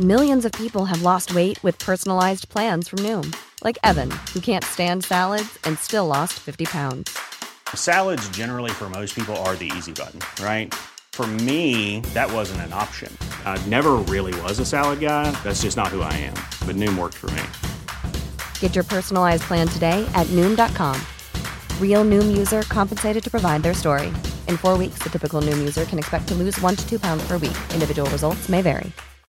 New in people way wait پسائز there فوری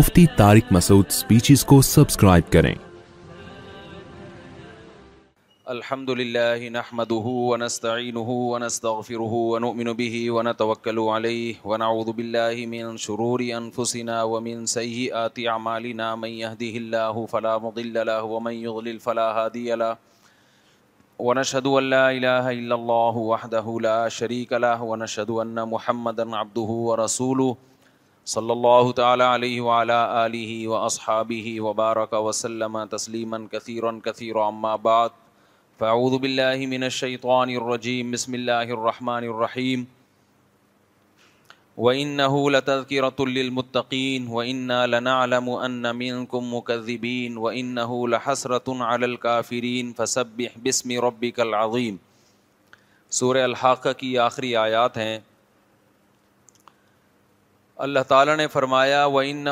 Mufti Tariq Masood speeches کو subscribe کریں الحمد لله نحمده ونستعينه ونستغفره ونؤمن به ونتوكل عليه ونعوذ بالله من شرور أنفسنا ومن سيئات أعمالنا من يهده الله فلا مضل له ومن يضلل فلا هادي له ونشهد أن لا إله إلا الله وحده لا شريك له ونشهد أن محمدا عبده ورسوله صلی اللہ تعلیہ علیہ و اصحابہ وبارک وسلم تسلیما کثیرا کثیرا اما بعد فاعوذ باللہ من الشیطان الرجیم بسم اللہ الرحمن الرحیم وَإِنَّهُ لَتَذْكِرَةٌ لِّلْمُتَّقِينَ وَإِنَّا لَنَعْلَمُ أَنَّ علمين قم وَإِنَّهُ لَحَسْرَةٌ عَلَى الْكَافِرِينَ فَسَبِّحْ بِاسْمِ رَبِّكَ الْعَظِيمِ سورہ الحاقہ کی آخری آیات ہیں اللہ تعالیٰ نے فرمایا و ون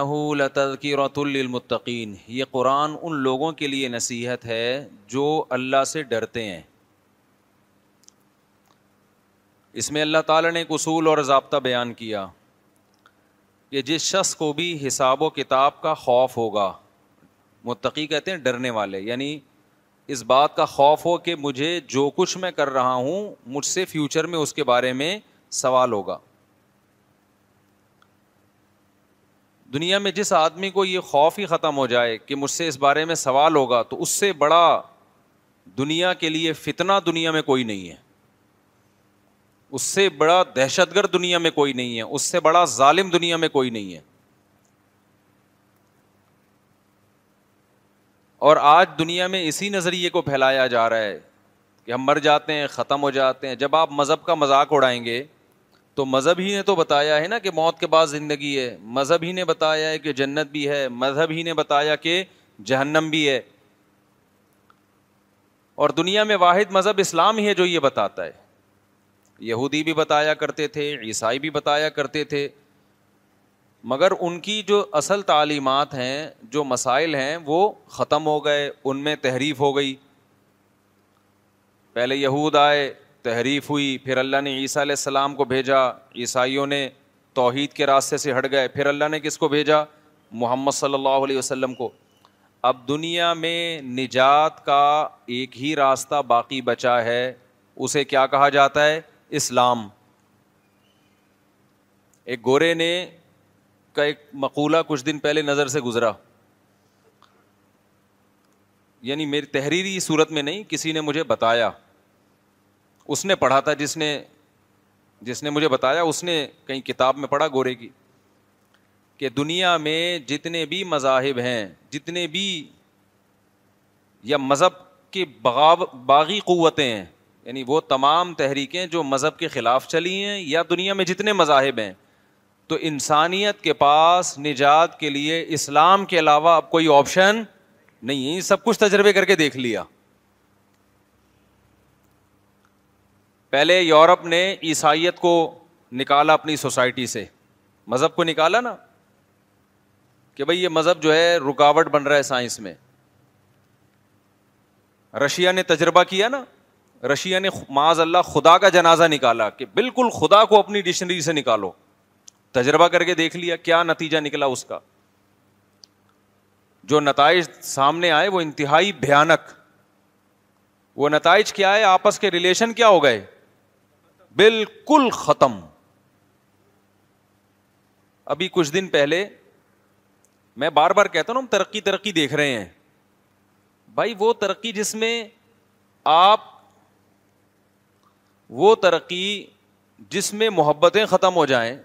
القی رۃ المطقین یہ قرآن ان لوگوں کے لیے نصیحت ہے جو اللہ سے ڈرتے ہیں اس میں اللہ تعالیٰ نے ایک اصول اور ضابطہ بیان کیا کہ جس شخص کو بھی حساب و کتاب کا خوف ہوگا متقی کہتے ہیں ڈرنے والے یعنی اس بات کا خوف ہو کہ مجھے جو کچھ میں کر رہا ہوں مجھ سے فیوچر میں اس کے بارے میں سوال ہوگا دنیا میں جس آدمی کو یہ خوف ہی ختم ہو جائے کہ مجھ سے اس بارے میں سوال ہوگا تو اس سے بڑا دنیا کے لیے فتنہ دنیا میں کوئی نہیں ہے اس سے بڑا دہشت گرد دنیا میں کوئی نہیں ہے اس سے بڑا ظالم دنیا میں کوئی نہیں ہے اور آج دنیا میں اسی نظریے کو پھیلایا جا رہا ہے کہ ہم مر جاتے ہیں ختم ہو جاتے ہیں جب آپ مذہب کا مذاق اڑائیں گے تو مذہب ہی نے تو بتایا ہے نا کہ موت کے بعد زندگی ہے مذہب ہی نے بتایا ہے کہ جنت بھی ہے مذہب ہی نے بتایا کہ جہنم بھی ہے اور دنیا میں واحد مذہب اسلام ہی ہے جو یہ بتاتا ہے یہودی بھی بتایا کرتے تھے عیسائی بھی بتایا کرتے تھے مگر ان کی جو اصل تعلیمات ہیں جو مسائل ہیں وہ ختم ہو گئے ان میں تحریف ہو گئی پہلے یہود آئے تحریف ہوئی پھر اللہ نے عیسیٰ علیہ السلام کو بھیجا عیسائیوں نے توحید کے راستے سے ہٹ گئے پھر اللہ نے کس کو بھیجا محمد صلی اللہ علیہ وسلم کو اب دنیا میں نجات کا ایک ہی راستہ باقی بچا ہے اسے کیا کہا جاتا ہے اسلام ایک گورے نے کا ایک مقولہ کچھ دن پہلے نظر سے گزرا یعنی میری تحریری صورت میں نہیں کسی نے مجھے بتایا اس نے پڑھا تھا جس نے جس نے مجھے بتایا اس نے کہیں کتاب میں پڑھا گورے کی کہ دنیا میں جتنے بھی مذاہب ہیں جتنے بھی یا مذہب کے باغی قوتیں ہیں یعنی وہ تمام تحریکیں جو مذہب کے خلاف چلی ہیں یا دنیا میں جتنے مذاہب ہیں تو انسانیت کے پاس نجات کے لیے اسلام کے علاوہ اب کوئی آپشن نہیں ہے سب کچھ تجربے کر کے دیکھ لیا پہلے یورپ نے عیسائیت کو نکالا اپنی سوسائٹی سے مذہب کو نکالا نا کہ بھائی یہ مذہب جو ہے رکاوٹ بن رہا ہے سائنس میں رشیا نے تجربہ کیا نا رشیا نے معاذ اللہ خدا کا جنازہ نکالا کہ بالکل خدا کو اپنی ڈکشنری سے نکالو تجربہ کر کے دیکھ لیا کیا نتیجہ نکلا اس کا جو نتائج سامنے آئے وہ انتہائی بھیانک وہ نتائج کیا ہے آپس کے ریلیشن کیا ہو گئے بالکل ختم ابھی کچھ دن پہلے میں بار بار کہتا ہوں ہم ترقی ترقی دیکھ رہے ہیں بھائی وہ ترقی جس میں آپ وہ ترقی جس میں محبتیں ختم ہو جائیں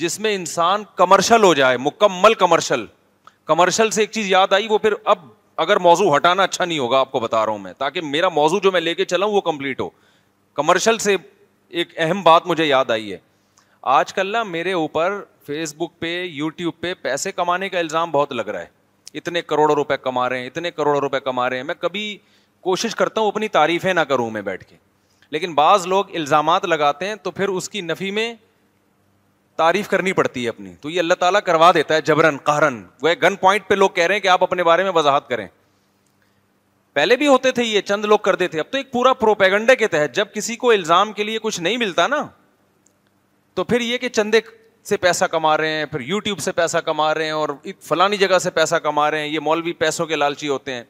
جس میں انسان کمرشل ہو جائے مکمل کمرشل کمرشل سے ایک چیز یاد آئی وہ پھر اب اگر موضوع ہٹانا اچھا نہیں ہوگا آپ کو بتا رہا ہوں میں تاکہ میرا موضوع جو میں لے کے چلا ہوں وہ کمپلیٹ ہو کمرشل سے ایک اہم بات مجھے یاد آئی ہے آج کل نا میرے اوپر فیس بک پہ یوٹیوب پہ پیسے کمانے کا الزام بہت لگ رہا ہے اتنے کروڑوں روپے کما رہے ہیں اتنے کروڑوں روپے کما رہے ہیں میں کبھی کوشش کرتا ہوں اپنی تعریفیں نہ کروں میں بیٹھ کے لیکن بعض لوگ الزامات لگاتے ہیں تو پھر اس کی نفی میں تعریف کرنی پڑتی ہے اپنی تو یہ اللہ تعالیٰ کروا دیتا ہے جبرن قہرن وہ گن پوائنٹ پہ لوگ کہہ رہے ہیں کہ آپ اپنے بارے میں وضاحت کریں پہلے بھی ہوتے تھے یہ چند لوگ کرتے تھے اب تو ایک پورا پروپیگنڈے کے تحت جب کسی کو الزام کے لیے کچھ نہیں ملتا نا تو پھر یہ کہ چندے سے پیسہ کما رہے ہیں پھر یوٹیوب سے پیسہ کما رہے ہیں اور فلانی جگہ سے پیسہ کما رہے ہیں یہ مولوی پیسوں کے لالچی ہوتے ہیں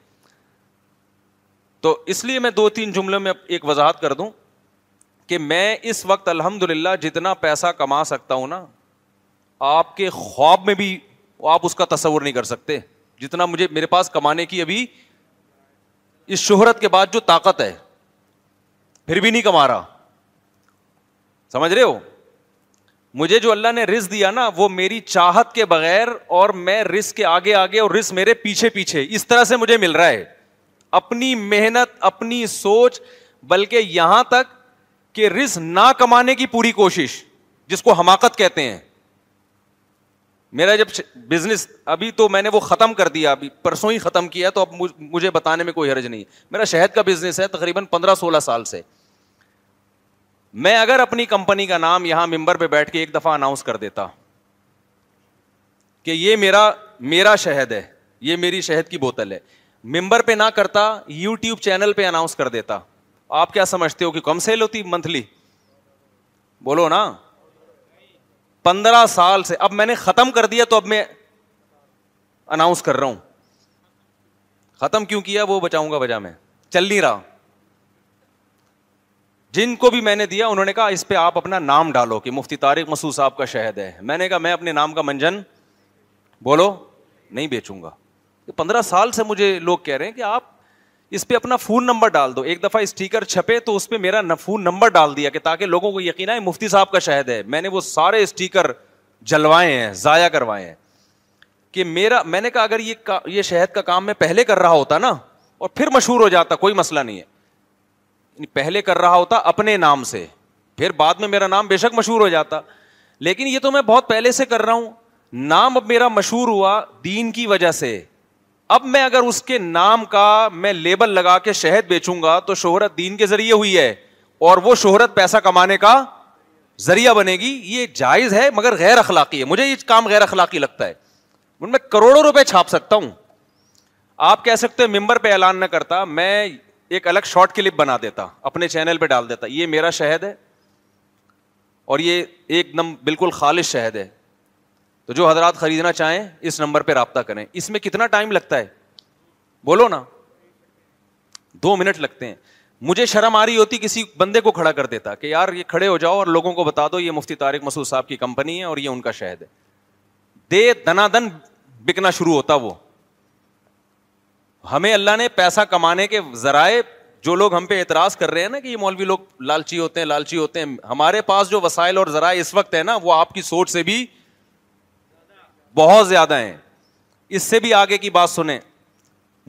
تو اس لیے میں دو تین جملوں میں ایک وضاحت کر دوں کہ میں اس وقت الحمد للہ جتنا پیسہ کما سکتا ہوں نا آپ کے خواب میں بھی آپ اس کا تصور نہیں کر سکتے جتنا مجھے میرے پاس کمانے کی ابھی اس شہرت کے بعد جو طاقت ہے پھر بھی نہیں کما رہا سمجھ رہے ہو مجھے جو اللہ نے رس دیا نا وہ میری چاہت کے بغیر اور میں رسک کے آگے آگے اور رسک میرے پیچھے پیچھے اس طرح سے مجھے مل رہا ہے اپنی محنت اپنی سوچ بلکہ یہاں تک کہ رس نہ کمانے کی پوری کوشش جس کو حماقت کہتے ہیں میرا جب بزنس ابھی تو میں نے وہ ختم کر دیا ابھی پرسوں ہی ختم کیا تو اب مجھے بتانے میں کوئی حرج نہیں میرا شہد کا بزنس ہے تقریباً پندرہ سولہ سال سے میں اگر اپنی کمپنی کا نام یہاں ممبر پہ بیٹھ کے ایک دفعہ اناؤنس کر دیتا کہ یہ میرا میرا شہد ہے یہ میری شہد کی بوتل ہے ممبر پہ نہ کرتا یو ٹیوب چینل پہ اناؤنس کر دیتا آپ کیا سمجھتے ہو کہ کم سیل ہوتی منتھلی بولو نا پندرہ سال سے اب میں نے ختم کر دیا تو اب میں اناؤنس کر رہا ہوں ختم کیوں کیا وہ بچاؤں گا وجہ میں چل نہیں رہا جن کو بھی میں نے دیا انہوں نے کہا اس پہ آپ اپنا نام ڈالو کہ مفتی طارق مسعود صاحب کا شہد ہے میں نے کہا میں اپنے نام کا منجن بولو نہیں بیچوں گا پندرہ سال سے مجھے لوگ کہہ رہے ہیں کہ آپ اس پہ اپنا فون نمبر ڈال دو ایک دفعہ اسٹیکر چھپے تو اس پہ میرا فون نمبر ڈال دیا کہ تاکہ لوگوں کو یقین ہے مفتی صاحب کا شہد ہے میں نے وہ سارے اسٹیکر جلوائے ہیں ضائع کروائے ہیں کہ میرا میں نے کہا اگر یہ یہ شہد کا کام میں پہلے کر رہا ہوتا نا اور پھر مشہور ہو جاتا کوئی مسئلہ نہیں ہے یعنی پہلے کر رہا ہوتا اپنے نام سے پھر بعد میں میرا نام بے شک مشہور ہو جاتا لیکن یہ تو میں بہت پہلے سے کر رہا ہوں نام اب میرا مشہور ہوا دین کی وجہ سے اب میں اگر اس کے نام کا میں لیبل لگا کے شہد بیچوں گا تو شہرت دین کے ذریعے ہوئی ہے اور وہ شہرت پیسہ کمانے کا ذریعہ بنے گی یہ جائز ہے مگر غیر اخلاقی ہے مجھے یہ کام غیر اخلاقی لگتا ہے میں کروڑوں روپے چھاپ سکتا ہوں آپ کہہ سکتے ہیں ممبر پہ اعلان نہ کرتا میں ایک الگ شارٹ کلپ بنا دیتا اپنے چینل پہ ڈال دیتا یہ میرا شہد ہے اور یہ ایک دم بالکل خالص شہد ہے تو جو حضرات خریدنا چاہیں اس نمبر پہ رابطہ کریں اس میں کتنا ٹائم لگتا ہے بولو نا دو منٹ لگتے ہیں مجھے شرم آ رہی ہوتی کسی بندے کو کھڑا کر دیتا کہ یار یہ کھڑے ہو جاؤ اور لوگوں کو بتا دو یہ مفتی طارق مسعود صاحب کی کمپنی ہے اور یہ ان کا شہد ہے دے دنا دن بکنا شروع ہوتا وہ ہمیں اللہ نے پیسہ کمانے کے ذرائع جو لوگ ہم پہ اعتراض کر رہے ہیں نا کہ یہ مولوی لوگ لالچی ہوتے ہیں لالچی ہوتے ہیں ہمارے پاس جو وسائل اور ذرائع اس وقت ہے نا وہ آپ کی سوچ سے بھی بہت زیادہ ہیں اس سے بھی آگے کی بات سنیں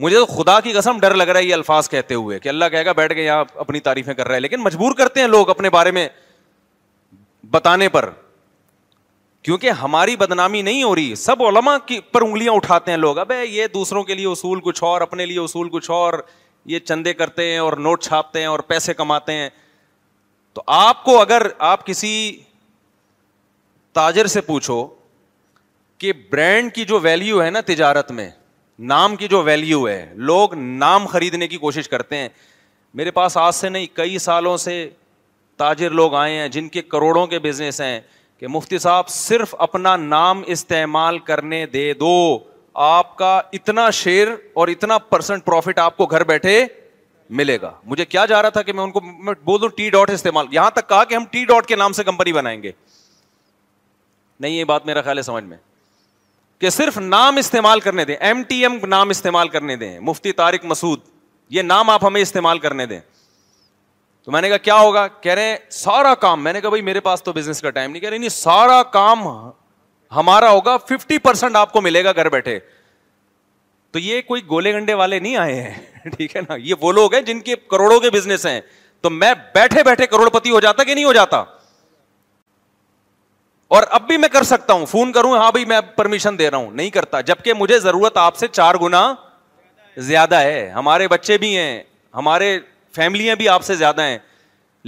مجھے تو خدا کی قسم ڈر لگ رہا ہے یہ الفاظ کہتے ہوئے کہ اللہ کہے گا بیٹھ کے یہاں اپنی تعریفیں کر رہے لیکن مجبور کرتے ہیں لوگ اپنے بارے میں بتانے پر کیونکہ ہماری بدنامی نہیں ہو رہی سب علما کی پر انگلیاں اٹھاتے ہیں لوگ اب یہ دوسروں کے لیے اصول کچھ اور اپنے لیے اصول کچھ اور یہ چندے کرتے ہیں اور نوٹ چھاپتے ہیں اور پیسے کماتے ہیں تو آپ کو اگر آپ کسی تاجر سے پوچھو کہ برانڈ کی جو ویلو ہے نا تجارت میں نام کی جو ویلو ہے لوگ نام خریدنے کی کوشش کرتے ہیں میرے پاس آج سے نہیں کئی سالوں سے تاجر لوگ آئے ہیں جن کے کروڑوں کے بزنس ہیں کہ مفتی صاحب صرف اپنا نام استعمال کرنے دے دو آپ کا اتنا شیئر اور اتنا پرسنٹ پروفٹ آپ کو گھر بیٹھے ملے گا مجھے کیا جا رہا تھا کہ میں ان کو میں بول دوں ٹی ڈاٹ استعمال یہاں تک کہا کہ ہم ٹی ڈاٹ کے نام سے کمپنی بنائیں گے نہیں یہ بات میرا خیال ہے سمجھ میں کہ صرف نام استعمال کرنے دیں ایم ٹی ایم نام استعمال کرنے دیں مفتی تارک مسعود یہ نام آپ ہمیں استعمال کرنے دیں تو میں نے کہا کیا ہوگا کہہ رہے ہیں سارا کام میں نے کہا بھائی میرے پاس تو بزنس کا ٹائم نہیں کہہ رہے نہیں سارا کام ہمارا ہوگا ففٹی پرسینٹ آپ کو ملے گا گھر بیٹھے تو یہ کوئی گولے گنڈے والے نہیں آئے ہیں ٹھیک ہے نا یہ وہ لوگ ہیں جن کے کروڑوں کے بزنس ہیں تو میں بیٹھے بیٹھے کروڑپتی ہو جاتا کہ نہیں ہو جاتا اور اب بھی میں کر سکتا ہوں فون کروں ہاں بھائی میں پرمیشن دے رہا ہوں نہیں کرتا جبکہ مجھے ضرورت آپ سے چار گنا زیادہ ہے ہمارے بچے بھی ہیں ہمارے فیملیاں بھی آپ سے زیادہ ہیں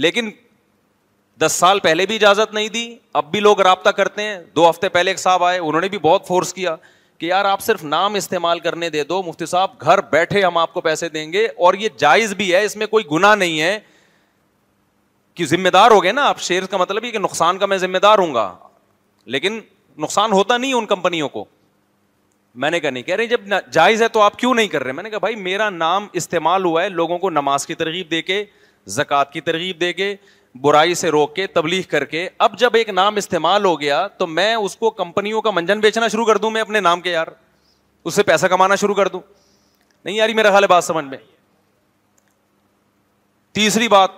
لیکن دس سال پہلے بھی اجازت نہیں دی اب بھی لوگ رابطہ کرتے ہیں دو ہفتے پہلے ایک صاحب آئے انہوں نے بھی بہت فورس کیا کہ یار آپ صرف نام استعمال کرنے دے دو مفتی صاحب گھر بیٹھے ہم آپ کو پیسے دیں گے اور یہ جائز بھی ہے اس میں کوئی گنا نہیں ہے کہ ذمہ دار ہو گئے نا آپ شیئر کا مطلب یہ کہ نقصان کا میں ذمہ دار ہوں گا لیکن نقصان ہوتا نہیں ان کمپنیوں کو میں نے کہا نہیں کہہ رہے جب جائز ہے تو آپ کیوں نہیں کر رہے میں نے کہا بھائی میرا نام استعمال ہوا ہے لوگوں کو نماز کی ترغیب دے کے زکوٰۃ کی ترغیب دے کے برائی سے روک کے تبلیغ کر کے اب جب ایک نام استعمال ہو گیا تو میں اس کو کمپنیوں کا منجن بیچنا شروع کر دوں میں اپنے نام کے یار اس سے پیسہ کمانا شروع کر دوں نہیں یاری میرا ہے بات سمجھ میں تیسری بات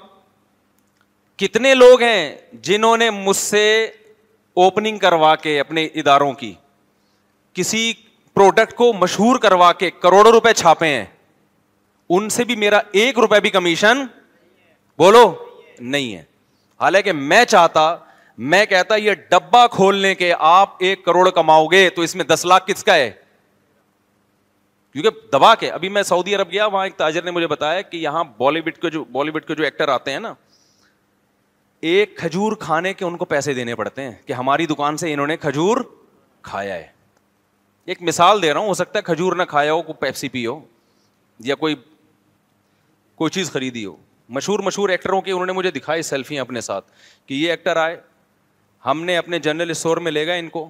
کتنے لوگ ہیں جنہوں نے مجھ سے اوپننگ کروا کے اپنے اداروں کی کسی پروڈکٹ کو مشہور کروا کے کروڑوں روپے چھاپے ہیں ان سے بھی میرا ایک روپے بھی کمیشن بولو نہیں ہے حالانکہ میں چاہتا میں کہتا یہ ڈبا کھولنے کے آپ ایک کروڑ کماؤ گے تو اس میں دس لاکھ کس کا ہے کیونکہ دبا کے ابھی میں سعودی عرب گیا وہاں ایک تاجر نے مجھے بتایا کہ یہاں بالی ووڈ کے جو بالی وڈ کے جو ایکٹر آتے ہیں نا ایک کھجور کھانے کے ان کو پیسے دینے پڑتے ہیں کہ ہماری دکان سے انہوں نے کھجور کھایا ہے ایک مثال دے رہا ہوں ہو سکتا ہے کھجور نہ کھایا ہو کوئی پیپسی پی ہو یا کوئی کوئی چیز خریدی ہو مشہور مشہور ایکٹروں کی انہوں نے مجھے دکھائی سیلفیاں اپنے ساتھ کہ یہ ایکٹر آئے ہم نے اپنے جنرل اسٹور میں لے گئے ان کو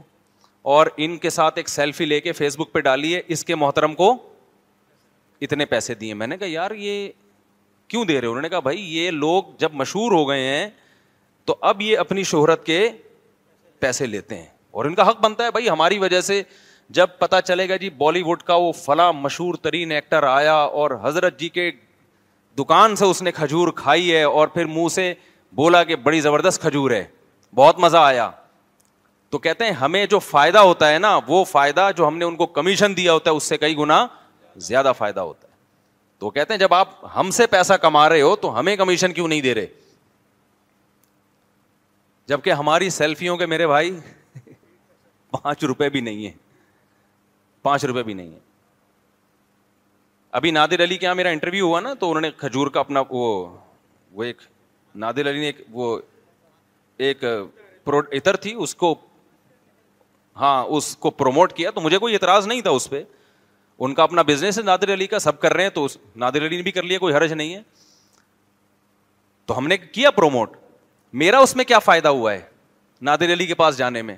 اور ان کے ساتھ ایک سیلفی لے کے فیس بک پہ ڈالی ہے اس کے محترم کو اتنے پیسے دیے میں نے کہا یار یہ کیوں دے رہے انہوں نے کہا بھائی یہ لوگ جب مشہور ہو گئے ہیں تو اب یہ اپنی شہرت کے پیسے لیتے ہیں اور ان کا حق بنتا ہے بھائی ہماری وجہ سے جب پتا چلے گا جی بالی ووڈ کا وہ فلاں مشہور ترین ایکٹر آیا اور حضرت جی کے دکان سے اس نے کھجور کھائی ہے اور پھر منہ سے بولا کہ بڑی زبردست کھجور ہے بہت مزہ آیا تو کہتے ہیں ہمیں جو فائدہ ہوتا ہے نا وہ فائدہ جو ہم نے ان کو کمیشن دیا ہوتا ہے اس سے کئی گنا زیادہ فائدہ ہوتا ہے تو کہتے ہیں جب آپ ہم سے پیسہ کما رہے ہو تو ہمیں کمیشن کیوں نہیں دے رہے جبکہ ہماری سیلفیوں کے میرے بھائی پانچ روپے بھی نہیں ہے پانچ روپے بھی نہیں ہے ابھی نادر علی کے یہاں میرا انٹرویو ہوا نا تو انہوں نے کھجور کا اپنا وہ ایک نادر علی نے ایک وہ ایک اطرتی تھی اس کو ہاں اس کو پروموٹ کیا تو مجھے کوئی اعتراض نہیں تھا اس پہ ان کا اپنا بزنس ہے نادر علی کا سب کر رہے ہیں تو نادر علی نے بھی کر لیا کوئی حرج نہیں ہے تو ہم نے کیا پروموٹ میرا اس میں کیا فائدہ ہوا ہے نادر علی کے پاس جانے میں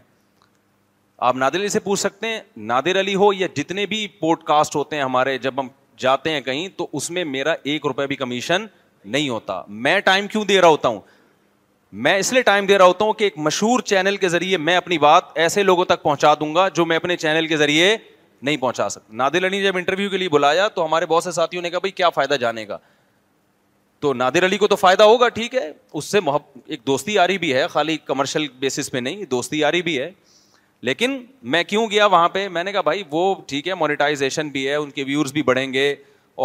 آپ نادر علی سے پوچھ سکتے ہیں نادر علی ہو یا جتنے بھی پوڈ کاسٹ ہوتے ہیں ہمارے جب ہم جاتے ہیں کہیں تو اس میں میرا ایک روپے بھی کمیشن نہیں ہوتا میں ٹائم کیوں دے رہا ہوتا ہوں میں اس لیے ٹائم دے رہا ہوتا ہوں کہ ایک مشہور چینل کے ذریعے میں اپنی بات ایسے لوگوں تک پہنچا دوں گا جو میں اپنے چینل کے ذریعے نہیں پہنچا سکتا نادر علی نے جب انٹرویو کے لیے بلایا تو ہمارے بہت سے ساتھیوں نے کہا بھائی کیا فائدہ جانے کا تو نادر علی کو تو فائدہ ہوگا ٹھیک ہے اس سے محب ایک دوستی آ رہی بھی ہے خالی کمرشل بیسس پہ نہیں دوستی یاری بھی ہے لیکن میں کیوں گیا وہاں پہ میں نے کہا بھائی وہ ٹھیک ہے مونیٹائزیشن بھی ہے ان کے ویورز بھی بڑھیں گے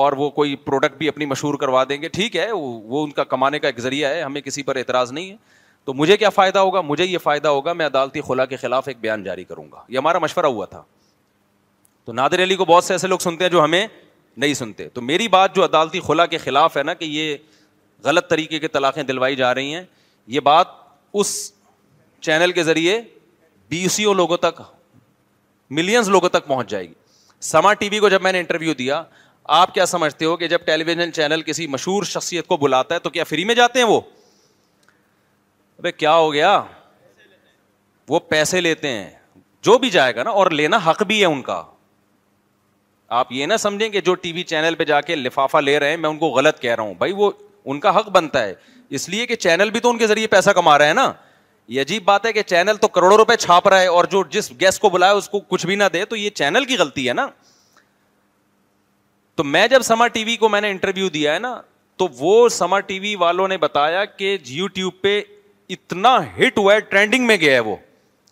اور وہ کوئی پروڈکٹ بھی اپنی مشہور کروا دیں گے ٹھیک ہے وہ ان کا کمانے کا ایک ذریعہ ہے ہمیں کسی پر اعتراض نہیں ہے تو مجھے کیا فائدہ ہوگا مجھے یہ فائدہ ہوگا میں عدالتی خلا کے خلاف ایک بیان جاری کروں گا یہ ہمارا مشورہ ہوا تھا تو نادر علی کو بہت سے ایسے لوگ سنتے ہیں جو ہمیں نہیں سنتے تو میری بات جو عدالتی خلا کے خلاف ہے نا کہ یہ غلط طریقے کے طلاقیں دلوائی جا رہی ہیں یہ بات اس چینل کے ذریعے بیسوں سی او لوگوں تک ملینس لوگوں تک پہنچ جائے گی سما ٹی وی کو جب میں نے انٹرویو دیا آپ کیا سمجھتے ہو کہ جب ٹیلی ویژن چینل کسی مشہور شخصیت کو بلاتا ہے تو کیا فری میں جاتے ہیں وہ کیا ہو گیا وہ پیسے لیتے ہیں جو بھی جائے گا نا اور لینا حق بھی ہے ان کا آپ یہ نہ سمجھیں کہ جو ٹی وی چینل پہ جا کے لفافہ لے رہے ہیں میں ان کو غلط کہہ رہا ہوں بھائی وہ ان کا حق بنتا ہے اس لیے کہ چینل بھی تو ان کے ذریعے پیسہ کما رہا ہے نا یہ عجیب بات ہے کہ چینل تو کروڑوں روپے چھاپ رہا ہے اور جو جس گیسٹ کو بلایا اس کو کچھ بھی نہ دے تو یہ چینل کی غلطی ہے نا تو میں جب سما ٹی وی کو میں نے انٹرویو دیا ہے نا تو وہ سما ٹی وی والوں نے بتایا کہ یو ٹیوب پہ اتنا ہٹ ہوا ہے ٹرینڈنگ میں گیا ہے وہ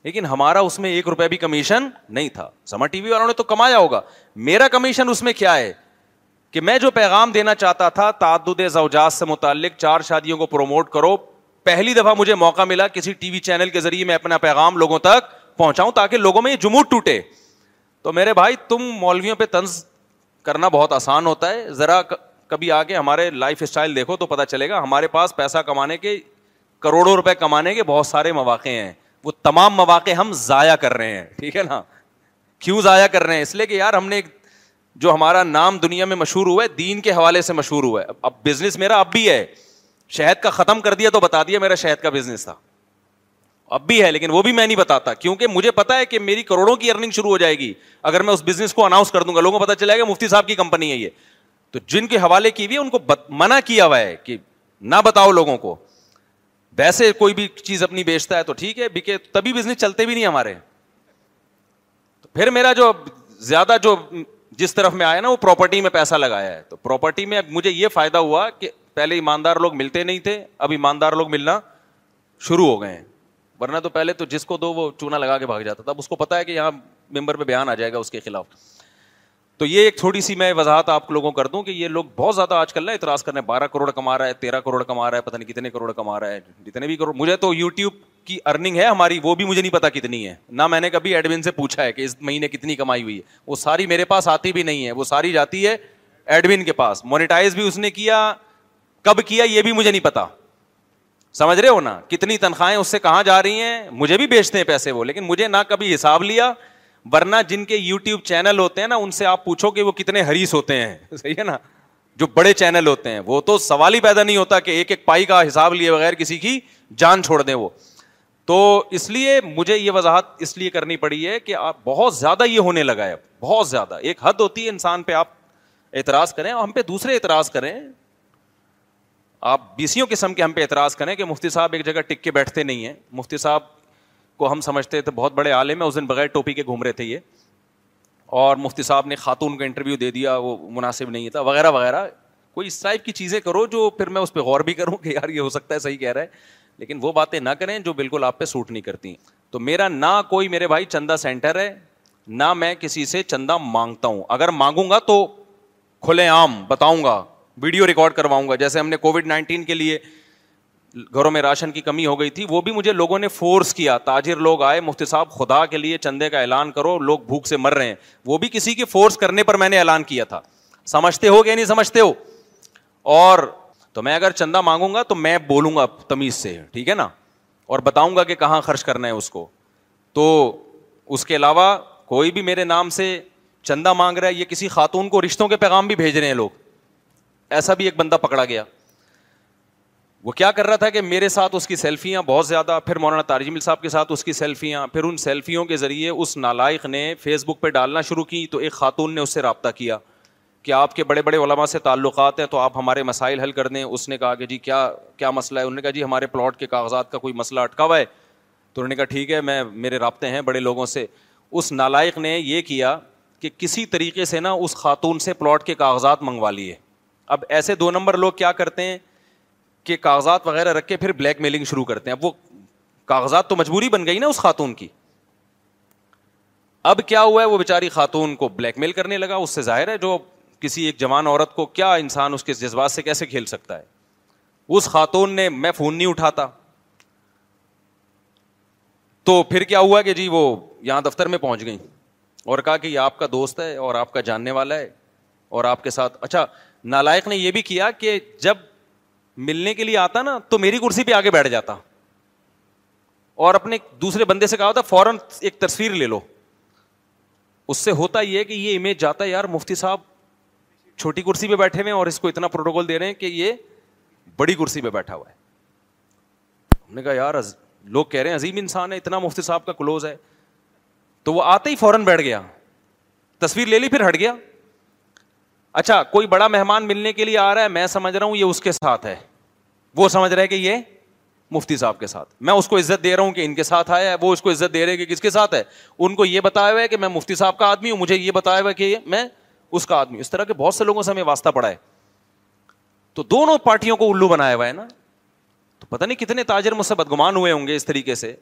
لیکن ہمارا اس میں ایک روپے بھی کمیشن نہیں تھا سما ٹی وی والوں نے تو کمایا ہوگا میرا کمیشن اس میں کیا ہے کہ میں جو پیغام دینا چاہتا تھا تعدد زوجات سے متعلق چار شادیوں کو پروموٹ کرو پہلی دفعہ مجھے موقع ملا کسی ٹی وی چینل کے ذریعے میں اپنا پیغام لوگوں تک پہنچاؤں تاکہ لوگوں میں یہ جمود ٹوٹے تو میرے بھائی تم مولویوں پہ طنز کرنا بہت آسان ہوتا ہے ذرا کبھی آ کے ہمارے لائف اسٹائل دیکھو تو پتہ چلے گا ہمارے پاس پیسہ کمانے کے کروڑوں روپے کمانے کے بہت سارے مواقع ہیں وہ تمام مواقع ہم ضائع کر رہے ہیں ٹھیک ہے نا کیوں ضائع کر رہے ہیں اس لیے کہ یار ہم نے جو ہمارا نام دنیا میں مشہور ہوا ہے دین کے حوالے سے مشہور ہوا ہے اب بزنس میرا اب بھی ہے شہد کا ختم کر دیا تو بتا دیا میرا شہد کا بزنس تھا اب بھی ہے لیکن وہ بھی میں نہیں بتاتا کیونکہ مجھے پتا ہے کہ میری کروڑوں کی ارننگ شروع ہو جائے گی اگر میں اس بزنس کو اناؤنس کر دوں گا لوگوں کو پتا چلے گا مفتی صاحب کی کمپنی ہے یہ تو جن کے حوالے کی ہوئی ہے ان کو منع کیا ہوا ہے کہ نہ بتاؤ لوگوں کو ویسے کوئی بھی چیز اپنی بیچتا ہے تو ٹھیک ہے بکے تبھی بزنس چلتے بھی نہیں ہمارے پھر میرا جو زیادہ جو جس طرف میں آیا نا وہ پراپرٹی میں پیسہ لگایا ہے تو پراپرٹی میں مجھے یہ فائدہ ہوا کہ پہلے ایماندار لوگ ملتے نہیں تھے اب ایماندار لوگ ملنا شروع ہو گئے ہیں ورنہ تو پہلے تو جس کو دو وہ چونا لگا کے بھاگ جاتا تھا اب اس کو پتا ہے کہ یہاں ممبر پہ بیان آ جائے گا اس کے خلاف تو یہ ایک تھوڑی سی میں وضاحت آپ لوگوں کر دوں کہ یہ لوگ بہت زیادہ آج کل نا اعتراض کر رہے ہیں بارہ کروڑ کما رہا ہے تیرہ کروڑ کما رہا ہے پتہ نہیں کتنے کروڑ کما رہا ہے جتنے بھی کروڑ مجھے تو یو ٹیوب کی ارننگ ہے ہماری وہ بھی مجھے نہیں پتا کتنی ہے نہ میں نے کبھی ایڈمن سے پوچھا ہے کہ اس مہینے کتنی کمائی ہوئی ہے وہ ساری میرے پاس آتی بھی نہیں ہے وہ ساری جاتی ہے ایڈمن کے پاس مونیٹائز بھی اس نے کیا کب کیا یہ بھی مجھے نہیں پتا سمجھ رہے ہو نا کتنی تنخواہیں اس سے کہاں جا رہی ہیں مجھے بھی بیچتے ہیں پیسے وہ لیکن مجھے نہ کبھی حساب لیا ورنہ جن کے یو ٹیوب چینل ہوتے ہیں نا ان سے آپ پوچھو کہ وہ کتنے ہریس ہوتے ہیں صحیح ہے نا جو بڑے چینل ہوتے ہیں وہ تو سوال ہی پیدا نہیں ہوتا کہ ایک ایک پائی کا حساب لیے بغیر کسی کی جان چھوڑ دیں وہ تو اس لیے مجھے یہ وضاحت اس لیے کرنی پڑی ہے کہ آپ بہت زیادہ یہ ہونے لگا ہے بہت زیادہ ایک حد ہوتی ہے انسان پہ آپ اعتراض کریں اور ہم پہ دوسرے اعتراض کریں آپ بیسیوں قسم کے ہم پہ اعتراض کریں کہ مفتی صاحب ایک جگہ ٹک کے بیٹھتے نہیں ہیں مفتی صاحب کو ہم سمجھتے تھے بہت بڑے عالم ہیں اس دن بغیر ٹوپی کے گھوم رہے تھے یہ اور مفتی صاحب نے خاتون کو انٹرویو دے دیا وہ مناسب نہیں تھا وغیرہ وغیرہ کوئی اس ٹائپ کی چیزیں کرو جو پھر میں اس پہ غور بھی کروں کہ یار یہ ہو سکتا ہے صحیح کہہ رہا ہے لیکن وہ باتیں نہ کریں جو بالکل آپ پہ سوٹ نہیں کرتی تو میرا نہ کوئی میرے بھائی چندہ سینٹر ہے نہ میں کسی سے چندہ مانگتا ہوں اگر مانگوں گا تو کھلے عام بتاؤں گا ویڈیو ریکارڈ کرواؤں گا جیسے ہم نے کووڈ نائنٹین کے لیے گھروں میں راشن کی کمی ہو گئی تھی وہ بھی مجھے لوگوں نے فورس کیا تاجر لوگ آئے مفتی صاحب خدا کے لیے چندے کا اعلان کرو لوگ بھوک سے مر رہے ہیں وہ بھی کسی کے فورس کرنے پر میں نے اعلان کیا تھا سمجھتے ہو کہ نہیں سمجھتے ہو اور تو میں اگر چندہ مانگوں گا تو میں بولوں گا تمیز سے ٹھیک ہے نا اور بتاؤں گا کہ کہاں خرچ کرنا ہے اس کو تو اس کے علاوہ کوئی بھی میرے نام سے چندہ مانگ رہا ہے یہ کسی خاتون کو رشتوں کے پیغام بھی بھیج رہے ہیں لوگ ایسا بھی ایک بندہ پکڑا گیا وہ کیا کر رہا تھا کہ میرے ساتھ اس کی سیلفیاں بہت زیادہ پھر مولانا تارجمل مل صاحب کے ساتھ اس کی سیلفیاں پھر ان سیلفیوں کے ذریعے اس نالائق نے فیس بک پہ ڈالنا شروع کی تو ایک خاتون نے اس سے رابطہ کیا کہ آپ کے بڑے بڑے علماء سے تعلقات ہیں تو آپ ہمارے مسائل حل کر دیں اس نے کہا کہ جی کیا کیا مسئلہ ہے انہوں نے کہا جی ہمارے پلاٹ کے کاغذات کا کوئی مسئلہ اٹکا ہوا ہے تو انہوں نے کہا ٹھیک ہے میں میرے رابطے ہیں بڑے لوگوں سے اس نالائق نے یہ کیا کہ کسی طریقے سے نا اس خاتون سے پلاٹ کے کاغذات منگوا لیے اب ایسے دو نمبر لوگ کیا کرتے ہیں کے کاغذات وغیرہ رکھ کے پھر بلیک میلنگ شروع کرتے ہیں اب وہ کاغذات تو مجبوری بن گئی نا اس خاتون کی اب کیا ہوا ہے وہ بیچاری خاتون کو بلیک میل کرنے لگا اس سے ظاہر ہے جو کسی ایک جوان عورت کو کیا انسان اس کے جذبات سے کیسے کھیل سکتا ہے اس خاتون نے میں فون نہیں اٹھاتا تو پھر کیا ہوا کہ جی وہ یہاں دفتر میں پہنچ گئی اور کہا کہ یہ آپ کا دوست ہے اور آپ کا جاننے والا ہے اور آپ کے ساتھ اچھا نالائق نے یہ بھی کیا کہ جب ملنے کے لیے آتا نا تو میری کرسی پہ آگے بیٹھ جاتا اور اپنے دوسرے بندے سے کہا ہوتا فوراً ایک تصویر لے لو اس سے ہوتا یہ کہ یہ امیج جاتا ہے یار مفتی صاحب چھوٹی کرسی پہ بیٹھے ہوئے اور اس کو اتنا پروٹوکول دے رہے ہیں کہ یہ بڑی کرسی پہ بیٹھا ہوا ہے ہم نے کہا یار لوگ کہہ رہے ہیں عظیم انسان ہے اتنا مفتی صاحب کا کلوز ہے تو وہ آتے ہی فوراً بیٹھ گیا تصویر لے لی پھر ہٹ گیا اچھا کوئی بڑا مہمان ملنے کے لیے آ رہا ہے میں سمجھ رہا ہوں یہ اس کے ساتھ ہے وہ سمجھ رہے کہ یہ مفتی صاحب کے ساتھ میں اس کو عزت دے رہا ہوں کہ ان کے ساتھ آیا ہے وہ اس کو عزت دے رہے کہ کس کے ساتھ ہے ان کو یہ بتایا ہوا ہے کہ میں مفتی صاحب کا آدمی ہوں مجھے یہ بتایا ہوا ہے کہ میں اس کا آدمی ہوں اس طرح کے بہت سے لوگوں سے ہمیں واسطہ پڑا ہے تو دونوں پارٹیوں کو الو بنایا ہوا ہے نا تو پتا نہیں کتنے تاجر مجھ سے بدگمان ہوئے ہوں گے اس طریقے سے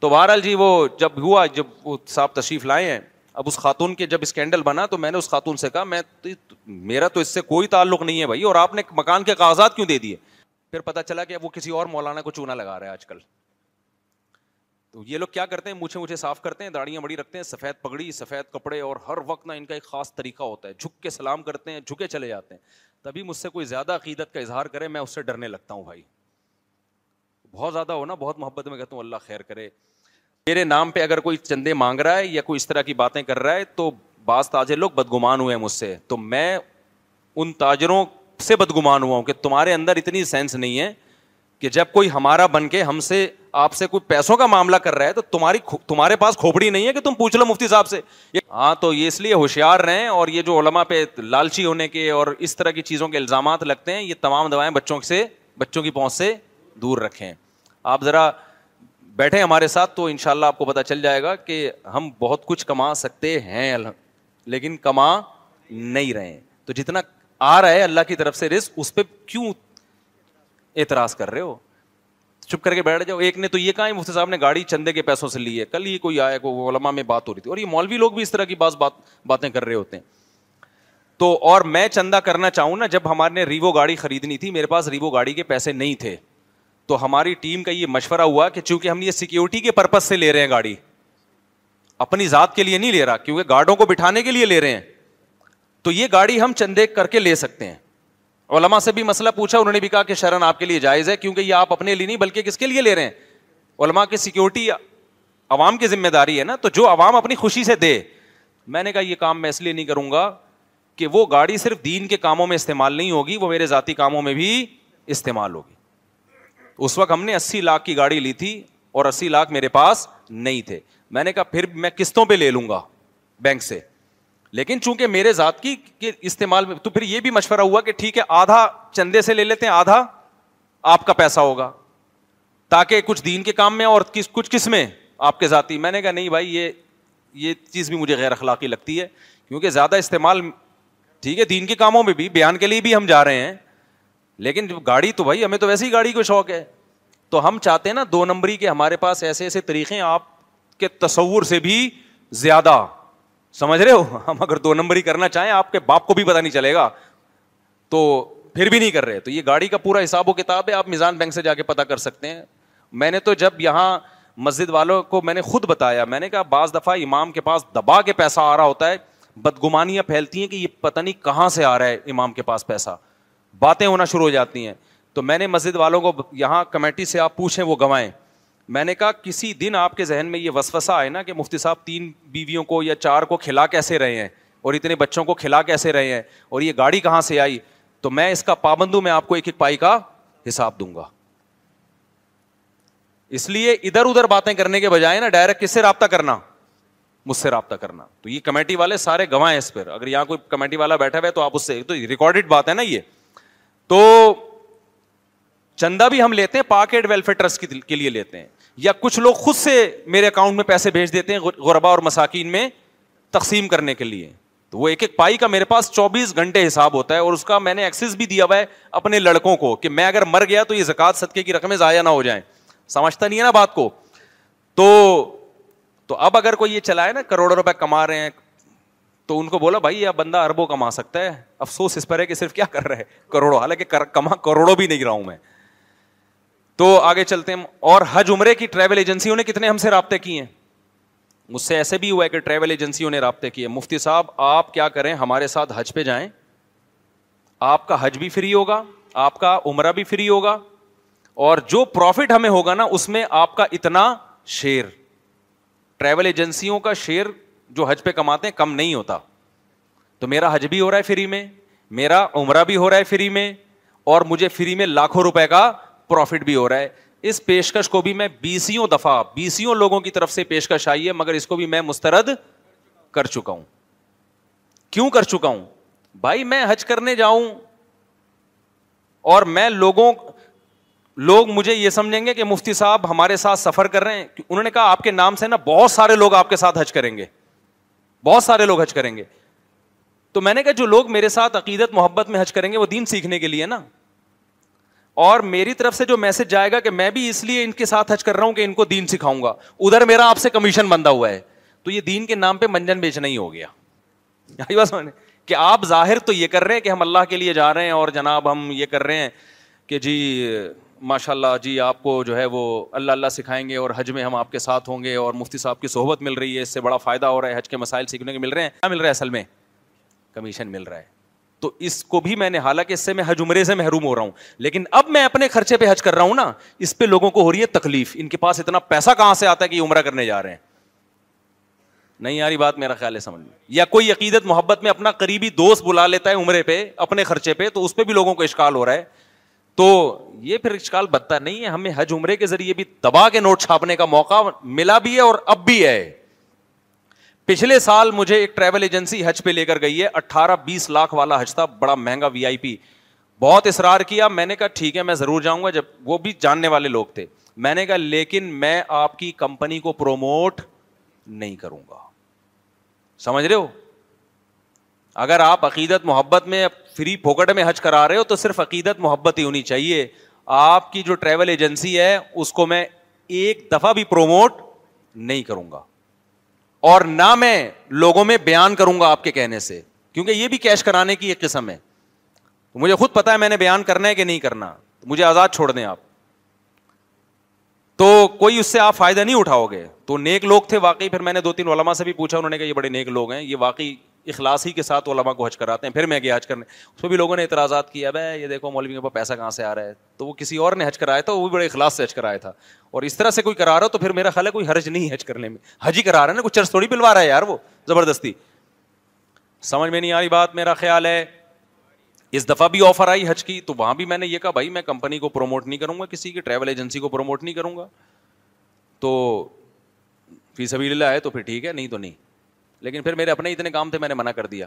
تو بہرحال جی وہ جب ہوا جب وہ صاحب تشریف لائے ہیں اب اس خاتون کے جب اسکینڈل بنا تو میں نے اس اس خاتون سے سے کہا میں میرا تو کوئی تعلق نہیں ہے بھائی اور آپ نے مکان کے کاغذات کیوں دے دیے پھر پتا چلا کہ وہ کسی اور مولانا کو چونا لگا رہا تو یہ لوگ کیا کرتے ہیں صاف کرتے ہیں داڑیاں بڑی رکھتے ہیں سفید پگڑی سفید کپڑے اور ہر وقت نہ ان کا ایک خاص طریقہ ہوتا ہے جھک کے سلام کرتے ہیں جھکے چلے جاتے ہیں تبھی مجھ سے کوئی زیادہ عقیدت کا اظہار کرے میں اس سے ڈرنے لگتا ہوں بھائی بہت زیادہ ہو نا بہت محبت میں کہتا ہوں اللہ خیر کرے میرے نام پہ اگر کوئی چندے مانگ رہا ہے یا کوئی اس طرح کی باتیں کر رہا ہے تو بعض تاجر لوگ بدگمان ہوئے ہیں مجھ سے تو میں ان تاجروں سے بدگمان ہوا ہوں کہ تمہارے اندر اتنی سینس نہیں ہے کہ جب کوئی ہمارا بن کے ہم سے آپ سے کوئی پیسوں کا معاملہ کر رہا ہے تو تمہاری تمہارے پاس کھوپڑی نہیں ہے کہ تم پوچھ لو مفتی صاحب سے ہاں تو یہ اس لیے ہوشیار رہیں اور یہ جو علماء پہ لالچی ہونے کے اور اس طرح کی چیزوں کے الزامات لگتے ہیں یہ تمام دوائیں بچوں سے بچوں کی پہنچ سے دور رکھیں آپ ذرا بیٹھے ہمارے ساتھ تو ان شاء اللہ آپ کو پتا چل جائے گا کہ ہم بہت کچھ کما سکتے ہیں لیکن کما نہیں رہے تو جتنا آ رہا ہے اللہ کی طرف سے رسک اس پہ کیوں اعتراض کر رہے ہو چپ کر کے بیٹھ جاؤ ایک نے تو یہ کہا ہے صاحب نے گاڑی چندے کے پیسوں سے لی ہے کل یہ کوئی آیا علما میں بات ہو رہی تھی اور یہ مولوی لوگ بھی اس طرح کی بات باتیں کر رہے ہوتے ہیں تو اور میں چندہ کرنا چاہوں نا جب ہمارے ریوو گاڑی خریدنی تھی میرے پاس ریوو گاڑی کے پیسے نہیں تھے تو ہماری ٹیم کا یہ مشورہ ہوا کہ چونکہ ہم یہ سیکیورٹی کے پرپز سے لے رہے ہیں گاڑی اپنی ذات کے لیے نہیں لے رہا کیونکہ گارڈوں کو بٹھانے کے لیے لے رہے ہیں تو یہ گاڑی ہم چندے کر کے لے سکتے ہیں علما سے بھی مسئلہ پوچھا انہوں نے بھی کہا کہ شرن آپ کے لیے جائز ہے کیونکہ یہ آپ اپنے لیے نہیں بلکہ کس کے لیے لے رہے ہیں علما کی سیکیورٹی عوام کی ذمہ داری ہے نا تو جو عوام اپنی خوشی سے دے میں نے کہا یہ کام میں اس لیے نہیں کروں گا کہ وہ گاڑی صرف دین کے کاموں میں استعمال نہیں ہوگی وہ میرے ذاتی کاموں میں بھی استعمال ہوگی اس وقت ہم نے اسی لاکھ کی گاڑی لی تھی اور اسی لاکھ میرے پاس نہیں تھے میں نے کہا پھر میں قسطوں پہ لے لوں گا بینک سے لیکن چونکہ میرے ذات کی کے استعمال میں تو پھر یہ بھی مشورہ ہوا کہ ٹھیک ہے آدھا چندے سے لے لیتے ہیں آدھا آپ کا پیسہ ہوگا تاکہ کچھ دین کے کام میں اور کچھ کس میں آپ کے ذاتی میں نے کہا نہیں بھائی یہ یہ چیز بھی مجھے غیر اخلاقی لگتی ہے کیونکہ زیادہ استعمال ٹھیک ہے دین کے کاموں میں بھی بیان کے لیے بھی ہم جا رہے ہیں لیکن گاڑی تو بھائی ہمیں تو ویسی گاڑی کو شوق ہے تو ہم چاہتے ہیں نا دو نمبری کے ہمارے پاس ایسے ایسے طریقے آپ کے تصور سے بھی زیادہ سمجھ رہے ہو ہم اگر دو نمبری کرنا چاہیں آپ کے باپ کو بھی پتا نہیں چلے گا تو پھر بھی نہیں کر رہے تو یہ گاڑی کا پورا حساب و کتاب ہے آپ میزان بینک سے جا کے پتا کر سکتے ہیں میں نے تو جب یہاں مسجد والوں کو میں نے خود بتایا میں نے کہا بعض دفعہ امام کے پاس دبا کے پیسہ آ رہا ہوتا ہے بدگمانیاں پھیلتی ہیں کہ یہ پتہ نہیں کہاں سے آ رہا ہے امام کے پاس پیسہ باتیں ہونا شروع ہو جاتی ہیں تو میں نے مسجد والوں کو یہاں کمیٹی سے آپ پوچھیں وہ گوائیں میں نے کہا کسی دن آپ کے ذہن میں یہ وسوسہ ہے نا کہ مفتی صاحب تین بیویوں کو یا چار کو کھلا کیسے رہے ہیں اور اتنے بچوں کو کھلا کیسے رہے ہیں اور یہ گاڑی کہاں سے آئی تو میں اس کا پابندوں میں آپ کو ایک ایک پائی کا حساب دوں گا اس لیے ادھر ادھر باتیں کرنے کے بجائے نا ڈائریکٹ کس سے رابطہ کرنا مجھ سے رابطہ کرنا تو یہ کمیٹی والے سارے ہیں اس پر اگر یہاں کوئی کمیٹی والا بیٹھا ہوا ہے تو آپ اس سے تو ریکارڈیڈ بات ہے نا یہ تو چندہ بھی ہم لیتے ہیں پاکیٹ ویلفیئر ٹرسٹ کے لیے لیتے ہیں یا کچھ لوگ خود سے میرے اکاؤنٹ میں پیسے بھیج دیتے ہیں غربا اور مساکین میں تقسیم کرنے کے لیے تو وہ ایک ایک پائی کا میرے پاس چوبیس گھنٹے حساب ہوتا ہے اور اس کا میں نے ایکسس بھی دیا ہوا ہے اپنے لڑکوں کو کہ میں اگر مر گیا تو یہ زکات صدقے کی رقمیں ضائع نہ ہو جائیں سمجھتا نہیں ہے نا بات کو تو تو اب اگر کوئی یہ چلائے نا کروڑوں روپے کما رہے ہیں تو ان کو بولا بھائی یہ بندہ اربوں کما سکتا ہے افسوس اس پر ہے کہ صرف کیا کر رہے کروڑوں حالانکہ کما کروڑوں بھی نہیں رہا ہوں میں تو آگے چلتے ہیں اور حج عمرے کی ٹریول ایجنسیوں نے کتنے ہم سے رابطے کیے ہیں مجھ سے ایسے بھی ہوا ہے کہ ٹریول ایجنسیوں نے رابطے کیے مفتی صاحب آپ کیا کریں ہمارے ساتھ حج پہ جائیں آپ کا حج بھی فری ہوگا آپ کا عمرہ بھی فری ہوگا اور جو پروفٹ ہمیں ہوگا نا اس میں آپ کا اتنا شیئر ٹریول ایجنسیوں کا شیئر جو حج پہ کماتے ہیں کم نہیں ہوتا تو میرا حج بھی ہو رہا ہے فری میں میرا عمرہ بھی ہو رہا ہے فری میں اور مجھے فری میں لاکھوں روپے کا پروفٹ بھی ہو رہا ہے اس پیشکش کو بھی میں بیسوں دفعہ بیسوں لوگوں کی طرف سے پیشکش آئی ہے مگر اس کو بھی میں مسترد کر چکا ہوں کیوں کر چکا ہوں بھائی میں حج کرنے جاؤں اور میں لوگوں لوگ مجھے یہ سمجھیں گے کہ مفتی صاحب ہمارے ساتھ سفر کر رہے ہیں انہوں نے کہا آپ کے نام سے نا بہت سارے لوگ آپ کے ساتھ حج کریں گے بہت سارے لوگ حج کریں گے تو میں نے کہا جو لوگ میرے ساتھ عقیدت محبت میں حج کریں گے وہ دین سیکھنے کے لیے نا اور میری طرف سے جو میسج جائے گا کہ میں بھی اس لیے ان کے ساتھ حج کر رہا ہوں کہ ان کو دین سکھاؤں گا ادھر میرا آپ سے کمیشن بندہ ہوا ہے تو یہ دین کے نام پہ منجن بیچنا ہی ہو گیا کہ آپ ظاہر تو یہ کر رہے ہیں کہ ہم اللہ کے لیے جا رہے ہیں اور جناب ہم یہ کر رہے ہیں کہ جی ماشاء اللہ جی آپ کو جو ہے وہ اللہ اللہ سکھائیں گے اور حج میں ہم آپ کے ساتھ ہوں گے اور مفتی صاحب کی صحبت مل رہی ہے اس سے بڑا فائدہ ہو رہا ہے حج کے مسائل سیکھنے کے مل مل رہے ہیں کیا رہا ہے اصل میں کمیشن مل رہا ہے تو اس اس کو بھی میں میں نے حالانکہ سے حج عمرے سے محروم ہو رہا ہوں لیکن اب میں اپنے خرچے پہ حج کر رہا ہوں نا اس پہ لوگوں کو ہو رہی ہے تکلیف ان کے پاس اتنا پیسہ کہاں سے آتا ہے کہ یہ عمرہ کرنے جا رہے ہیں نہیں یاری بات میرا خیال ہے سمجھ میں یا کوئی عقیدت محبت میں اپنا قریبی دوست بلا لیتا ہے عمرے پہ اپنے خرچے پہ تو اس پہ بھی لوگوں کو اشکال ہو رہا ہے تو یہ پھر اشکال بدتا نہیں ہے ہمیں حج عمرے کے ذریعے بھی تباہ کے نوٹ چھاپنے کا موقع ملا بھی ہے اور اب بھی ہے پچھلے سال مجھے ایک ٹریول ایجنسی حج پہ لے کر گئی ہے اٹھارہ بیس لاکھ والا حج تھا بڑا مہنگا وی آئی پی بہت اصرار کیا میں نے کہا ٹھیک ہے میں ضرور جاؤں گا جب وہ بھی جاننے والے لوگ تھے میں نے کہا لیکن میں آپ کی کمپنی کو پروموٹ نہیں کروں گا سمجھ رہے ہو اگر آپ عقیدت محبت میں فری پھوکٹ میں حج کرا رہے ہو تو صرف عقیدت محبت ہی ہونی چاہیے آپ کی جو ٹریول ایجنسی ہے اس کو میں ایک دفعہ بھی پروموٹ نہیں کروں گا اور نہ میں لوگوں میں بیان کروں گا آپ کے کہنے سے کیونکہ یہ بھی کیش کرانے کی ایک قسم ہے مجھے خود پتا ہے میں نے بیان کرنا ہے کہ نہیں کرنا مجھے آزاد چھوڑ دیں آپ تو کوئی اس سے آپ فائدہ نہیں اٹھاؤ گے تو نیک لوگ تھے واقعی پھر میں نے دو تین علما سے بھی پوچھا انہوں نے کہا یہ بڑے نیک لوگ ہیں یہ واقعی اخلاص ہی کے ساتھ علماء کو حج کراتے ہیں پھر میں گیا حج کرنے اس پہ بھی لوگوں نے اعتراضات کیا بھائی یہ دیکھو مولوی کے پاس پیسہ کہاں سے آ رہا ہے تو وہ کسی اور نے حج کرایا تھا وہ بھی بڑے اخلاص سے حج کرایا تھا اور اس طرح سے کوئی کرا رہا تو پھر میرا خیال ہے کوئی حج نہیں حج کرنے میں حج ہی کرا رہا ہے نا کچھ چرچ تھوڑی پلوا رہا ہے یار وہ زبردستی سمجھ میں نہیں آ رہی بات میرا خیال ہے اس دفعہ بھی آفر آئی حج کی تو وہاں بھی میں نے یہ کہا بھائی میں کمپنی کو پروموٹ نہیں کروں گا کسی کی ٹریول ایجنسی کو پروموٹ نہیں کروں گا تو سبھی للہ ہے تو پھر ٹھیک ہے نہیں تو نہیں لیکن پھر میرے اپنے اتنے کام تھے میں نے منع کر دیا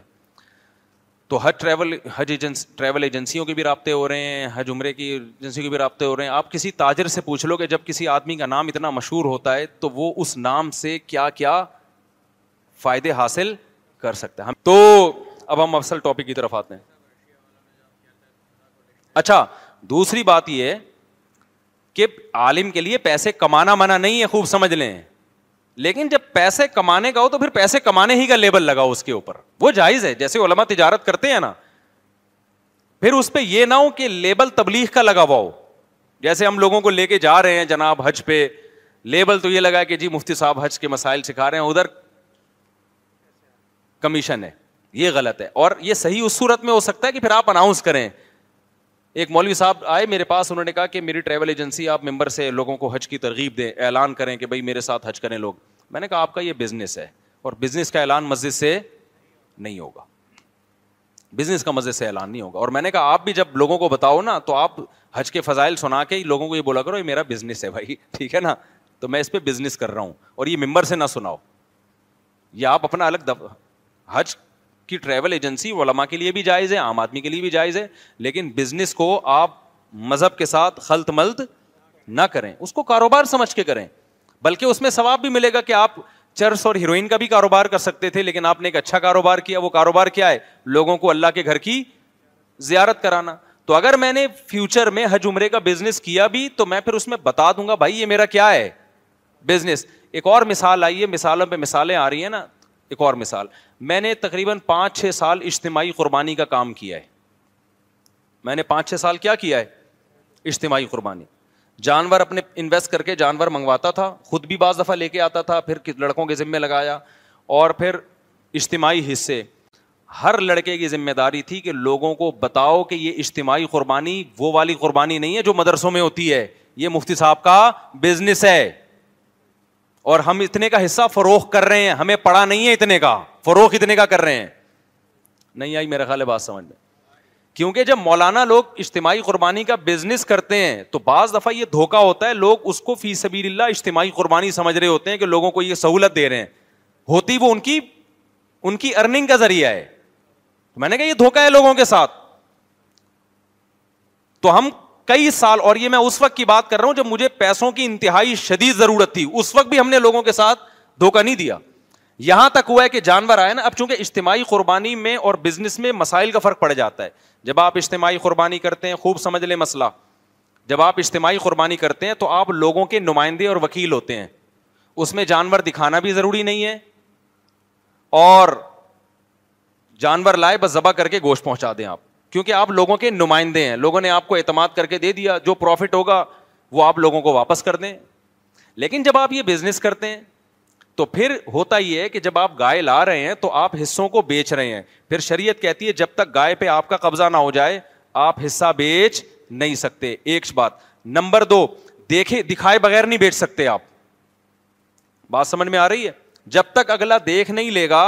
تو حج ٹریول حج ایجنس ٹریول ایجنسیوں کے بھی رابطے ہو رہے ہیں حج عمرے کی ایجنسیوں کے بھی رابطے ہو رہے ہیں آپ کسی تاجر سے پوچھ لو کہ جب کسی آدمی کا نام اتنا مشہور ہوتا ہے تو وہ اس نام سے کیا کیا فائدے حاصل کر سکتا ہے تو اب ہم افسل ٹاپک کی طرف آتے ہیں اچھا دوسری بات یہ کہ عالم کے لیے پیسے کمانا منع نہیں ہے خوب سمجھ لیں لیکن جب پیسے کمانے کا ہو تو پھر پیسے کمانے ہی کا لیبل لگا اس کے اوپر وہ جائز ہے جیسے علما تجارت کرتے ہیں نا پھر اس پہ یہ نہ ہو کہ لیبل تبلیغ کا لگا ہوا ہو جیسے ہم لوگوں کو لے کے جا رہے ہیں جناب حج پہ لیبل تو یہ لگا کہ جی مفتی صاحب حج کے مسائل سکھا رہے ہیں ادھر کمیشن ہے یہ غلط ہے اور یہ صحیح اس صورت میں ہو سکتا ہے کہ پھر آپ اناؤنس کریں ایک مولوی صاحب آئے میرے پاس انہوں نے کہا کہ میری ٹریول ایجنسی آپ ممبر سے لوگوں کو حج کی ترغیب دیں اعلان کریں کہ بھائی میرے ساتھ حج کریں لوگ میں نے کہا آپ کا یہ بزنس ہے اور بزنس کا اعلان مسجد سے نہیں ہوگا بزنس کا مسجد سے اعلان نہیں ہوگا اور میں نے کہا آپ بھی جب لوگوں کو بتاؤ نا تو آپ حج کے فضائل سنا کے لوگوں کو یہ بولا کرو یہ میرا بزنس ہے بھائی ٹھیک ہے نا تو میں اس پہ بزنس کر رہا ہوں اور یہ ممبر سے نہ سناؤ یہ آپ اپنا الگ دف... حج ٹریول ایجنسی علماء کے لیے بھی جائز ہے عام آدمی کے لیے بھی جائز ہے لیکن بزنس کو آپ مذہب کے ساتھ خلط ملد نہ کریں اس کو کاروبار سمجھ کے کریں بلکہ اس میں ثواب بھی ملے گا کہ آپ چرس اور ہیروئن کا بھی کاروبار کر سکتے تھے لیکن آپ نے ایک اچھا کاروبار کیا وہ کاروبار کیا ہے لوگوں کو اللہ کے گھر کی زیارت کرانا تو اگر میں نے فیوچر میں حج عمرے کا بزنس کیا بھی تو میں پھر اس میں بتا دوں گا بھائی یہ میرا کیا ہے بزنس ایک اور مثال آئی ہے مثالوں پہ مثالیں آ رہی ہیں نا ایک اور مثال میں نے تقریباً پانچ چھ سال اجتماعی قربانی کا کام کیا ہے میں نے پانچ چھ سال کیا کیا ہے اجتماعی قربانی جانور اپنے انویسٹ کر کے جانور منگواتا تھا خود بھی بعض دفعہ لے کے آتا تھا پھر لڑکوں کے ذمے لگایا اور پھر اجتماعی حصے ہر لڑکے کی ذمہ داری تھی کہ لوگوں کو بتاؤ کہ یہ اجتماعی قربانی وہ والی قربانی نہیں ہے جو مدرسوں میں ہوتی ہے یہ مفتی صاحب کا بزنس ہے اور ہم اتنے کا حصہ فروخت کر رہے ہیں ہمیں پڑا نہیں ہے اتنے کا فروخت اتنے کا کر رہے ہیں نہیں آئی میرا خیال ہے بات سمجھ میں کیونکہ جب مولانا لوگ اجتماعی قربانی کا بزنس کرتے ہیں تو بعض دفعہ یہ دھوکہ ہوتا ہے لوگ اس کو فی سبیل اللہ اجتماعی قربانی سمجھ رہے ہوتے ہیں کہ لوگوں کو یہ سہولت دے رہے ہیں ہوتی وہ ان کی ان کی ارننگ کا ذریعہ ہے میں نے کہا یہ دھوکا ہے لوگوں کے ساتھ تو ہم کئی سال اور یہ میں اس وقت کی بات کر رہا ہوں جب مجھے پیسوں کی انتہائی شدید ضرورت تھی اس وقت بھی ہم نے لوگوں کے ساتھ دھوکہ نہیں دیا یہاں تک ہوا ہے کہ جانور آئے نا اب چونکہ اجتماعی قربانی میں اور بزنس میں مسائل کا فرق پڑ جاتا ہے جب آپ اجتماعی قربانی کرتے ہیں خوب سمجھ لیں مسئلہ جب آپ اجتماعی قربانی کرتے ہیں تو آپ لوگوں کے نمائندے اور وکیل ہوتے ہیں اس میں جانور دکھانا بھی ضروری نہیں ہے اور جانور لائے بس ذبح کر کے گوشت پہنچا دیں آپ کیونکہ آپ لوگوں کے نمائندے ہیں لوگوں نے آپ کو اعتماد کر کے دے دیا جو پروفٹ ہوگا وہ آپ لوگوں کو واپس کر دیں لیکن جب آپ یہ بزنس کرتے ہیں تو پھر ہوتا یہ ہے کہ جب آپ گائے لا رہے ہیں تو آپ حصوں کو بیچ رہے ہیں پھر شریعت کہتی ہے جب تک گائے پہ آپ کا قبضہ نہ ہو جائے آپ حصہ بیچ نہیں سکتے ایک بات نمبر دو دیکھے دکھائے بغیر نہیں بیچ سکتے آپ بات سمجھ میں آ رہی ہے جب تک اگلا دیکھ نہیں لے گا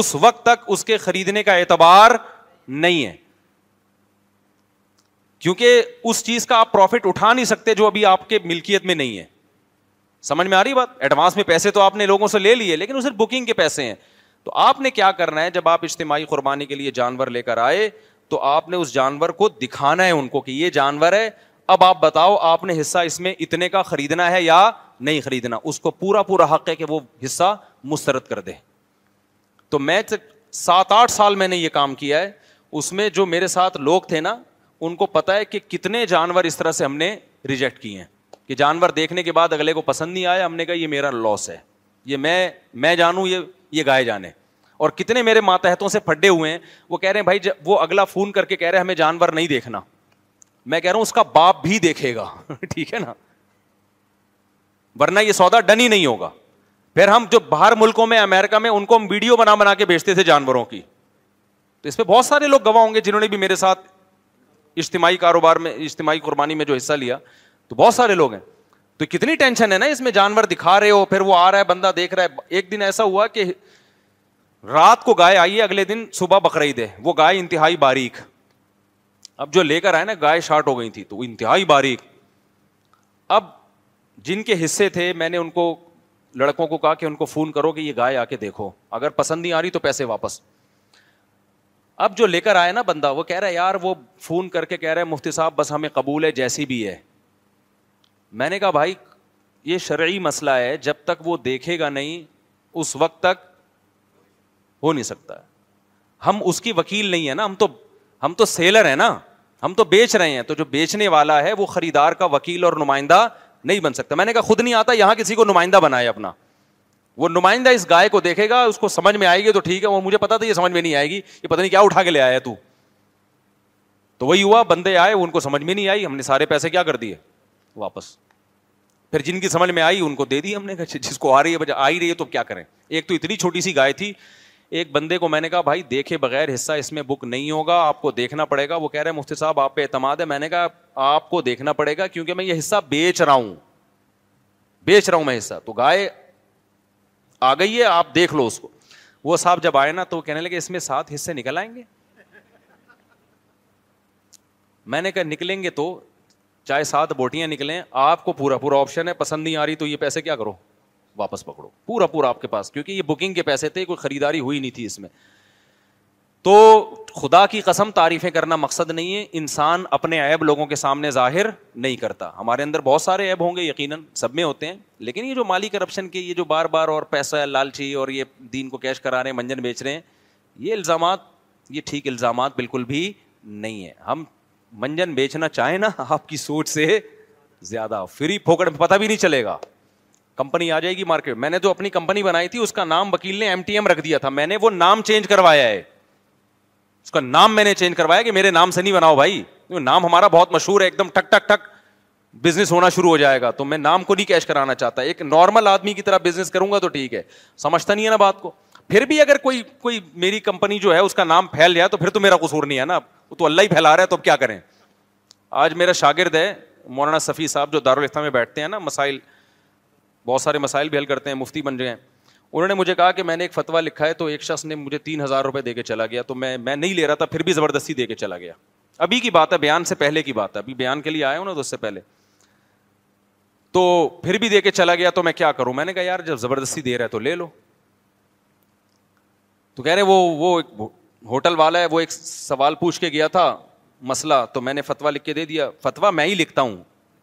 اس وقت تک اس کے خریدنے کا اعتبار نہیں ہے کیونکہ اس چیز کا آپ پروفٹ اٹھا نہیں سکتے جو ابھی آپ کے ملکیت میں نہیں ہے سمجھ میں آ رہی بات ایڈوانس میں پیسے تو آپ نے لوگوں سے لے لیے لیکن بکنگ کے پیسے ہیں تو آپ نے کیا کرنا ہے جب آپ اجتماعی قربانی کے لیے جانور لے کر آئے تو آپ نے اس جانور کو دکھانا ہے ان کو کہ یہ جانور ہے اب آپ بتاؤ آپ نے حصہ اس میں اتنے کا خریدنا ہے یا نہیں خریدنا اس کو پورا پورا حق ہے کہ وہ حصہ مسترد کر دے تو میں سات آٹھ سال میں نے یہ کام کیا ہے اس میں جو میرے ساتھ لوگ تھے نا ان کو پتا ہے کہ کتنے جانور اس طرح سے ہم نے ریجیکٹ کیے ہیں کہ جانور دیکھنے کے بعد اگلے کو پسند نہیں آیا ہم نے کہا یہ میرا لاس ہے یہ میں میں جانوں یہ یہ گائے جانے اور کتنے میرے ماتحتوں سے پھڈے ہوئے ہیں وہ کہہ رہے ہیں بھائی وہ اگلا فون کر کے کہہ رہے ہیں ہمیں جانور نہیں دیکھنا میں کہہ رہا ہوں اس کا باپ بھی دیکھے گا ٹھیک ہے نا ورنہ یہ سودا ڈن ہی نہیں ہوگا پھر ہم جو باہر ملکوں میں امیرکا میں ان کو ہم ویڈیو بنا بنا کے بیچتے تھے جانوروں کی تو اس پہ بہت سارے لوگ گواہ ہوں گے جنہوں نے بھی میرے ساتھ اجتماعی کاروبار میں اجتماعی قربانی میں جو حصہ لیا تو بہت سارے لوگ ہیں تو کتنی ٹینشن ہے نا اس میں جانور دکھا رہے ہو پھر وہ آ رہا ہے بندہ دیکھ رہا ہے ایک دن ایسا ہوا کہ رات کو گائے آئی اگلے دن صبح بقرعید ہے وہ گائے انتہائی باریک اب جو لے کر آئے نا گائے شارٹ ہو گئی تھی تو وہ انتہائی باریک اب جن کے حصے تھے میں نے ان کو لڑکوں کو کہا کہ ان کو فون کرو کہ یہ گائے آ کے دیکھو اگر پسند نہیں آ رہی تو پیسے واپس اب جو لے کر آئے نا بندہ وہ کہہ رہا ہے یار وہ فون کر کے کہہ رہے مفتی صاحب بس ہمیں قبول ہے جیسی بھی ہے میں نے کہا بھائی یہ شرعی مسئلہ ہے جب تک وہ دیکھے گا نہیں اس وقت تک ہو نہیں سکتا ہم اس کی وکیل نہیں ہے نا ہم تو ہم تو سیلر ہیں نا ہم تو بیچ رہے ہیں تو جو بیچنے والا ہے وہ خریدار کا وکیل اور نمائندہ نہیں بن سکتا میں نے کہا خود نہیں آتا یہاں کسی کو نمائندہ بنائے اپنا وہ نمائندہ اس گائے کو دیکھے گا اس کو سمجھ میں آئے گی تو ٹھیک ہے وہ مجھے پتا تھا یہ سمجھ میں نہیں آئے گی یہ پتا نہیں کیا اٹھا کے لے آیا تو وہی ہوا بندے آئے ان کو سمجھ میں نہیں آئی ہم نے سارے پیسے کیا کر دیے واپس پھر جن کی سمجھ میں آئی ان کو دے دی ہم نے جس کو آ رہی ہے آئی رہی ہے تو کیا کریں ایک تو اتنی چھوٹی سی گائے تھی ایک بندے کو میں نے کہا بھائی دیکھے بغیر حصہ اس میں بک نہیں ہوگا آپ کو دیکھنا پڑے گا وہ کہہ رہے ہیں مفتی صاحب آپ پہ اعتماد ہے میں نے کہا آپ کو دیکھنا پڑے گا کیونکہ میں یہ حصہ بیچ رہا ہوں بیچ رہا ہوں میں حصہ تو گائے آ گئی ہے آپ دیکھ لو اس کو وہ صاحب جب آئے نا تو کہنے لگے اس میں سات حصے نکل آئیں گے میں نے کہا نکلیں گے تو چاہے سات بوٹیاں نکلیں آپ کو پورا پورا آپشن ہے پسند نہیں آ رہی تو یہ پیسے کیا کرو واپس پکڑو پورا پورا آپ کے پاس کیونکہ یہ بکنگ کے پیسے تھے کوئی خریداری ہوئی نہیں تھی اس میں تو خدا کی قسم تعریفیں کرنا مقصد نہیں ہے انسان اپنے ایب لوگوں کے سامنے ظاہر نہیں کرتا ہمارے اندر بہت سارے ایب ہوں گے یقیناً سب میں ہوتے ہیں لیکن یہ جو مالی کرپشن کے یہ جو بار بار اور پیسہ ہے لالچی اور یہ دین کو کیش کرا رہے ہیں منجن بیچ رہے ہیں یہ الزامات یہ ٹھیک الزامات بالکل بھی نہیں ہیں ہم منجن بیچنا چاہیں نا آپ کی سوچ سے زیادہ فری پھوکڑ میں پتہ بھی نہیں چلے گا کمپنی آ جائے گی مارکیٹ میں نے جو اپنی کمپنی بنائی تھی اس کا نام وکیل نے ایم ٹی ایم رکھ دیا تھا میں نے وہ نام چینج کروایا ہے اس کا نام میں نے چینج کروایا کہ میرے نام سے نہیں بناؤ بھائی نام ہمارا بہت مشہور ہے ایک دم ٹک ٹک ٹک بزنس ہونا شروع ہو جائے گا تو میں نام کو نہیں کیش کرانا چاہتا ایک نارمل آدمی کی طرح بزنس کروں گا تو ٹھیک ہے سمجھتا نہیں ہے نا بات کو پھر بھی اگر کوئی کوئی میری کمپنی جو ہے اس کا نام پھیل جائے تو پھر تو میرا قصور نہیں ہے نا وہ تو اللہ ہی پھیلا رہا ہے تو اب کیا کریں آج میرا شاگرد ہے مولانا صفی صاحب جو دارالختہ میں بیٹھتے ہیں نا مسائل بہت سارے مسائل بھی حل کرتے ہیں مفتی بن ہیں انہوں نے مجھے کہا کہ میں نے ایک فتویٰ لکھا ہے تو ایک شخص نے مجھے تین ہزار روپے میں میں نہیں لے رہا تھا پھر بھی زبردستی دے کے چلا گیا ابھی ابھی کی کی بات بات ہے ہے بیان بیان سے پہلے کے لیے نا تو اس سے پہلے تو پھر بھی دے کے چلا گیا تو میں کیا کروں میں نے کہا یار جب زبردستی دے رہا ہے تو لے لو تو کہہ رہے وہ وہ ایک ہوٹل والا ہے وہ ایک سوال پوچھ کے گیا تھا مسئلہ تو میں نے فتویٰ لکھ کے دے دیا فتویٰ میں ہی لکھتا ہوں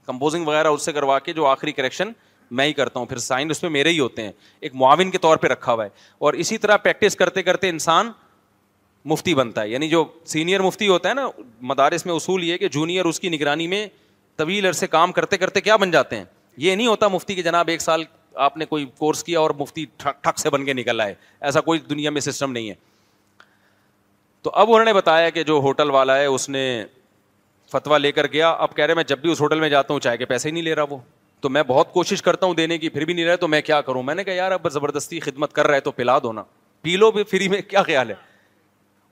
کمپوزنگ وغیرہ اس سے کروا کے جو آخری کریکشن میں ہی کرتا ہوں پھر سائن اس میں میرے ہی ہوتے ہیں ایک معاون کے طور پہ رکھا ہوا ہے اور اسی طرح پریکٹس کرتے کرتے انسان مفتی بنتا ہے یعنی جو سینئر مفتی ہوتا ہے نا مدارس میں اصول یہ کہ جونیئر اس کی نگرانی میں طویل عرصے کام کرتے کرتے کیا بن جاتے ہیں یہ نہیں ہوتا مفتی کہ جناب ایک سال آپ نے کوئی کورس کیا اور مفتی ٹھک سے بن کے نکل آئے ایسا کوئی دنیا میں سسٹم نہیں ہے تو اب انہوں نے بتایا کہ جو ہوٹل والا ہے اس نے فتویٰ لے کر گیا اب کہہ رہے میں جب بھی اس ہوٹل میں جاتا ہوں چائے کے پیسے ہی نہیں لے رہا وہ تو میں بہت کوشش کرتا ہوں دینے کی پھر بھی نہیں رہے تو میں کیا کروں میں نے کہا یار اب زبردستی خدمت کر رہا ہے تو پلا دو نا پی لو بھی فری میں کیا خیال ہے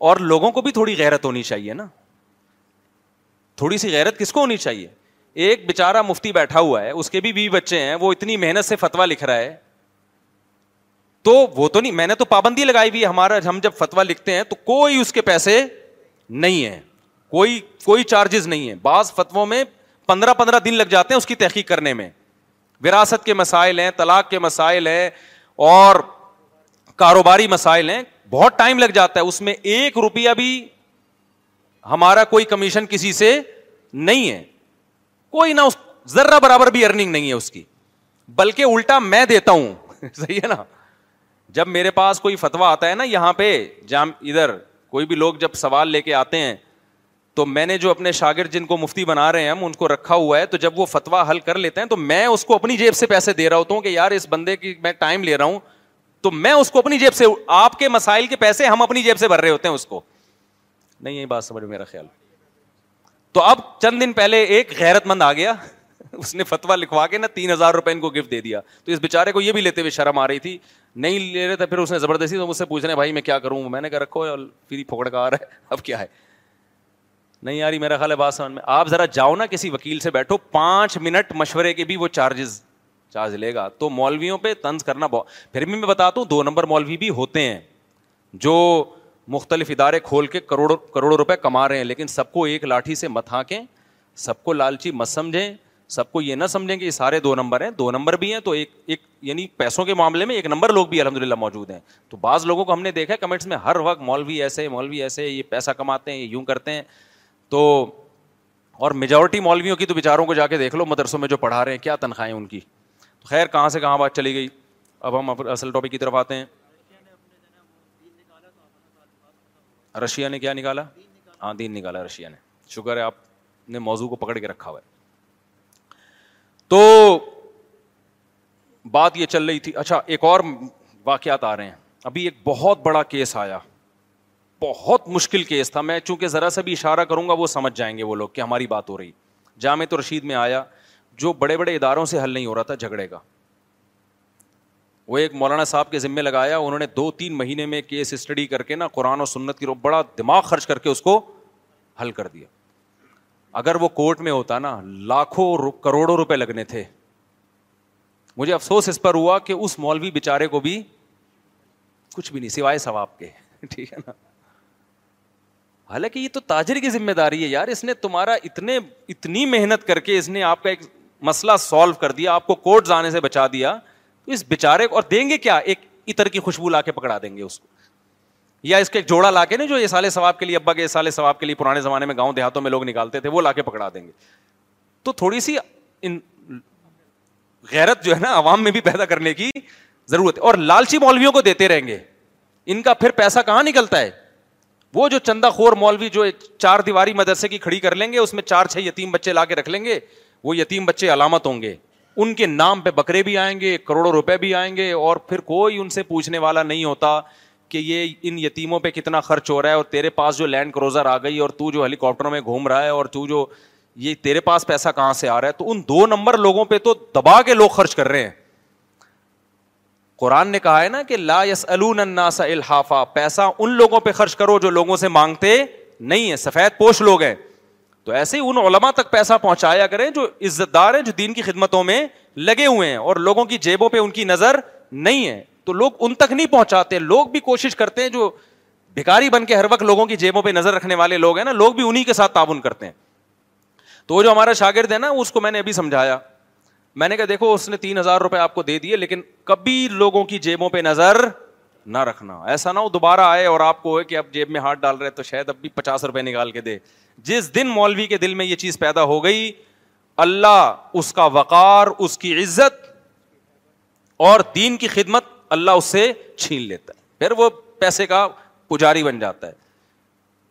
اور لوگوں کو بھی تھوڑی غیرت ہونی چاہیے نا تھوڑی سی غیرت کس کو ہونی چاہیے ایک بیچارہ مفتی بیٹھا ہوا ہے اس کے بھی بیوی بچے ہیں وہ اتنی محنت سے فتوا لکھ رہا ہے تو وہ تو نہیں میں نے تو پابندی لگائی ہوئی ہمارا ہم جب فتوا لکھتے ہیں تو کوئی اس کے پیسے نہیں ہے کوئی کوئی چارجز نہیں ہے بعض فتو میں پندرہ پندرہ دن لگ جاتے ہیں اس کی تحقیق کرنے میں وراثت کے مسائل ہیں طلاق کے مسائل ہیں اور کاروباری مسائل ہیں بہت ٹائم لگ جاتا ہے اس میں ایک روپیہ بھی ہمارا کوئی کمیشن کسی سے نہیں ہے کوئی نہ ذرہ برابر بھی ارننگ نہیں ہے اس کی بلکہ الٹا میں دیتا ہوں صحیح ہے نا جب میرے پاس کوئی فتویٰ آتا ہے نا یہاں پہ جام ادھر کوئی بھی لوگ جب سوال لے کے آتے ہیں تو میں نے جو اپنے شاگرد جن کو مفتی بنا رہے ہیں ہم ان کو رکھا ہوا ہے تو جب وہ فتوا حل کر لیتے ہیں تو میں اس کو اپنی جیب سے پیسے دے رہا ہوتا ہوں کہ یار اس بندے کی میں ٹائم لے رہا ہوں تو میں اس کو اپنی جیب سے آپ کے مسائل کے پیسے ہم اپنی جیب سے بھر رہے ہوتے ہیں اس کو نہیں یہ بات سمجھ میرا خیال تو اب چند دن پہلے ایک غیرت مند آ گیا اس نے فتوا لکھوا کے نا تین ہزار روپے ان کو گفٹ دے دیا تو اس بےچارے کو یہ بھی لیتے ہوئے شرم آ رہی تھی نہیں لے رہے تھے پھر اس نے زبردستی تو مجھ سے پوچھ ہیں بھائی میں کیا کروں میں نے کہا رکھو اور پھر پھوکڑ کا آ رہا ہے اب کیا ہے نہیں یاری میرا خیال ہے بات سمجھ میں آپ ذرا جاؤ نا کسی وکیل سے بیٹھو پانچ منٹ مشورے کے بھی وہ چارجز چارج لے گا تو مولویوں پہ طنز کرنا بہت پھر بھی میں بتاتا ہوں دو نمبر مولوی بھی ہوتے ہیں جو مختلف ادارے کھول کے کروڑوں کروڑوں روپئے کما رہے ہیں لیکن سب کو ایک لاٹھی سے مت ہانکیں سب کو لالچی مت سمجھیں سب کو یہ نہ سمجھیں کہ یہ سارے دو نمبر ہیں دو نمبر بھی ہیں تو ایک ایک یعنی پیسوں کے معاملے میں ایک نمبر لوگ بھی الحمد للہ موجود ہیں تو بعض لوگوں کو ہم نے دیکھا ہے کمنٹس میں ہر وقت مولوی ایسے مولوی ایسے یہ پیسہ کماتے ہیں یہ یوں کرتے ہیں تو اور میجورٹی مولویوں کی تو بیچاروں کو جا کے دیکھ لو مدرسوں میں جو پڑھا رہے ہیں کیا تنخواہیں ان کی تو خیر کہاں سے کہاں بات چلی گئی اب ہم اصل ٹاپک کی طرف آتے ہیں رشیا نے کیا نکالا ہاں دین نکالا رشیا نے شکر ہے آپ نے موضوع کو پکڑ کے رکھا ہوا ہے تو بات یہ چل رہی تھی اچھا ایک اور واقعات آ رہے ہیں ابھی ایک بہت بڑا کیس آیا بہت مشکل کیس تھا میں چونکہ ذرا سا بھی اشارہ کروں گا وہ سمجھ جائیں گے وہ لوگ کہ ہماری بات ہو رہی جامع تو رشید میں آیا جو بڑے بڑے اداروں سے حل نہیں ہو رہا تھا جھگڑے کا وہ ایک مولانا صاحب کے ذمے لگایا انہوں نے دو تین مہینے میں کیس اسٹڈی کر کے نا قرآن و سنت کی بڑا دماغ خرچ کر کے اس کو حل کر دیا اگر وہ کورٹ میں ہوتا نا لاکھوں کروڑوں روپے لگنے تھے مجھے افسوس اس پر ہوا کہ اس مولوی بےچارے کو بھی کچھ بھی نہیں سوائے ثواب کے ٹھیک ہے نا حالانکہ یہ تو تاجر کی ذمہ داری ہے یار اس نے تمہارا اتنے اتنی محنت کر کے اس نے آپ کا ایک مسئلہ سالو کر دیا آپ کو کورٹ جانے سے بچا دیا تو اس بےچارے اور دیں گے کیا ایک عطر کی خوشبو لا کے پکڑا دیں گے اس کو یا اس کے جوڑا لا کے نا جو یہ سالے ثواب کے لیے ابا کے سال سالے ثواب کے لیے پرانے زمانے میں گاؤں دیہاتوں میں لوگ نکالتے تھے وہ لا کے پکڑا دیں گے تو تھوڑی سی ان غیرت جو ہے نا عوام میں بھی پیدا کرنے کی ضرورت ہے اور لالچی مولویوں کو دیتے رہیں گے ان کا پھر پیسہ کہاں نکلتا ہے وہ جو چندہ خور مولوی جو چار دیواری مدرسے کی کھڑی کر لیں گے اس میں چار چھ یتیم بچے لا کے رکھ لیں گے وہ یتیم بچے علامت ہوں گے ان کے نام پہ بکرے بھی آئیں گے کروڑوں روپے بھی آئیں گے اور پھر کوئی ان سے پوچھنے والا نہیں ہوتا کہ یہ ان یتیموں پہ کتنا خرچ ہو رہا ہے اور تیرے پاس جو لینڈ کروزر آ گئی اور تو جو ہیلی کاپٹر میں گھوم رہا ہے اور تو جو یہ تیرے پاس پیسہ کہاں سے آ رہا ہے تو ان دو نمبر لوگوں پہ تو دبا کے لوگ خرچ کر رہے ہیں قرآن نے کہا ہے نا کہ لا یس الناس الحافا پیسہ ان لوگوں پہ خرچ کرو جو لوگوں سے مانگتے نہیں ہیں سفید پوش لوگ ہیں تو ایسے ہی ان علماء تک پیسہ پہنچایا کریں جو عزت دار ہیں جو دین کی خدمتوں میں لگے ہوئے ہیں اور لوگوں کی جیبوں پہ ان کی نظر نہیں ہے تو لوگ ان تک نہیں پہنچاتے لوگ بھی کوشش کرتے ہیں جو بھکاری بن کے ہر وقت لوگوں کی جیبوں پہ نظر رکھنے والے لوگ ہیں نا لوگ بھی انہیں کے ساتھ تعاون کرتے ہیں تو وہ جو ہمارا شاگرد ہے نا اس کو میں نے ابھی سمجھایا میں نے کہا دیکھو اس نے تین ہزار روپے آپ کو دے دیے لیکن کبھی لوگوں کی جیبوں پہ نظر نہ رکھنا ایسا نہ ہو دوبارہ آئے اور آپ کو ہے کہ اب جیب میں ہاتھ ڈال رہے تو شاید اب بھی پچاس روپے نکال کے دے جس دن مولوی کے دل میں یہ چیز پیدا ہو گئی اللہ اس کا وقار اس کی عزت اور دین کی خدمت اللہ اس سے چھین لیتا ہے پھر وہ پیسے کا پجاری بن جاتا ہے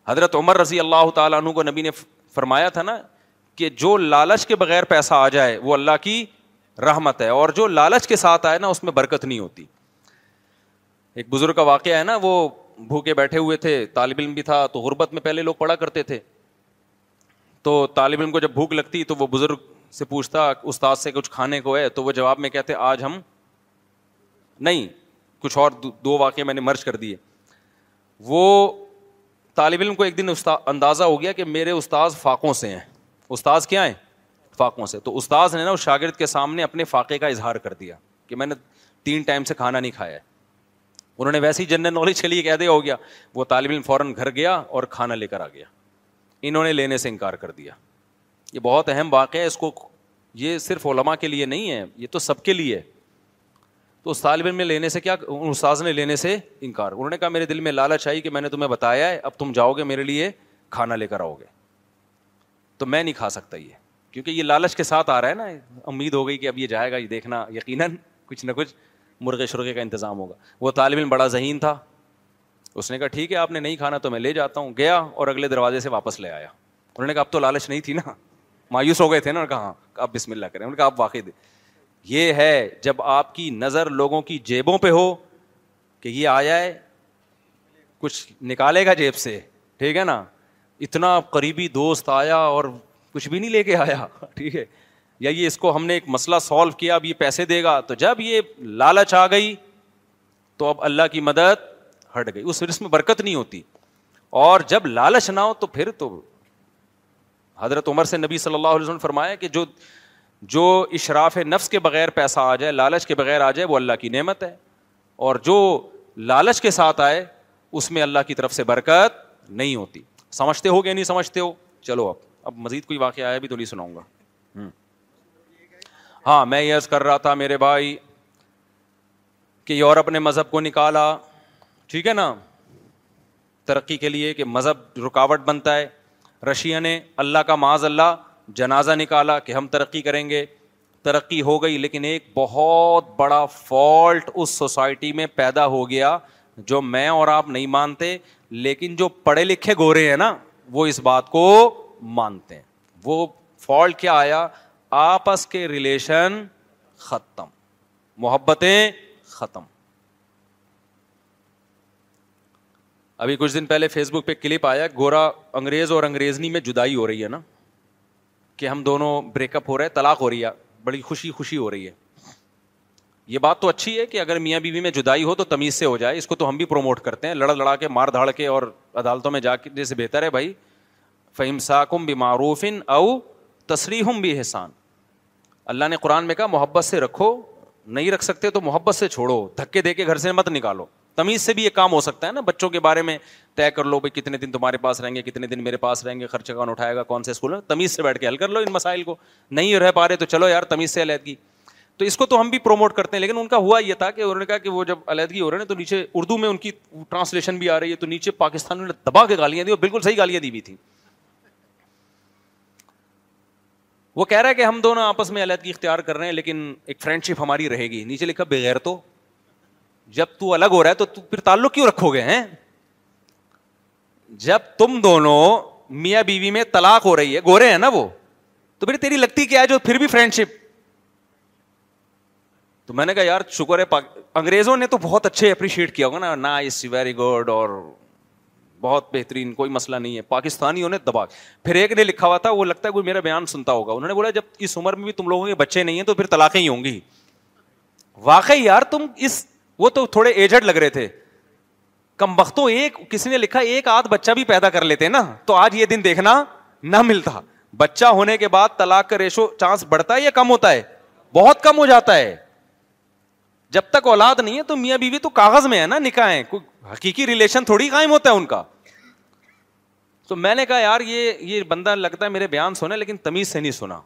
حضرت عمر رضی اللہ تعالیٰ عنہ کو نبی نے فرمایا تھا نا کہ جو لالچ کے بغیر پیسہ آ جائے وہ اللہ کی رحمت ہے اور جو لالچ کے ساتھ آئے نا اس میں برکت نہیں ہوتی ایک بزرگ کا واقعہ ہے نا وہ بھوکے بیٹھے ہوئے تھے طالب علم بھی تھا تو غربت میں پہلے لوگ پڑھا کرتے تھے تو طالب علم کو جب بھوک لگتی تو وہ بزرگ سے پوچھتا استاد سے کچھ کھانے کو ہے تو وہ جواب میں کہتے آج ہم نہیں کچھ اور دو واقعے میں نے مرض کر دیے وہ طالب علم کو ایک دن استاد اندازہ ہو گیا کہ میرے استاذ فاقوں سے ہیں استاذ کیا ہیں فاقوں سے تو استاذ نے نا اس شاگرد کے سامنے اپنے فاقے کا اظہار کر دیا کہ میں نے تین ٹائم سے کھانا نہیں کھایا ہے انہوں نے ویسے ہی جنرل نالج کے لیے کہہ دیا ہو گیا وہ طالب علم فوراً گھر گیا اور کھانا لے کر آ گیا انہوں نے لینے سے انکار کر دیا یہ بہت اہم واقعہ ہے اس کو یہ صرف علماء کے لیے نہیں ہے یہ تو سب کے لیے ہے تو اس طالب علم نے لینے سے کیا استاذ نے لینے سے انکار انہوں نے کہا میرے دل میں لالچ آئی کہ میں نے تمہیں بتایا ہے اب تم جاؤ گے میرے لیے کھانا لے کر آؤ گے تو میں نہیں کھا سکتا یہ کیونکہ یہ لالچ کے ساتھ آ رہا ہے نا امید ہو گئی کہ اب یہ جائے گا یہ دیکھنا یقیناً کچھ نہ کچھ مرغے شرغے کا انتظام ہوگا وہ طالب علم بڑا ذہین تھا اس نے کہا ٹھیک ہے آپ نے نہیں کھانا تو میں لے جاتا ہوں گیا اور اگلے دروازے سے واپس لے آیا انہوں نے کہا اب تو لالچ نہیں تھی نا مایوس ہو گئے تھے نا کہا ہاں آپ بسم اللہ کریں انہوں نے کہا آپ واقع یہ ہے جب آپ کی نظر لوگوں کی جیبوں پہ ہو کہ یہ آیا ہے کچھ نکالے گا جیب سے ٹھیک ہے نا اتنا قریبی دوست آیا اور کچھ بھی نہیں لے کے آیا ٹھیک ہے یا یہ اس کو ہم نے ایک مسئلہ سالو کیا اب یہ پیسے دے گا تو جب یہ لالچ آ گئی تو اب اللہ کی مدد ہٹ گئی اس میں برکت نہیں ہوتی اور جب لالچ نہ ہو تو پھر تو حضرت عمر سے نبی صلی اللہ علیہ وسلم فرمایا کہ جو اشراف نفس کے بغیر پیسہ آ جائے لالچ کے بغیر آ جائے وہ اللہ کی نعمت ہے اور جو لالچ کے ساتھ آئے اس میں اللہ کی طرف سے برکت نہیں ہوتی سمجھتے ہو گیا نہیں سمجھتے ہو چلو اب اب مزید کوئی واقعہ آیا بھی تو نہیں سناؤں گا ہاں میں یس کر رہا تھا میرے بھائی کہ یورپ نے مذہب کو نکالا ٹھیک ہے نا ترقی کے لیے کہ مذہب رکاوٹ بنتا ہے رشیا نے اللہ کا معاذ اللہ جنازہ نکالا کہ ہم ترقی کریں گے ترقی ہو گئی لیکن ایک بہت بڑا فالٹ اس سوسائٹی میں پیدا ہو گیا جو میں اور آپ نہیں مانتے لیکن جو پڑھے لکھے گورے ہیں نا وہ اس بات کو مانتے ہیں وہ فالٹ کیا آیا آپس کے ریلیشن ختم محبتیں ختم ابھی کچھ دن پہلے فیس بک پہ کلپ آیا گورا انگریز اور انگریزنی میں جدائی ہو رہی ہے نا کہ ہم دونوں بریک اپ ہو رہے ہیں طلاق ہو رہی ہے بڑی خوشی خوشی ہو رہی ہے یہ بات تو اچھی ہے کہ اگر میاں بیوی میں جدائی ہو تو تمیز سے ہو جائے اس کو تو ہم بھی پروموٹ کرتے ہیں لڑ لڑا کے مار دھاڑ کے اور عدالتوں میں جا کے جیسے بہتر ہے بھائی فہم ساکم بھی معروف او تسریم بھی احسان اللہ نے قرآن میں کہا محبت سے رکھو نہیں رکھ سکتے تو محبت سے چھوڑو دھکے دے کے گھر سے مت نکالو تمیز سے بھی یہ کام ہو سکتا ہے نا بچوں کے بارے میں طے کر لو بھائی کتنے دن تمہارے پاس رہیں گے کتنے دن میرے پاس رہیں گے خرچہ کون اٹھائے گا کون سے اسکول میں تمیز سے بیٹھ کے حل کر لو ان مسائل کو نہیں رہ پا رہے تو چلو یار تمیز سے علیحدگی تو اس کو تو ہم بھی پروموٹ کرتے ہیں لیکن ان کا ہوا یہ تھا کہ انہوں نے کہا کہ وہ جب علیحدگی ہو رہے ہیں تو نیچے اردو میں ان کی ٹرانسلیشن بھی آ رہی ہے تو نیچے پاکستان نے دبا کے گالیاں دی اور بالکل صحیح گالیاں دی تھیں وہ کہہ رہا ہے کہ ہم دونوں آپس میں علیحدگی اختیار کر رہے ہیں لیکن ایک فرینڈ شپ ہماری رہے گی نیچے لکھا بغیر تو جب تو الگ ہو رہا ہے تو پھر تعلق کیوں رکھو گے ہیں جب تم دونوں میاں بیوی میں طلاق ہو رہی ہے گورے ہیں نا وہ تو پھر تیری لگتی کیا ہے جو پھر بھی فرینڈ شپ تو میں نے کہا یار شکر ہے انگریزوں نے تو بہت اچھے اپریشیٹ کیا ہوگا نا ویری گڈ اور بہت بہترین کوئی مسئلہ نہیں ہے پاکستانیوں نے لکھا ہوا تھا وہ لگتا ہے کوئی میرا بیان سنتا ہوگا انہوں نے بولا جب اس عمر میں بھی تم لوگوں کے بچے نہیں ہیں تو پھر طلاقیں ہی ہوں گی واقعی یار تم اس وہ تو تھوڑے ایجڈ لگ رہے تھے کم بختوں کسی نے لکھا ایک آدھ بچہ بھی پیدا کر لیتے نا تو آج یہ دن دیکھنا نہ ملتا بچہ ہونے کے بعد طلاق کا ریشو چانس بڑھتا ہے یا کم ہوتا ہے بہت کم ہو جاتا ہے جب تک اولاد نہیں ہے تو میاں بیوی تو کاغذ میں ہے نا نکاح کوئی حقیقی ریلیشن تھوڑی قائم ہوتا ہے ان کا تو میں نے کہا یار یہ یہ بندہ لگتا ہے میرے بیان لیکن تمیز سے نہیں سنا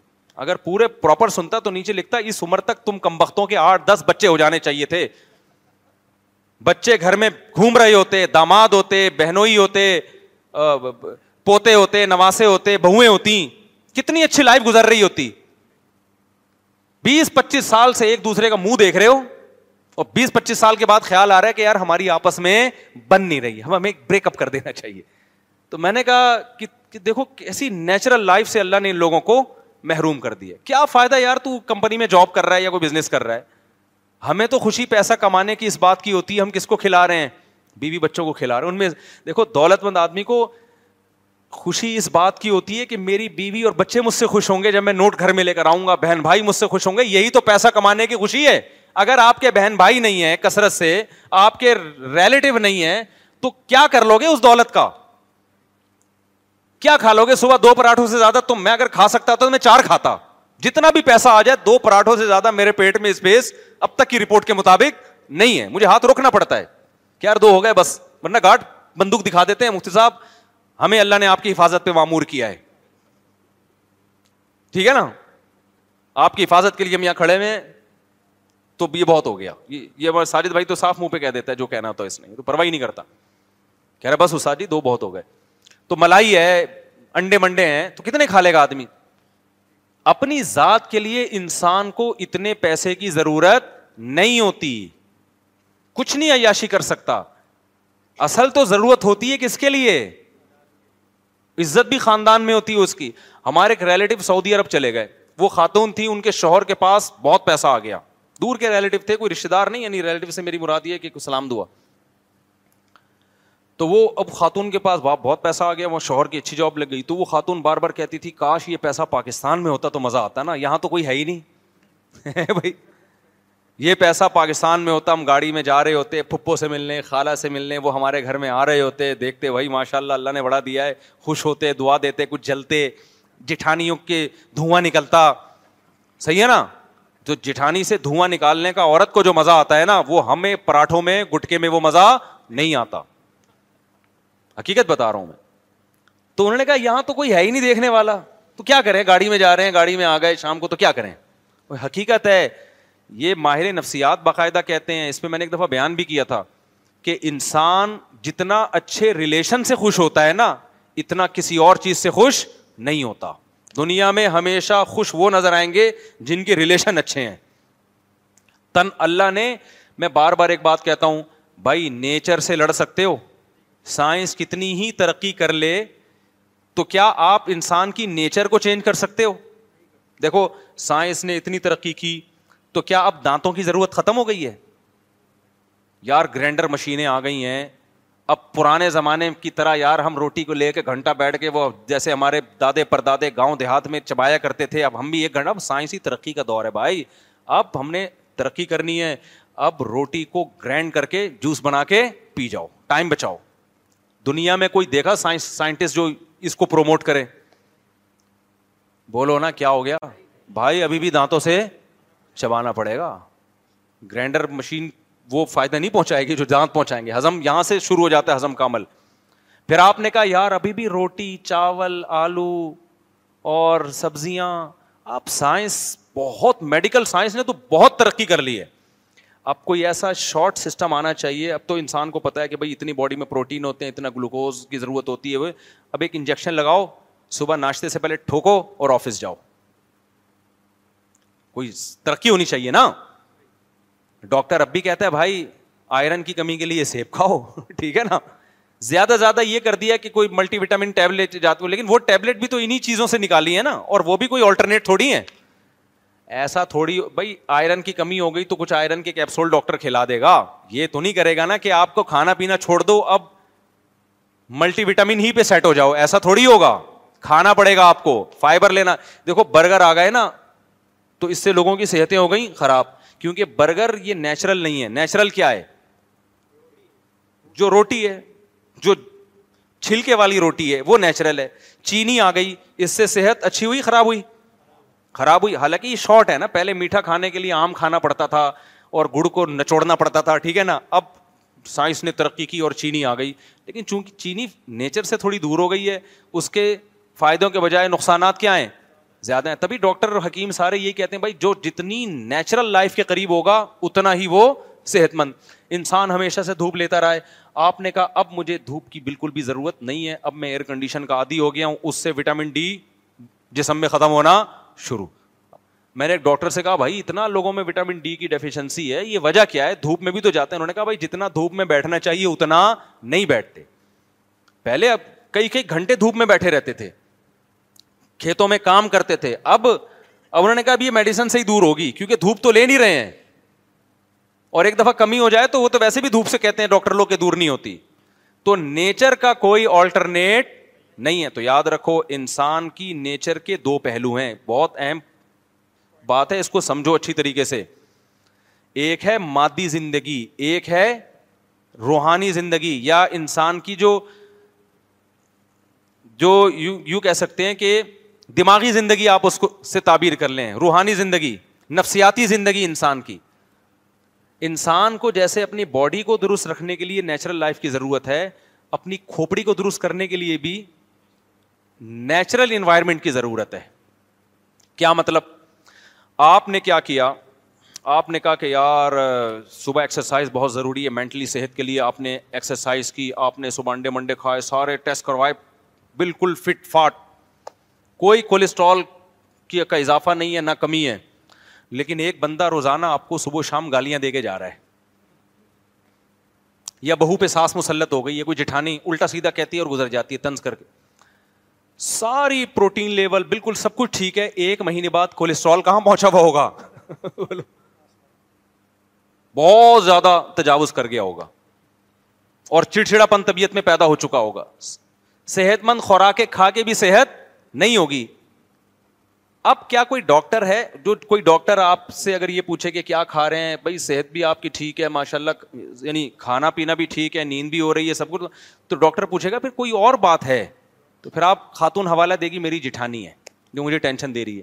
اگر پورے پراپر سنتا تو نیچے لکھتا اس عمر تک تم کم کے آٹھ دس بچے ہو جانے چاہیے تھے بچے گھر میں گھوم رہے ہوتے داماد ہوتے بہنوئی ہوتے پوتے ہوتے نواسے ہوتے بہویں ہوتی کتنی اچھی لائف گزر رہی ہوتی بیس پچیس سال سے ایک دوسرے کا منہ دیکھ رہے ہو اور بیس پچیس سال کے بعد خیال آ رہا ہے کہ یار ہماری آپس میں بن نہیں رہی ہمیں بریک اپ کر دینا چاہیے تو میں نے کہا کہ دیکھو ایسی نیچرل لائف سے اللہ نے ان لوگوں کو محروم کر دیا کیا فائدہ یار تو کمپنی میں جاب کر رہا ہے یا کوئی بزنس کر رہا ہے ہمیں تو خوشی پیسہ کمانے کی اس بات کی ہوتی ہے ہم کس کو کھلا رہے ہیں بیوی بچوں کو کھلا رہے ہیں ان میں دیکھو دولت مند آدمی کو خوشی اس بات کی ہوتی ہے کہ میری بیوی اور بچے مجھ سے خوش ہوں گے جب میں نوٹ گھر میں لے کر آؤں گا بہن بھائی مجھ سے خوش ہوں گے یہی تو پیسہ کمانے کی خوشی ہے اگر آپ کے بہن بھائی نہیں ہے کثرت سے آپ کے ریلیٹو نہیں ہے تو کیا کر لو گے اس دولت کا کیا کھا لو گے صبح دو پراٹھوں سے زیادہ تم میں اگر کھا سکتا تو میں چار کھاتا جتنا بھی پیسہ آ جائے دو پراٹھوں سے زیادہ میرے پیٹ میں اسپیس اب تک کی رپورٹ کے مطابق نہیں ہے مجھے ہاتھ روکنا پڑتا ہے دو ہو گئے بس ورنہ گاٹ بندوق دکھا دیتے ہیں مفتی صاحب ہمیں اللہ نے آپ کی حفاظت پہ معمور کیا ہے ٹھیک ہے نا آپ کی حفاظت کے لیے ہم یہاں کھڑے ہوئے تو یہ بہت ہو گیا یہ ہمارے ساجد بھائی تو صاف منہ پہ کہہ دیتا ہے جو کہنا تو اس نے تو پرواہ نہیں کرتا کہہ رہا بس اساجی دو بہت ہو گئے تو ملائی ہے انڈے منڈے ہیں تو کتنے کھا لے گا آدمی اپنی ذات کے لیے انسان کو اتنے پیسے کی ضرورت نہیں ہوتی کچھ نہیں عیاشی کر سکتا اصل تو ضرورت ہوتی ہے کس کے لیے عزت بھی خاندان میں ہوتی ہے اس کی ہمارے ایک ریلیٹو سعودی عرب چلے گئے وہ خاتون تھی ان کے شوہر کے پاس بہت پیسہ آ گیا دور کے ریلیٹو تھے کوئی رشتے دار نہیں یعنی ریلیٹو سے میری مراد یہ کہ سلام دعا تو وہ اب خاتون کے پاس بہت پیسہ آ گیا وہ شوہر کی اچھی جاب لگ گئی تو وہ خاتون بار بار کہتی تھی کاش یہ پیسہ پاکستان میں ہوتا تو مزہ آتا نا یہاں تو کوئی ہے ہی نہیں بھائی یہ پیسہ پاکستان میں ہوتا ہم گاڑی میں جا رہے ہوتے پھپھو سے ملنے خالہ سے ملنے وہ ہمارے گھر میں آ رہے ہوتے دیکھتے بھائی ماشاء اللہ اللہ نے بڑا دیا ہے خوش ہوتے دعا دیتے کچھ جلتے جٹھانیوں کے دھواں نکلتا صحیح ہے نا جو جٹھانی سے دھواں نکالنے کا عورت کو جو مزہ آتا ہے نا وہ ہمیں پراٹھوں میں گٹکے میں وہ مزہ نہیں آتا حقیقت بتا رہا ہوں میں تو انہوں نے کہا یہاں تو کوئی ہے ہی نہیں دیکھنے والا تو کیا کریں گاڑی میں جا رہے ہیں گاڑی میں آ گئے شام کو تو کیا کریں حقیقت ہے یہ ماہر نفسیات باقاعدہ کہتے ہیں اس پہ میں نے ایک دفعہ بیان بھی کیا تھا کہ انسان جتنا اچھے ریلیشن سے خوش ہوتا ہے نا اتنا کسی اور چیز سے خوش نہیں ہوتا دنیا میں ہمیشہ خوش وہ نظر آئیں گے جن کے ریلیشن اچھے ہیں تن اللہ نے میں بار بار ایک بات کہتا ہوں بھائی نیچر سے لڑ سکتے ہو سائنس کتنی ہی ترقی کر لے تو کیا آپ انسان کی نیچر کو چینج کر سکتے ہو دیکھو سائنس نے اتنی ترقی کی تو کیا اب دانتوں کی ضرورت ختم ہو گئی ہے یار گرینڈر مشینیں آ گئی ہیں اب پرانے زمانے کی طرح یار ہم روٹی کو لے کے گھنٹہ بیٹھ کے وہ جیسے ہمارے دادے پردادے گاؤں دیہات میں چبایا کرتے تھے اب ہم بھی ایک گھنٹہ سائنسی ترقی کا دور ہے بھائی اب ہم نے ترقی کرنی ہے اب روٹی کو گرینڈ کر کے جوس بنا کے پی جاؤ ٹائم بچاؤ دنیا میں کوئی دیکھا سائنس سائنٹسٹ جو اس کو پروموٹ کرے بولو نا کیا ہو گیا بھائی ابھی بھی دانتوں سے چبانا پڑے گا گرینڈر مشین وہ فائدہ نہیں پہنچائے گی جو دانت پہنچائیں گے ہضم یہاں سے شروع ہو جاتا ہے ہضم کا عمل پھر آپ نے کہا یار ابھی بھی روٹی چاول آلو اور سبزیاں آپ سائنس بہت میڈیکل سائنس نے تو بہت ترقی کر لی ہے آپ کو ایسا شارٹ سسٹم آنا چاہیے اب تو انسان کو پتا ہے کہ بھائی اتنی باڈی میں پروٹین ہوتے ہیں اتنا گلوکوز کی ضرورت ہوتی ہے اب ایک انجیکشن لگاؤ صبح ناشتے سے پہلے ٹھوکو اور آفس جاؤ کوئی ترقی ہونی چاہیے نا ڈاکٹر اب بھی کہتا ہے بھائی آئرن کی کمی کے لیے سیب کھاؤ ٹھیک ہے نا زیادہ زیادہ یہ کر دیا کہ کوئی ملٹی وٹامن ٹیبلٹ جاتے لیکن وہ ٹیبلیٹ بھی تو انہیں چیزوں سے نکالی ہے نا اور وہ بھی کوئی آلٹرنیٹ تھوڑی ہے ایسا تھوڑی بھائی آئرن کی کمی ہو گئی تو کچھ آئرن کے کیپسول ڈاکٹر کھلا دے گا یہ تو نہیں کرے گا نا کہ آپ کو کھانا پینا چھوڑ دو اب ملٹی وٹامن ہی پہ سیٹ ہو جاؤ ایسا تھوڑی ہوگا کھانا پڑے گا آپ کو فائبر لینا دیکھو برگر آ گئے نا تو اس سے لوگوں کی صحتیں ہو گئیں خراب کیونکہ برگر یہ نیچرل نہیں ہے نیچرل کیا ہے جو روٹی ہے جو چھلکے والی روٹی ہے وہ نیچرل ہے چینی آ گئی اس سے صحت اچھی ہوئی خراب ہوئی خراب ہوئی حالانکہ یہ شارٹ ہے نا پہلے میٹھا کھانے کے لیے آم کھانا پڑتا تھا اور گڑ کو نچوڑنا پڑتا تھا ٹھیک ہے نا اب سائنس نے ترقی کی اور چینی آ گئی لیکن چونکہ چینی نیچر سے تھوڑی دور ہو گئی ہے اس کے فائدوں کے بجائے نقصانات کیا ہیں زیادہ ہیں تبھی ڈاکٹر اور حکیم سارے یہ کہتے ہیں بھائی جو جتنی نیچرل لائف کے قریب ہوگا اتنا ہی وہ صحت مند انسان ہمیشہ سے دھوپ لیتا رہا ہے آپ نے کہا اب مجھے دھوپ کی بالکل بھی ضرورت نہیں ہے اب میں ایئر کنڈیشن کا عادی ہو گیا ہوں اس سے وٹامن ڈی جسم میں ختم ہونا شروع میں نے ایک ڈاکٹر سے کہا بھائی اتنا لوگوں میں وٹامن ڈی کی ڈیفیشنسی ہے یہ وجہ کیا ہے دھوپ میں بھی تو جاتے ہیں انہوں نے کہا بھائی جتنا دھوپ میں بیٹھنا چاہیے اتنا نہیں بیٹھتے پہلے اب کئی کئی گھنٹے دھوپ میں بیٹھے رہتے تھے کھیتوں میں کام کرتے تھے اب اب انہوں نے کہا بھی میڈیسن سے ہی دور ہوگی کیونکہ دھوپ تو لے نہیں رہے ہیں اور ایک دفعہ کمی ہو جائے تو وہ تو ویسے بھی دھوپ سے کہتے ہیں ڈاکٹر لوگ کے دور نہیں ہوتی تو نیچر کا کوئی آلٹرنیٹ نہیں ہے تو یاد رکھو انسان کی نیچر کے دو پہلو ہیں بہت اہم بات ہے اس کو سمجھو اچھی طریقے سے ایک ہے مادی زندگی ایک ہے روحانی زندگی یا انسان کی جو یوں کہہ سکتے ہیں کہ دماغی زندگی آپ اس کو سے تعبیر کر لیں روحانی زندگی نفسیاتی زندگی انسان کی انسان کو جیسے اپنی باڈی کو درست رکھنے کے لیے نیچرل لائف کی ضرورت ہے اپنی کھوپڑی کو درست کرنے کے لیے بھی نیچرل انوائرمنٹ کی ضرورت ہے کیا مطلب آپ نے کیا کیا آپ نے کہا کہ یار صبح ایکسرسائز بہت ضروری ہے مینٹلی صحت کے لیے آپ نے ایکسرسائز کی آپ نے صبح انڈے منڈے کھائے سارے ٹیسٹ کروائے بالکل فٹ فاٹ کوئی کولیسٹرول کی کا اضافہ نہیں ہے نہ کمی ہے لیکن ایک بندہ روزانہ آپ کو صبح و شام گالیاں دے کے جا رہا ہے یا بہو پہ سانس مسلط ہو گئی ہے کوئی جٹھانی الٹا سیدھا کہتی ہے اور گزر جاتی ہے تنز کر کے ساری پروٹین لیول بالکل سب کچھ ٹھیک ہے ایک مہینے بعد کولیسٹرول کہاں پہنچا ہوا ہوگا بہت زیادہ تجاوز کر گیا ہوگا اور چڑچڑا پن طبیعت میں پیدا ہو چکا ہوگا صحت مند خوراکیں کھا کے بھی صحت نہیں ہوگی اب کیا کوئی ڈاکٹر ہے جو کوئی ڈاکٹر آپ سے اگر یہ پوچھے کہ کیا کھا رہے ہیں بھائی صحت بھی آپ کی ٹھیک ہے ماشاء اللہ یعنی کھانا پینا بھی ٹھیک ہے نیند بھی ہو رہی ہے سب کچھ تو ڈاکٹر پوچھے گا پھر کوئی اور بات ہے تو پھر آپ خاتون حوالہ دے گی میری جٹھانی ہے جو مجھے ٹینشن دے رہی ہے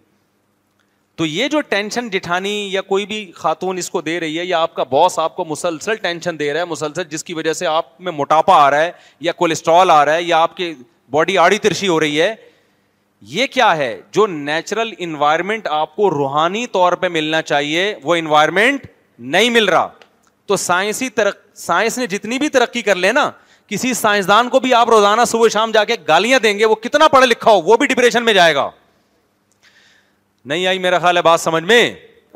تو یہ جو ٹینشن جٹھانی یا کوئی بھی خاتون اس کو دے رہی ہے یا آپ کا باس آپ کو مسلسل ٹینشن دے رہا ہے مسلسل جس کی وجہ سے آپ میں موٹاپا آ رہا ہے یا کولیسٹرول آ رہا ہے یا آپ کی باڈی آڑی ترشی ہو رہی ہے یہ کیا ہے جو نیچرل انوائرمنٹ آپ کو روحانی طور پہ ملنا چاہیے وہ انوائرمنٹ نہیں مل رہا تو سائنسی ترق سائنس نے جتنی بھی ترقی کر لے نا کسی سائنسدان کو بھی آپ روزانہ صبح شام جا کے گالیاں دیں گے وہ کتنا پڑھا لکھا ہو وہ بھی ڈپریشن میں جائے گا نہیں آئی میرا خیال ہے بات سمجھ میں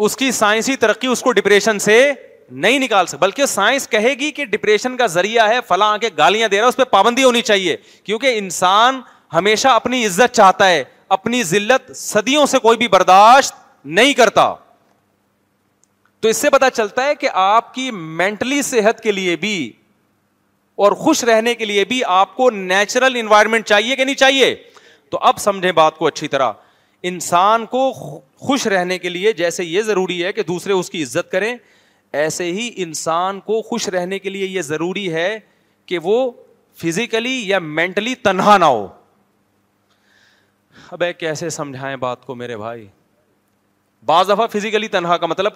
اس کی سائنسی ترقی اس کو ڈپریشن سے نہیں نکال سکتے بلکہ سائنس کہے گی کہ ڈپریشن کا ذریعہ ہے فلاں آ کے گالیاں دے رہا ہے اس پہ پابندی ہونی چاہیے کیونکہ انسان ہمیشہ اپنی عزت چاہتا ہے اپنی ذلت صدیوں سے کوئی بھی برداشت نہیں کرتا تو اس سے پتا چلتا ہے کہ آپ کی مینٹلی صحت کے لیے بھی اور خوش رہنے کے لیے بھی آپ کو نیچرل انوائرمنٹ چاہیے کہ نہیں چاہیے تو اب سمجھیں بات کو اچھی طرح انسان کو خوش رہنے کے لیے جیسے یہ ضروری ہے کہ دوسرے اس کی عزت کریں ایسے ہی انسان کو خوش رہنے کے لیے یہ ضروری ہے کہ وہ فزیکلی یا مینٹلی تنہا نہ ہو کیسے سمجھائیں بات کو میرے بھائی بعض دفعہ فزیکلی تنہا کا مطلب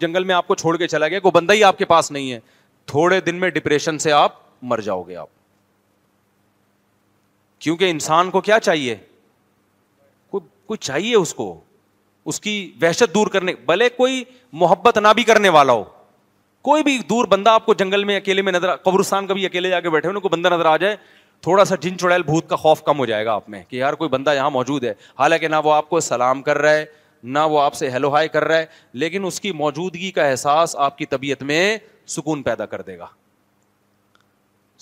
جنگل میں آپ کو چھوڑ کے چلا گیا کوئی بندہ ہی آپ کے پاس نہیں ہے تھوڑے دن میں ڈپریشن سے آپ مر جاؤ گے آپ کیونکہ انسان کو کیا چاہیے کوئی چاہیے اس کو اس کی وحشت دور کرنے بھلے کوئی محبت نہ بھی کرنے والا ہو کوئی بھی دور بندہ آپ کو جنگل میں اکیلے میں نظر قبرستان کبھی اکیلے جا کے بیٹھے کو بندہ نظر آ جائے تھوڑا سا جن چڑیل بھوت کا خوف کم ہو جائے گا آپ میں کہ یار کوئی بندہ یہاں موجود ہے حالانکہ نہ وہ آپ کو سلام کر رہا ہے نہ وہ آپ سے ہیلو ہائی کر رہا ہے لیکن اس کی موجودگی کا احساس آپ کی طبیعت میں سکون پیدا کر دے گا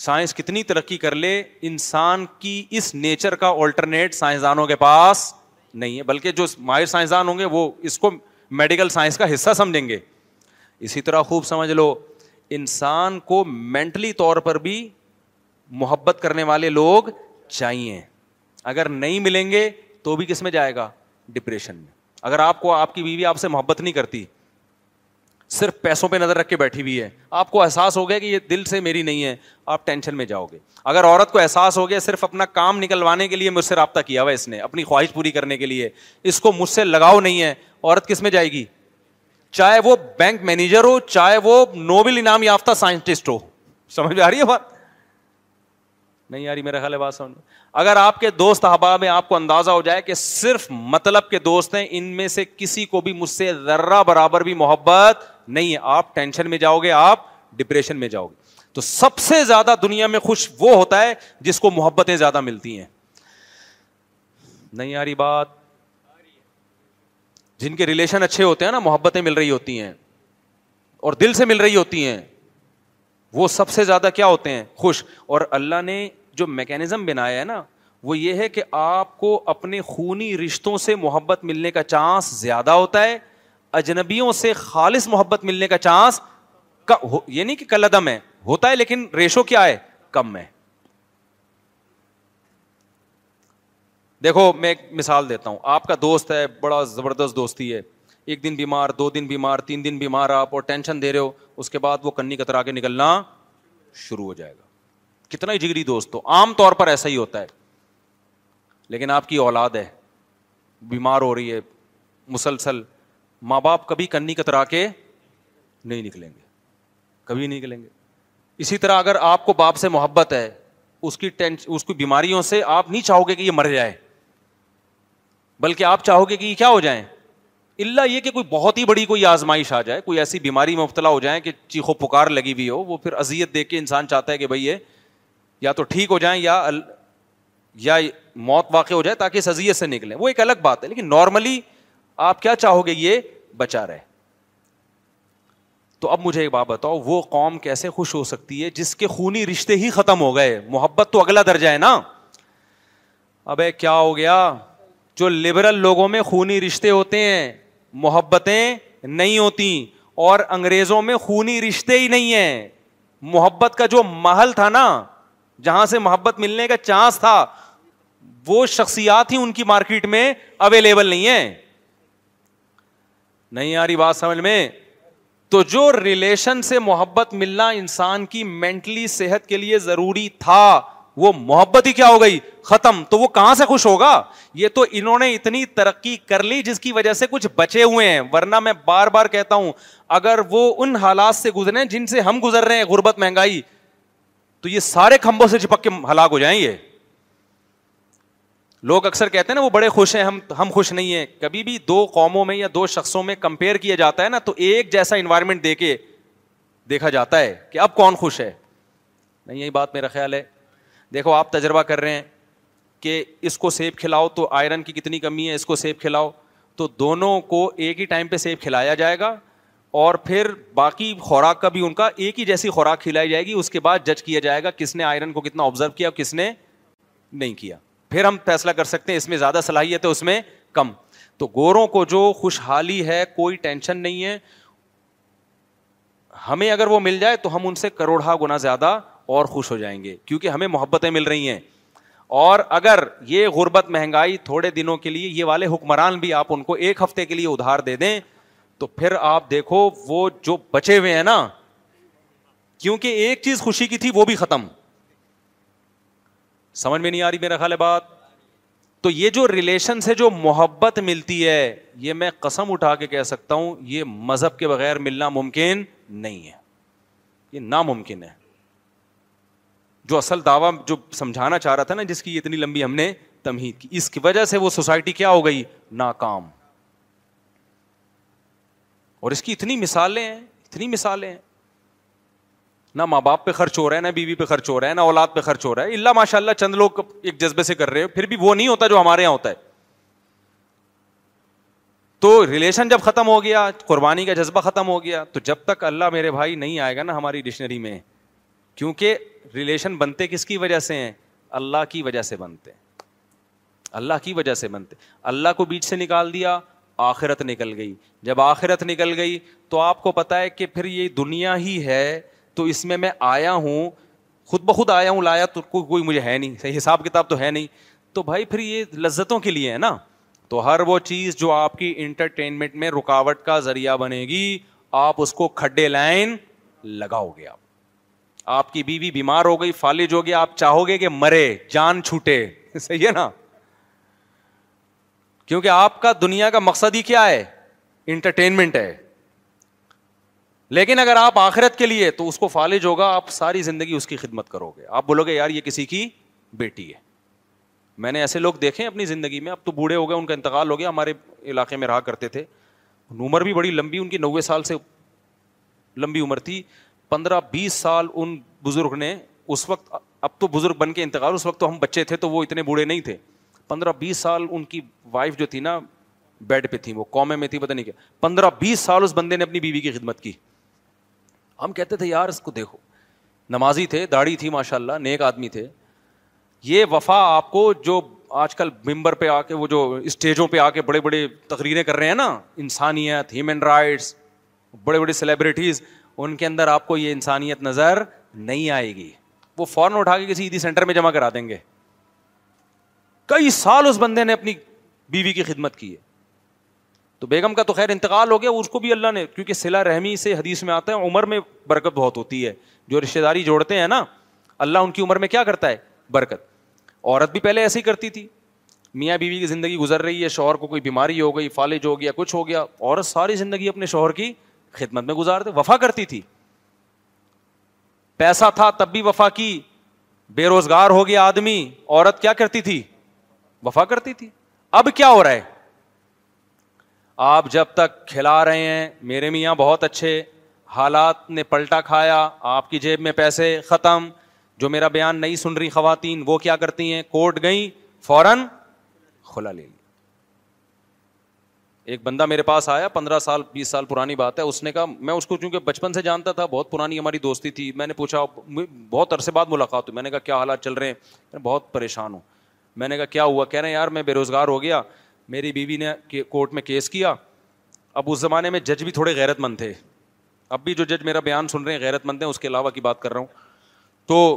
سائنس کتنی ترقی کر لے انسان کی اس نیچر کا آلٹرنیٹ سائنسدانوں کے پاس نہیں ہے بلکہ جو ماہر سائنسدان ہوں گے وہ اس کو میڈیکل سائنس کا حصہ سمجھیں گے اسی طرح خوب سمجھ لو انسان کو مینٹلی طور پر بھی محبت کرنے والے لوگ چاہیے اگر نہیں ملیں گے تو بھی کس میں جائے گا ڈپریشن میں اگر آپ کو آپ کی بیوی آپ سے محبت نہیں کرتی صرف پیسوں پہ نظر رکھ کے بیٹھی ہوئی ہے آپ کو احساس ہو گیا کہ یہ دل سے میری نہیں ہے آپ ٹینشن میں جاؤ گے اگر عورت کو احساس ہو گیا صرف اپنا کام نکلوانے کے لیے مجھ سے رابطہ کیا ہوا اس نے اپنی خواہش پوری کرنے کے لیے اس کو مجھ سے لگاؤ نہیں ہے عورت کس میں جائے گی چاہے وہ بینک مینیجر ہو چاہے وہ نوبل انعام یافتہ سائنٹسٹ ہو سمجھ میں آ رہی ہے بات نہیں یاری میرا خیال ہے بات سمجھ اگر آپ کے دوست احباب میں آپ کو اندازہ ہو جائے کہ صرف مطلب کے دوست ہیں ان میں سے کسی کو بھی مجھ سے ذرہ برابر بھی محبت نہیں ہے آپ ٹینشن میں جاؤ گے آپ ڈپریشن میں جاؤ گے تو سب سے زیادہ دنیا میں خوش وہ ہوتا ہے جس کو محبتیں زیادہ ملتی ہیں نہیں یاری بات جن کے ریلیشن اچھے ہوتے ہیں نا محبتیں مل رہی ہوتی ہیں اور دل سے مل رہی ہوتی ہیں وہ سب سے زیادہ کیا ہوتے ہیں خوش اور اللہ نے جو میکینزم بنایا ہے نا وہ یہ ہے کہ آپ کو اپنے خونی رشتوں سے محبت ملنے کا چانس زیادہ ہوتا ہے اجنبیوں سے خالص محبت ملنے کا چانس یہ نہیں کہ کل عدم ہے ہوتا ہے لیکن ریشو کیا ہے کم ہے دیکھو میں ایک مثال دیتا ہوں آپ کا دوست ہے بڑا زبردست دوستی ہے ایک دن بیمار دو دن بیمار تین دن بیمار آپ اور ٹینشن دے رہے ہو اس کے بعد وہ کنی کترا کے نکلنا شروع ہو جائے گا کتنا ہی جگری دوست ہو عام طور پر ایسا ہی ہوتا ہے لیکن آپ کی اولاد ہے بیمار ہو رہی ہے مسلسل ماں باپ کبھی کنی کترا کے نہیں نکلیں گے کبھی نہیں نکلیں گے اسی طرح اگر آپ کو باپ سے محبت ہے اس کی ٹینش اس کی بیماریوں سے آپ نہیں چاہو گے کہ یہ مر جائے بلکہ آپ چاہو گے کہ یہ کیا ہو جائیں اللہ یہ کہ کوئی بہت ہی بڑی کوئی آزمائش آ جائے کوئی ایسی بیماری مبتلا ہو جائے کہ چیخو پکار لگی ہوئی ہو وہ پھر اذیت دیکھ کے انسان چاہتا ہے کہ بھائی یہ یا تو ٹھیک ہو جائیں یا ال یا موت واقع ہو جائے تاکہ سزیت سے نکلیں وہ ایک الگ بات ہے لیکن نارملی آپ کیا چاہو گے یہ بچا رہے تو اب مجھے ایک بات بتاؤ وہ قوم کیسے خوش ہو سکتی ہے جس کے خونی رشتے ہی ختم ہو گئے محبت تو اگلا درجہ ہے نا اب کیا ہو گیا جو لبرل لوگوں میں خونی رشتے ہوتے ہیں محبتیں نہیں ہوتی اور انگریزوں میں خونی رشتے ہی نہیں ہیں محبت کا جو محل تھا نا جہاں سے محبت ملنے کا چانس تھا وہ شخصیات ہی ان کی مارکیٹ میں اویلیبل نہیں ہے نہیں آ رہی بات سمجھ میں تو جو ریلیشن سے محبت ملنا انسان کی مینٹلی صحت کے لیے ضروری تھا وہ محبت ہی کیا ہو گئی ختم تو وہ کہاں سے خوش ہوگا یہ تو انہوں نے اتنی ترقی کر لی جس کی وجہ سے کچھ بچے ہوئے ہیں ورنہ میں بار بار کہتا ہوں اگر وہ ان حالات سے گزرے جن سے ہم گزر رہے ہیں غربت مہنگائی تو یہ سارے کھمبوں سے چپک کے ہلاک ہو جائیں گے لوگ اکثر کہتے ہیں نا وہ بڑے خوش ہیں ہم ہم خوش نہیں ہیں کبھی بھی دو قوموں میں یا دو شخصوں میں کمپیئر کیا جاتا ہے نا تو ایک جیسا انوائرمنٹ دے کے دیکھا جاتا ہے کہ اب کون خوش ہے نہیں یہی بات میرا خیال ہے دیکھو آپ تجربہ کر رہے ہیں کہ اس کو سیب کھلاؤ تو آئرن کی کتنی کمی ہے اس کو سیب کھلاؤ تو دونوں کو ایک ہی ٹائم پہ سیب کھلایا جائے گا اور پھر باقی خوراک کا بھی ان کا ایک ہی جیسی خوراک کھلائی جائے گی اس کے بعد جج کیا جائے گا کس نے آئرن کو کتنا آبزرو کیا کس نے نہیں کیا پھر ہم فیصلہ کر سکتے ہیں اس میں زیادہ صلاحیت ہے اس میں کم تو گوروں کو جو خوشحالی ہے کوئی ٹینشن نہیں ہے ہمیں اگر وہ مل جائے تو ہم ان سے کروڑا گنا زیادہ اور خوش ہو جائیں گے کیونکہ ہمیں محبتیں مل رہی ہیں اور اگر یہ غربت مہنگائی تھوڑے دنوں کے لیے یہ والے حکمران بھی آپ ان کو ایک ہفتے کے لیے ادھار دے دیں تو پھر آپ دیکھو وہ جو بچے ہوئے ہیں نا کیونکہ ایک چیز خوشی کی تھی وہ بھی ختم سمجھ میں نہیں آ رہی میرا خیال ہے بات تو یہ جو ریلیشن سے جو محبت ملتی ہے یہ میں قسم اٹھا کے کہہ سکتا ہوں یہ مذہب کے بغیر ملنا ممکن نہیں ہے یہ ناممکن ہے جو اصل دعویٰ جو سمجھانا چاہ رہا تھا نا جس کی اتنی لمبی ہم نے تمہید کی اس کی وجہ سے وہ سوسائٹی کیا ہو گئی ناکام اور اس کی اتنی مثالیں ہیں اتنی مثالیں ہیں نہ ماں باپ پہ خرچ ہو رہا ہے نہ بیوی پہ خرچ ہو رہا ہے نہ اولاد پہ خرچ ہو رہا ہے اللہ ماشاء اللہ چند لوگ ایک جذبے سے کر رہے ہو پھر بھی وہ نہیں ہوتا جو ہمارے یہاں ہوتا ہے تو ریلیشن جب ختم ہو گیا قربانی کا جذبہ ختم ہو گیا تو جب تک اللہ میرے بھائی نہیں آئے گا نا ہماری ڈکشنری میں کیونکہ ریلیشن بنتے کس کی وجہ سے ہیں اللہ کی وجہ سے بنتے اللہ کی وجہ سے بنتے اللہ کو بیچ سے نکال دیا آخرت نکل گئی جب آخرت نکل گئی تو آپ کو پتا ہے کہ پھر یہ دنیا ہی ہے تو اس میں میں آیا ہوں خود بخود آیا ہوں لایا تو کوئی مجھے ہے نہیں صحیح حساب کتاب تو ہے نہیں تو بھائی پھر یہ لذتوں کے لیے ہے نا تو ہر وہ چیز جو آپ کی انٹرٹینمنٹ میں رکاوٹ کا ذریعہ بنے گی آپ اس کو کھڈے لائن لگاؤ گے آپ آپ کی بیوی بیمار ہو گئی فالج ہو گیا آپ چاہو گے کہ مرے جان چھوٹے صحیح ہے نا کیونکہ آپ کا دنیا کا مقصد ہی کیا ہے انٹرٹینمنٹ ہے لیکن اگر آپ آخرت کے لیے تو اس کو فالج ہوگا آپ ساری زندگی اس کی خدمت کرو گے آپ بولو گے یار یہ کسی کی بیٹی ہے میں نے ایسے لوگ دیکھے اپنی زندگی میں اب تو بوڑھے ہو گئے ان کا انتقال ہو گیا ہمارے علاقے میں رہا کرتے تھے عمر بھی بڑی لمبی ان کی نوے سال سے لمبی عمر تھی پندرہ بیس سال ان بزرگ نے اس وقت اب تو بزرگ بن کے انتقال اس وقت تو ہم بچے تھے تو وہ اتنے بوڑھے نہیں تھے پندرہ بیس سال ان کی وائف جو تھی نا بیڈ پہ تھی وہ قومے میں تھی پتا نہیں کیا پندرہ بیس سال اس بندے نے اپنی بیوی کی خدمت کی ہم کہتے تھے یار اس کو دیکھو نمازی تھے داڑھی تھی ماشاء اللہ نیک آدمی تھے یہ وفا آپ کو جو آج کل ممبر پہ آ کے وہ جو اسٹیجوں پہ آ کے بڑے بڑے تقریریں کر رہے ہیں نا انسانیت ہیومن رائٹس بڑے بڑے سیلیبریٹیز ان کے اندر آپ کو یہ انسانیت نظر نہیں آئے گی وہ فوراً اٹھا کے کسی عیدی سینٹر میں جمع کرا دیں گے کئی سال اس بندے نے اپنی بیوی کی خدمت کی ہے تو بیگم کا تو خیر انتقال ہو گیا اس کو بھی اللہ نے کیونکہ سلا رحمی سے حدیث میں آتا ہے عمر میں برکت بہت ہوتی ہے جو رشتے داری جوڑتے ہیں نا اللہ ان کی عمر میں کیا کرتا ہے برکت عورت بھی پہلے ایسے ہی کرتی تھی میاں بیوی کی زندگی گزر رہی ہے شوہر کو کوئی بیماری ہو گئی فالج ہو گیا کچھ ہو گیا عورت ساری زندگی اپنے شوہر کی خدمت میں گزارتے وفا کرتی تھی پیسہ تھا تب بھی وفا کی بے روزگار ہو گیا آدمی عورت کیا کرتی تھی وفا کرتی تھی اب کیا ہو رہا ہے آپ جب تک کھلا رہے ہیں میرے میاں بہت اچھے حالات نے پلٹا کھایا آپ کی جیب میں پیسے ختم جو میرا بیان نہیں سن رہی خواتین وہ کیا کرتی ہیں کوٹ گئی فوراً کھلا لے لی ایک بندہ میرے پاس آیا پندرہ سال بیس سال پرانی بات ہے اس نے کہا میں اس کو چونکہ بچپن سے جانتا تھا بہت پرانی ہماری دوستی تھی میں نے پوچھا بہت عرصے بعد ملاقات ہوئی میں نے کہا کیا حالات چل رہے ہیں بہت پریشان ہوں میں نے کہا کیا ہوا کہہ رہے ہیں یار میں بے روزگار ہو گیا میری بیوی نے کورٹ میں کیس کیا اب اس زمانے میں جج بھی تھوڑے غیرت مند تھے اب بھی جو جج میرا بیان سن رہے ہیں غیرت مند ہیں اس کے علاوہ کی بات کر رہا ہوں تو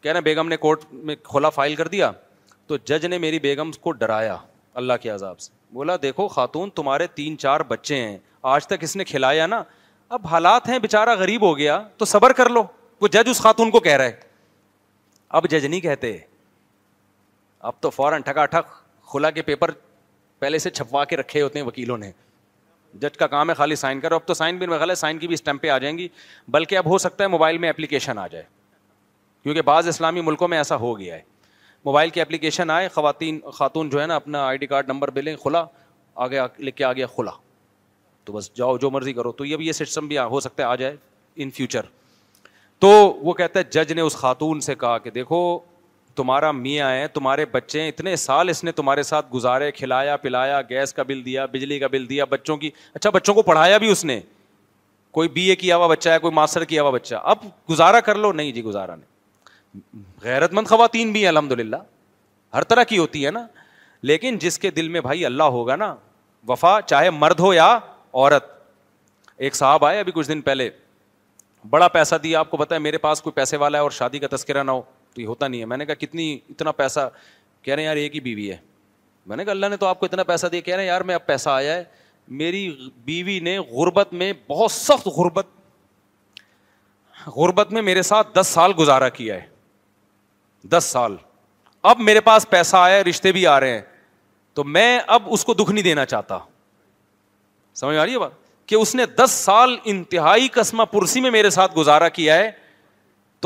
کہہ رہے ہیں بیگم نے کورٹ میں کھولا فائل کر دیا تو جج نے میری بیگم کو ڈرایا اللہ کے عذاب سے بولا دیکھو خاتون تمہارے تین چار بچے ہیں آج تک اس نے کھلایا نا اب حالات ہیں بےچارا غریب ہو گیا تو صبر کر لو وہ جج اس خاتون کو کہہ رہا ہے اب جج نہیں کہتے اب تو فوراً ٹھکا ٹھک کھلا کے پیپر پہلے سے چھپوا کے رکھے ہوتے ہیں وکیلوں نے جج کا کام ہے خالی سائن کرو اب تو سائن بھی بے خالی سائن کی بھی اسٹمپ پہ آ جائیں گی بلکہ اب ہو سکتا ہے موبائل میں اپلیکیشن آ جائے کیونکہ بعض اسلامی ملکوں میں ایسا ہو گیا ہے موبائل کی اپلیکیشن آئے خواتین خاتون جو ہے نا اپنا آئی ڈی کارڈ نمبر بھی لیں کھلا آگے لکھ کے آ گیا کھلا تو بس جاؤ جو مرضی کرو تو یہ سسٹم بھی ہو سکتا ہے آ جائے ان فیوچر تو وہ کہتا ہے جج نے اس خاتون سے کہا کہ دیکھو تمہارا میاں ہے تمہارے بچے ہیں اتنے سال اس نے تمہارے ساتھ گزارے کھلایا پلایا گیس کا بل دیا بجلی کا بل دیا بچوں کی اچھا بچوں کو پڑھایا بھی اس نے کوئی بی اے کیا ہوا بچہ ہے کوئی ماسٹر کیا ہوا بچہ اب گزارا کر لو نہیں جی گزارا نہیں غیرت مند خواتین بھی ہیں الحمد للہ ہر طرح کی ہوتی ہے نا لیکن جس کے دل میں بھائی اللہ ہوگا نا وفا چاہے مرد ہو یا عورت ایک صاحب آئے ابھی کچھ دن پہلے بڑا پیسہ دیا آپ کو پتا ہے میرے پاس کوئی پیسے والا ہے اور شادی کا تذکرہ نہ ہو تو یہ ہوتا نہیں ہے میں نے کہا کتنی اتنا پیسہ کہہ رہے ہیں یار ایک ہی بیوی ہے میں نے کہا اللہ نے تو آپ کو اتنا پیسہ دیا کہہ رہے ہیں یار میں اب پیسہ آیا ہے میری بیوی نے غربت میں بہت سخت غربت غربت میں میرے ساتھ دس سال گزارا کیا ہے دس سال اب میرے پاس پیسہ آیا ہے رشتے بھی آ رہے ہیں تو میں اب اس کو دکھ نہیں دینا چاہتا سمجھ آ رہی ہے بات کہ اس نے دس سال انتہائی قسمہ پرسی میں میرے ساتھ گزارا کیا ہے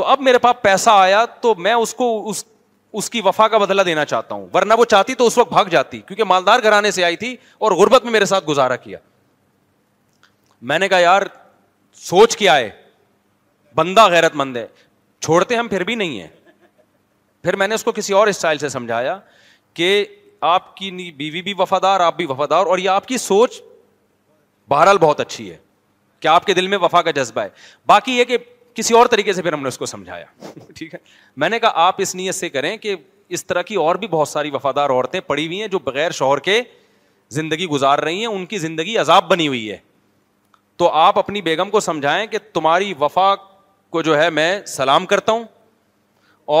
تو اب میرے پاس پیسہ آیا تو میں اس کو اس اس کی وفا کا بدلہ دینا چاہتا ہوں ورنہ وہ چاہتی تو اس وقت بھاگ جاتی کیونکہ مالدار گھرانے سے آئی تھی اور غربت میں میرے ساتھ گزارا کیا میں نے کہا یار سوچ کیا ہے بندہ غیرت مند ہے چھوڑتے ہم پھر بھی نہیں ہیں پھر میں نے اس کو کسی اور اسٹائل سے سمجھایا کہ آپ کی بیوی بھی وفادار آپ بھی وفادار اور یہ آپ کی سوچ بہرحال بہت اچھی ہے کہ آپ کے دل میں وفا کا جذبہ ہے باقی یہ کہ کسی اور طریقے سے پھر ہم نے اس کو سمجھایا ٹھیک ہے میں نے کہا آپ اس نیت سے کریں کہ اس طرح کی اور بھی بہت ساری وفادار عورتیں پڑی ہوئی ہیں جو بغیر شوہر کے زندگی گزار رہی ہیں ان کی زندگی عذاب بنی ہوئی ہے تو آپ اپنی بیگم کو سمجھائیں کہ تمہاری وفا کو جو ہے میں سلام کرتا ہوں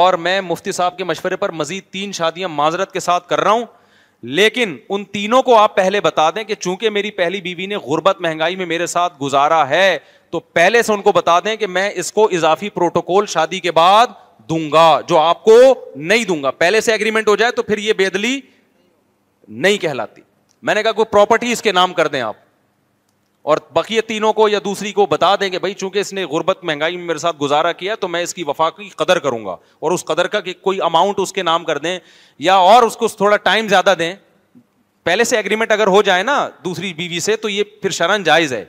اور میں مفتی صاحب کے مشورے پر مزید تین شادیاں معذرت کے ساتھ کر رہا ہوں لیکن ان تینوں کو آپ پہلے بتا دیں کہ چونکہ میری پہلی بیوی نے غربت مہنگائی میں میرے ساتھ گزارا ہے تو پہلے سے ان کو بتا دیں کہ میں اس کو اضافی پروٹوکول شادی کے بعد دوں گا جو آپ کو نہیں دوں گا پہلے سے اگریمنٹ ہو جائے تو پھر یہ بیدلی نہیں کہلاتی میں نے کہا کوئی پراپرٹی اس کے نام کر دیں آپ اور بقیہ تینوں کو یا دوسری کو بتا دیں کہ بھائی چونکہ اس نے غربت مہنگائی میں میرے ساتھ گزارا کیا تو میں اس کی وفا کی قدر کروں گا اور اس قدر کا کہ کوئی اماؤنٹ اس کے نام کر دیں یا اور اس کو تھوڑا ٹائم زیادہ دیں پہلے سے ایگریمنٹ اگر ہو جائے نا دوسری بیوی سے تو یہ پھر شرن جائز ہے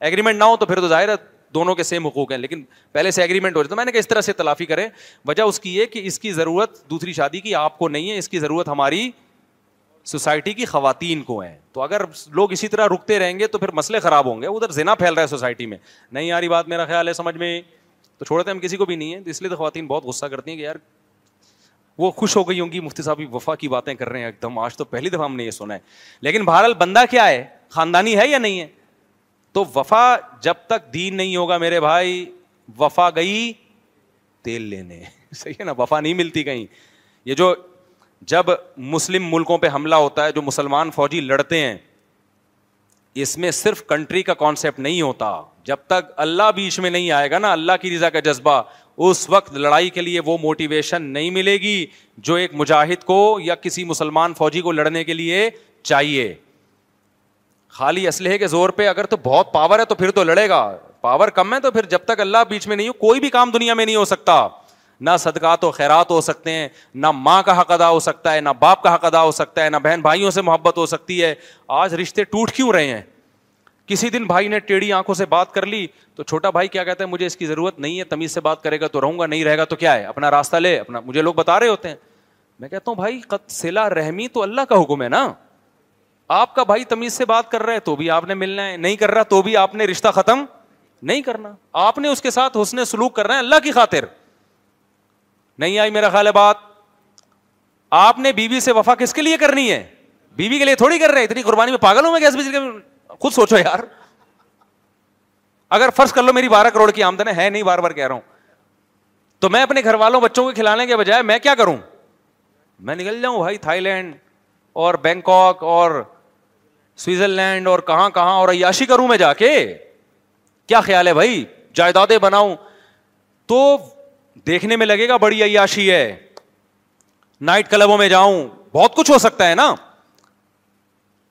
ایگریمنٹ نہ ہو تو پھر تو ظاہر ہے دونوں کے سیم حقوق ہیں لیکن پہلے سے ایگریمنٹ ہو جاتا تو میں نے کہا اس طرح سے تلافی کریں وجہ اس کی یہ کہ اس کی ضرورت دوسری شادی کی آپ کو نہیں ہے اس کی ضرورت ہماری سوسائٹی کی خواتین کو ہیں تو اگر لوگ اسی طرح رکتے رہیں گے تو پھر مسئلے خراب ہوں گے ادھر زنا پھیل رہا ہے سوسائٹی میں نہیں یاری بات میرا خیال ہے سمجھ میں تو چھوڑتے ہم کسی کو بھی نہیں ہے اس لیے تو خواتین بہت غصہ کرتی ہیں کہ یار وہ خوش ہو گئی ہوں گی مفتی صاحب بھی وفا کی باتیں کر رہے ہیں ایک دم آج تو پہلی دفعہ ہم نے یہ سنا ہے لیکن بہرحال بندہ کیا ہے خاندانی ہے یا نہیں ہے تو وفا جب تک دین نہیں ہوگا میرے بھائی وفا گئی تیل لینے صحیح ہے نا وفا نہیں ملتی کہیں یہ جو جب مسلم ملکوں پہ حملہ ہوتا ہے جو مسلمان فوجی لڑتے ہیں اس میں صرف کنٹری کا کانسیپٹ نہیں ہوتا جب تک اللہ بیچ میں نہیں آئے گا نا اللہ کی رضا کا جذبہ اس وقت لڑائی کے لیے وہ موٹیویشن نہیں ملے گی جو ایک مجاہد کو یا کسی مسلمان فوجی کو لڑنے کے لیے چاہیے خالی اسلحے کے زور پہ اگر تو بہت پاور ہے تو پھر تو لڑے گا پاور کم ہے تو پھر جب تک اللہ بیچ میں نہیں ہو کوئی بھی کام دنیا میں نہیں ہو سکتا نہ صدقات و خیرات ہو سکتے ہیں نہ ماں کا حق ادا ہو سکتا ہے نہ باپ کا حق ادا ہو سکتا ہے نہ بہن بھائیوں سے محبت ہو سکتی ہے آج رشتے ٹوٹ کیوں رہے ہیں کسی دن بھائی نے ٹیڑھی آنکھوں سے بات کر لی تو چھوٹا بھائی کیا کہتا ہے مجھے اس کی ضرورت نہیں ہے تمیز سے بات کرے گا تو رہوں گا نہیں رہے گا تو کیا ہے اپنا راستہ لے اپنا مجھے لوگ بتا رہے ہوتے ہیں میں کہتا ہوں بھائی سلا رحمی تو اللہ کا حکم ہے نا آپ کا بھائی تمیز سے بات کر رہا ہے تو بھی آپ نے ملنا ہے نہیں کر رہا تو بھی آپ نے رشتہ ختم نہیں کرنا آپ نے اس کے ساتھ حسن سلوک کرنا ہے اللہ کی خاطر نہیں آئی میرا خیال ہے بات آپ نے بیوی سے وفا کس کے لیے کرنی ہے بیوی کے لیے تھوڑی کر رہے ہیں اتنی قربانی میں پاگل ہوں میں گیس بجلی خود سوچو یار اگر فرض کر لو میری بارہ کروڑ کی آمدن ہے نہیں بار بار کہہ رہا ہوں تو میں اپنے گھر والوں بچوں کو کھلانے کے بجائے میں کیا کروں میں نکل جاؤں بھائی تھا اور بینکاک اور سوئٹزرلینڈ اور کہاں کہاں اور عیاشی کروں میں جا کے کیا خیال ہے بھائی جائیدادیں بناؤں تو دیکھنے میں لگے گا بڑی عیاشی ہے نائٹ کلبوں میں جاؤں بہت کچھ ہو سکتا ہے نا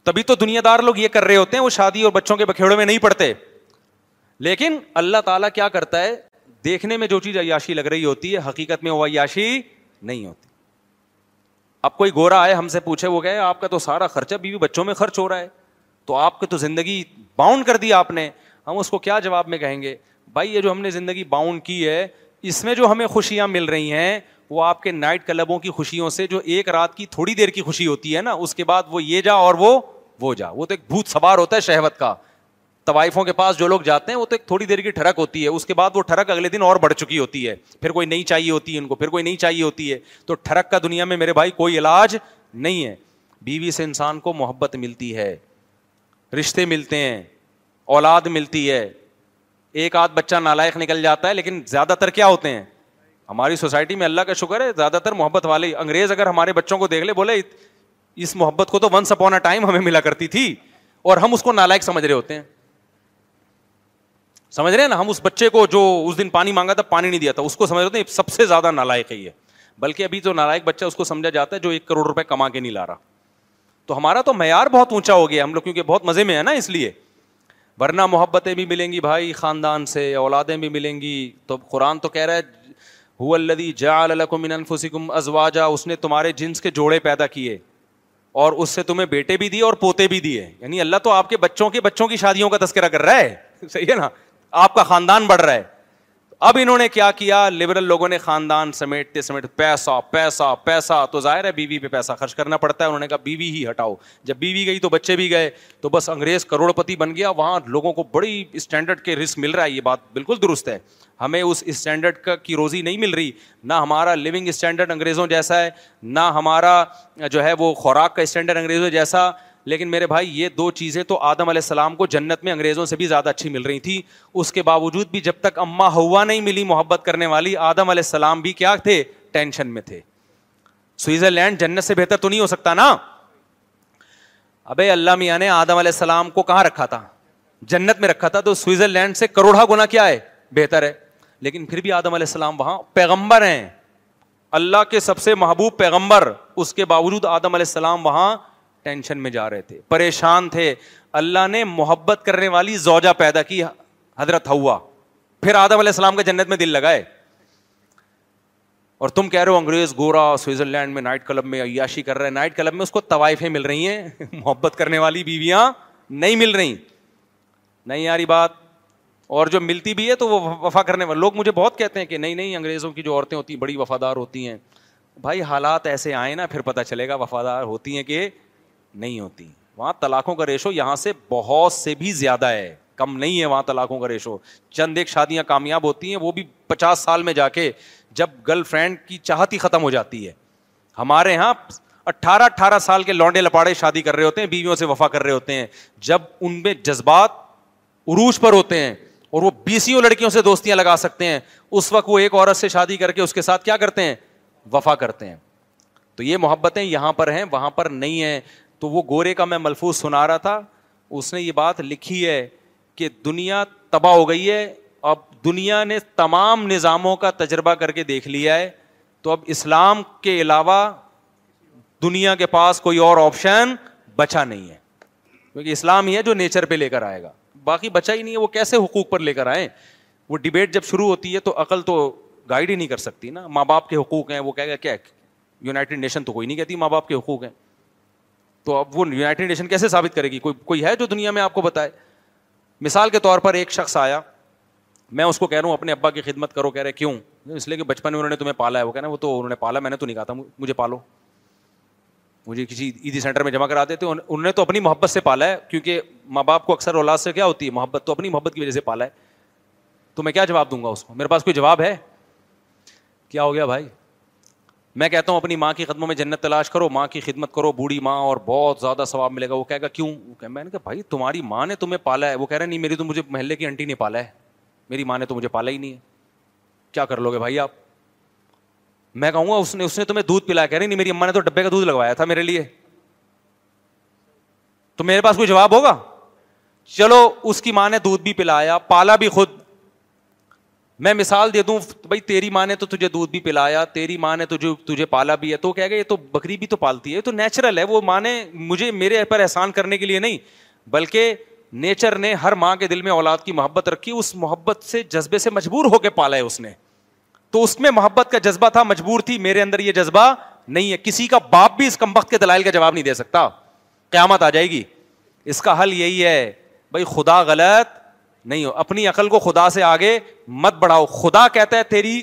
تبھی تو دنیا دار لوگ یہ کر رہے ہوتے ہیں وہ شادی اور بچوں کے بکھیڑوں میں نہیں پڑتے لیکن اللہ تعالیٰ کیا کرتا ہے دیکھنے میں جو چیز عیاشی لگ رہی ہوتی ہے حقیقت میں وہ عیاشی نہیں ہوتی اب کوئی گورا آئے ہم سے پوچھے وہ کہ آپ کا تو سارا خرچہ بیوی بچوں میں خرچ ہو رہا ہے تو آپ کی تو زندگی باؤنڈ کر دی آپ نے ہم اس کو کیا جواب میں کہیں گے بھائی یہ جو ہم نے زندگی باؤنڈ کی ہے اس میں جو ہمیں خوشیاں مل رہی ہیں وہ آپ کے نائٹ کلبوں کی خوشیوں سے جو ایک رات کی تھوڑی دیر کی خوشی ہوتی ہے نا اس کے بعد وہ یہ جا اور وہ وہ جا وہ تو ایک بھوت سوار ہوتا ہے شہوت کا طوائفوں کے پاس جو لوگ جاتے ہیں وہ تو ایک تھوڑی دیر کی ٹھڑک ہوتی ہے اس کے بعد وہ ٹھڑک اگلے دن اور بڑھ چکی ہوتی ہے پھر کوئی نہیں چاہیے ہوتی ہے ان کو پھر کوئی نہیں چاہیے ہوتی ہے تو ٹھڑک کا دنیا میں میرے بھائی کوئی علاج نہیں ہے بیوی سے انسان کو محبت ملتی ہے رشتے ملتے ہیں اولاد ملتی ہے ایک آدھ بچہ نالائق نکل جاتا ہے لیکن زیادہ تر کیا ہوتے ہیں ہماری سوسائٹی میں اللہ کا شکر ہے زیادہ تر محبت والے انگریز اگر ہمارے بچوں کو دیکھ لے بولے اس محبت کو تو ونس اپون اے ٹائم ہمیں ملا کرتی تھی اور ہم اس کو نالائق سمجھ رہے ہوتے ہیں سمجھ رہے ہیں نا ہم اس بچے کو جو اس دن پانی مانگا تھا پانی نہیں دیا تھا اس کو سمجھ رہے ہیں سب سے زیادہ نالائق ہے یہ بلکہ ابھی جو نالائق بچہ اس کو سمجھا جاتا ہے جو ایک کروڑ روپے کما کے نہیں لا رہا تو ہمارا تو معیار بہت اونچا ہو گیا ہم لوگ کیونکہ بہت مزے میں ہے نا اس لیے ورنہ محبتیں بھی ملیں گی بھائی خاندان سے اولادیں بھی ملیں گی تو قرآن تو کہہ رہا ہے ہو الدی جا من الفصیقم ازوا جا اس نے تمہارے جنس کے جوڑے پیدا کیے اور اس سے تمہیں بیٹے بھی دیے اور پوتے بھی دیے یعنی اللہ تو آپ کے بچوں کے بچوں کی شادیوں کا تذکرہ کر رہا ہے صحیح ہے نا آپ کا خاندان بڑھ رہا ہے اب انہوں نے کیا کیا لبرل لوگوں نے خاندان سمیٹتے سمیٹ پیسہ پیسہ پیسہ تو ظاہر ہے بیوی پہ پیسہ خرچ کرنا پڑتا ہے انہوں نے کہا بیوی ہی ہٹاؤ جب بیوی گئی تو بچے بھی گئے تو بس انگریز کروڑ پتی بن گیا وہاں لوگوں کو بڑی اسٹینڈرڈ کے رسک مل رہا ہے یہ بات بالکل درست ہے ہمیں اس اسٹینڈرڈ کا کی روزی نہیں مل رہی نہ ہمارا لیونگ اسٹینڈرڈ انگریزوں جیسا ہے نہ ہمارا جو ہے وہ خوراک کا اسٹینڈرڈ انگریزوں جیسا لیکن میرے بھائی یہ دو چیزیں تو آدم علیہ السلام کو جنت میں انگریزوں سے بھی زیادہ اچھی مل رہی تھیں اس کے باوجود بھی جب تک اماں ہوا نہیں ملی محبت کرنے والی آدم علیہ السلام بھی کیا تھے ٹینشن میں تھے سوئٹزرلینڈ جنت سے بہتر تو نہیں ہو سکتا نا ابھی اللہ میاں نے آدم علیہ السلام کو کہاں رکھا تھا جنت میں رکھا تھا تو سوئٹزرلینڈ سے کروڑا گنا کیا ہے بہتر ہے لیکن پھر بھی آدم علیہ السلام وہاں پیغمبر ہیں اللہ کے سب سے محبوب پیغمبر اس کے باوجود آدم علیہ السلام وہاں ٹینشن میں جا رہے تھے پریشان تھے اللہ نے محبت کرنے والی زوجہ پیدا کی حضرت ہوا پھر آدم علیہ السلام کے جنت میں دل لگائے اور تم کہہ رہے ہو انگریز گورا سوئٹزرلینڈ میں نائٹ کلب میں عیاشی کر رہے ہیں نائٹ کلب میں اس کو طوائفیں مل رہی ہیں محبت کرنے والی بیویاں نہیں مل رہی نہیں یاری بات اور جو ملتی بھی ہے تو وہ وفا کرنے والے لوگ مجھے بہت کہتے ہیں کہ نہیں نہیں انگریزوں کی جو عورتیں ہوتی ہیں بڑی وفادار ہوتی ہیں بھائی حالات ایسے آئے نا پھر پتہ چلے گا وفادار ہوتی ہیں کہ نہیں ہوتی وہاں طلاقوں کا ریشو یہاں سے بہت سے بھی زیادہ ہے کم نہیں ہے وہاں طلاقوں کا ریشو چند ایک شادیاں کامیاب ہوتی ہیں وہ بھی پچاس سال میں جا کے جب گرل فرینڈ کی چاہت ہی ختم ہو جاتی ہے ہمارے یہاں اٹھارہ اٹھارہ سال کے لانڈے لپاڑے شادی کر رہے ہوتے ہیں بیویوں سے وفا کر رہے ہوتے ہیں جب ان میں جذبات عروج پر ہوتے ہیں اور وہ بیسوں لڑکیوں سے دوستیاں لگا سکتے ہیں اس وقت وہ ایک عورت سے شادی کر کے اس کے ساتھ کیا کرتے ہیں وفا کرتے ہیں تو یہ محبتیں یہاں پر ہیں وہاں پر نہیں ہیں تو وہ گورے کا میں ملفوظ سنا رہا تھا اس نے یہ بات لکھی ہے کہ دنیا تباہ ہو گئی ہے اب دنیا نے تمام نظاموں کا تجربہ کر کے دیکھ لیا ہے تو اب اسلام کے علاوہ دنیا کے پاس کوئی اور آپشن بچا نہیں ہے کیونکہ اسلام ہی ہے جو نیچر پہ لے کر آئے گا باقی بچا ہی نہیں ہے وہ کیسے حقوق پر لے کر آئیں وہ ڈبیٹ جب شروع ہوتی ہے تو عقل تو گائڈ ہی نہیں کر سکتی نا ماں باپ کے حقوق ہیں وہ کہہ گا کیا یونائٹیڈ نیشن تو کوئی نہیں کہتی ماں باپ کے حقوق ہیں تو اب وہ یونائٹڈ نیشن کیسے ثابت کرے گی کوئی کوئی ہے جو دنیا میں آپ کو بتائے مثال کے طور پر ایک شخص آیا میں اس کو کہہ رہا ہوں اپنے ابا کی خدمت کرو کہہ رہے کیوں اس لیے کہ بچپن میں انہوں نے تمہیں پالا ہے وہ کہنا وہ تو انہوں نے پالا میں نے تو نہیں کہا تھا مجھے پالو مجھے کسی عیدی سینٹر میں جمع کرا دیتے انہوں نے تو اپنی محبت سے پالا ہے کیونکہ ماں باپ کو اکثر اولاد سے کیا ہوتی ہے محبت تو اپنی محبت کی وجہ سے پالا ہے تو میں کیا جواب دوں گا اس کو میرے پاس کوئی جواب ہے کیا ہو گیا بھائی میں کہتا ہوں اپنی ماں کی خدموں میں جنت تلاش کرو ماں کی خدمت کرو بوڑھی ماں اور بہت زیادہ ثواب ملے گا وہ کہے گا کیوں کہ میں نے کہا بھائی تمہاری ماں نے تمہیں پالا ہے وہ کہہ رہا نہیں میری تو مجھے محلے کی انٹی نے پالا ہے میری ماں نے تو مجھے پالا ہی نہیں ہے کیا کر لو گے بھائی آپ میں کہوں گا اس نے اس نے تمہیں دودھ پلایا کہہ رہی نہیں میری اماں نے تو ڈبے کا دودھ لگوایا تھا میرے لیے تو میرے پاس کوئی جواب ہوگا چلو اس کی ماں نے دودھ بھی پلایا پالا بھی خود میں مثال دے دوں بھائی تیری ماں نے تو تجھے دودھ بھی پلایا تیری ماں نے تجھے تجھے پالا بھی ہے تو کہہ گیا یہ تو بکری بھی تو پالتی ہے تو نیچرل ہے وہ ماں نے مجھے میرے پر احسان کرنے کے لیے نہیں بلکہ نیچر نے ہر ماں کے دل میں اولاد کی محبت رکھی اس محبت سے جذبے سے مجبور ہو کے پالا ہے اس نے تو اس میں محبت کا جذبہ تھا مجبور تھی میرے اندر یہ جذبہ نہیں ہے کسی کا باپ بھی اس کمبک کے دلائل کا جواب نہیں دے سکتا قیامت آ جائے گی اس کا حل یہی ہے بھائی خدا غلط نہیں ہو اپنی عقل کو خدا سے آگے مت بڑھاؤ خدا کہتا ہے تیری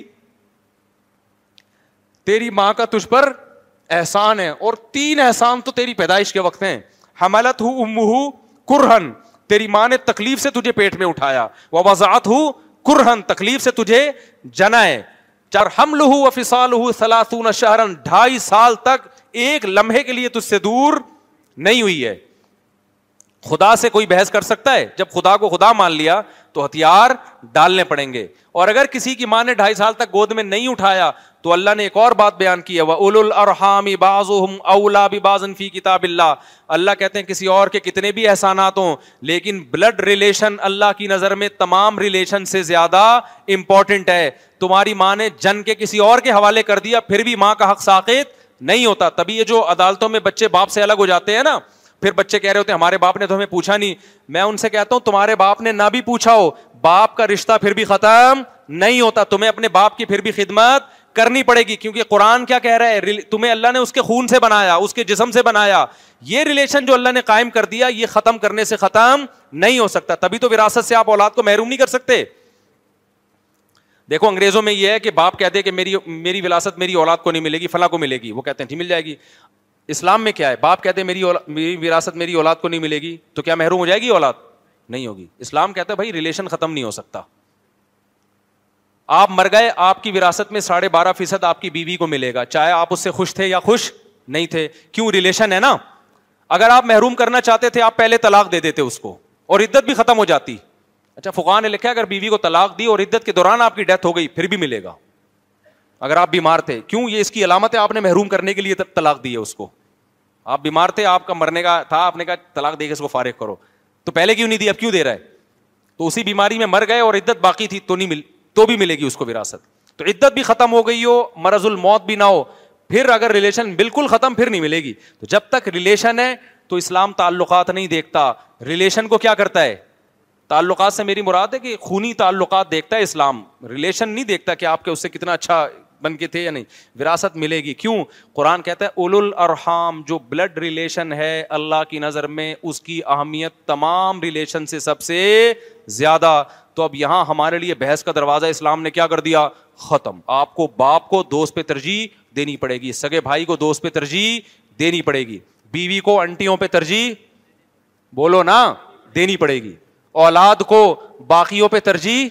تیری ماں کا تجھ پر احسان ہے اور تین احسان تو تیری پیدائش کے وقت ہیں حملت ہو ہو کرہن تیری ماں نے تکلیف سے تجھے پیٹ میں اٹھایا وہ وضاحت ہو کرہن تکلیف سے تجھے جنا ہے چار حمل ہوں و فسال سلاسون شہرن ڈھائی سال تک ایک لمحے کے لیے تجھ سے دور نہیں ہوئی ہے خدا سے کوئی بحث کر سکتا ہے جب خدا کو خدا مان لیا تو ہتھیار ڈالنے پڑیں گے اور اگر کسی کی ماں نے ڈھائی سال تک گود میں نہیں اٹھایا تو اللہ نے ایک اور بات بیان کی ہے اول الرحام اولا کتاب اللہ اللہ کہتے ہیں کسی اور کے کتنے بھی احسانات ہوں لیکن بلڈ ریلیشن اللہ کی نظر میں تمام ریلیشن سے زیادہ امپورٹنٹ ہے تمہاری ماں نے جن کے کسی اور کے حوالے کر دیا پھر بھی ماں کا حق ساکیت نہیں ہوتا تبھی یہ جو عدالتوں میں بچے باپ سے الگ ہو جاتے ہیں نا پھر بچے کہہ رہے ہوتے ہیں ہمارے باپ نے تو ہمیں پوچھا نہیں میں ان سے کہتا ہوں تمہارے باپ نے نہ بھی پوچھا ہو باپ کا رشتہ پھر بھی ختم نہیں ہوتا تمہیں اپنے باپ کی پھر بھی خدمت کرنی پڑے گی کیونکہ قرآن کیا کہہ رہا ہے تمہیں اللہ نے اس کے خون سے بنایا اس کے جسم سے بنایا یہ ریلیشن جو اللہ نے قائم کر دیا یہ ختم کرنے سے ختم نہیں ہو سکتا تبھی تو وراثت سے آپ اولاد کو محروم نہیں کر سکتے دیکھو انگریزوں میں یہ ہے کہ باپ کہتے ہیں کہ میری میری وراثت میری اولاد کو نہیں ملے گی فلاں کو ملے گی وہ کہتے ہیں ٹھیک جی، مل جائے گی اسلام میں کیا ہے باپ کہتے میری میری وراثت میری اولاد کو نہیں ملے گی تو کیا محروم ہو جائے گی اولاد نہیں ہوگی اسلام کہتا ہے بھائی ریلیشن ختم نہیں ہو سکتا آپ مر گئے آپ کی وراثت میں ساڑھے بارہ فیصد آپ کی بیوی کو ملے گا چاہے آپ اس سے خوش تھے یا خوش نہیں تھے کیوں ریلیشن ہے نا اگر آپ محروم کرنا چاہتے تھے آپ پہلے طلاق دے دیتے اس کو اور عدت بھی ختم ہو جاتی اچھا فقان نے لکھا اگر بیوی کو طلاق دی اور عدت کے دوران آپ کی ڈیتھ ہو گئی پھر بھی ملے گا اگر آپ بیمار تھے کیوں یہ اس کی علامت ہے آپ نے محروم کرنے کے لیے طلاق دی ہے اس کو آپ بیمار تھے آپ کا مرنے کا تھا آپ نے کہا طلاق دے کے اس کو فارغ کرو تو پہلے کیوں نہیں دی اب کیوں دے رہا ہے تو اسی بیماری میں مر گئے اور عدت باقی تھی تو نہیں مل تو بھی ملے گی اس کو وراثت تو عدت بھی ختم ہو گئی ہو مرض الموت بھی نہ ہو پھر اگر ریلیشن بالکل ختم پھر نہیں ملے گی تو جب تک ریلیشن ہے تو اسلام تعلقات نہیں دیکھتا ریلیشن کو کیا کرتا ہے تعلقات سے میری مراد ہے کہ خونی تعلقات دیکھتا ہے اسلام ریلیشن نہیں دیکھتا کہ آپ کے اس سے کتنا اچھا بن کے تھے یا نہیں وراثت ملے گی کیوں قرآن کہتا ہے اول جو بلڈ ریلیشن ہے اللہ کی نظر میں اس کی اہمیت تمام ریلیشن سے سے سب زیادہ تو اب یہاں ہمارے لیے بحث کا دروازہ اسلام نے کیا کر دیا ختم آپ کو باپ کو دوست پہ ترجیح دینی پڑے گی سگے بھائی کو دوست پہ ترجیح دینی پڑے گی بیوی کو انٹیوں پہ ترجیح بولو نا دینی پڑے گی اولاد کو باقیوں پہ ترجیح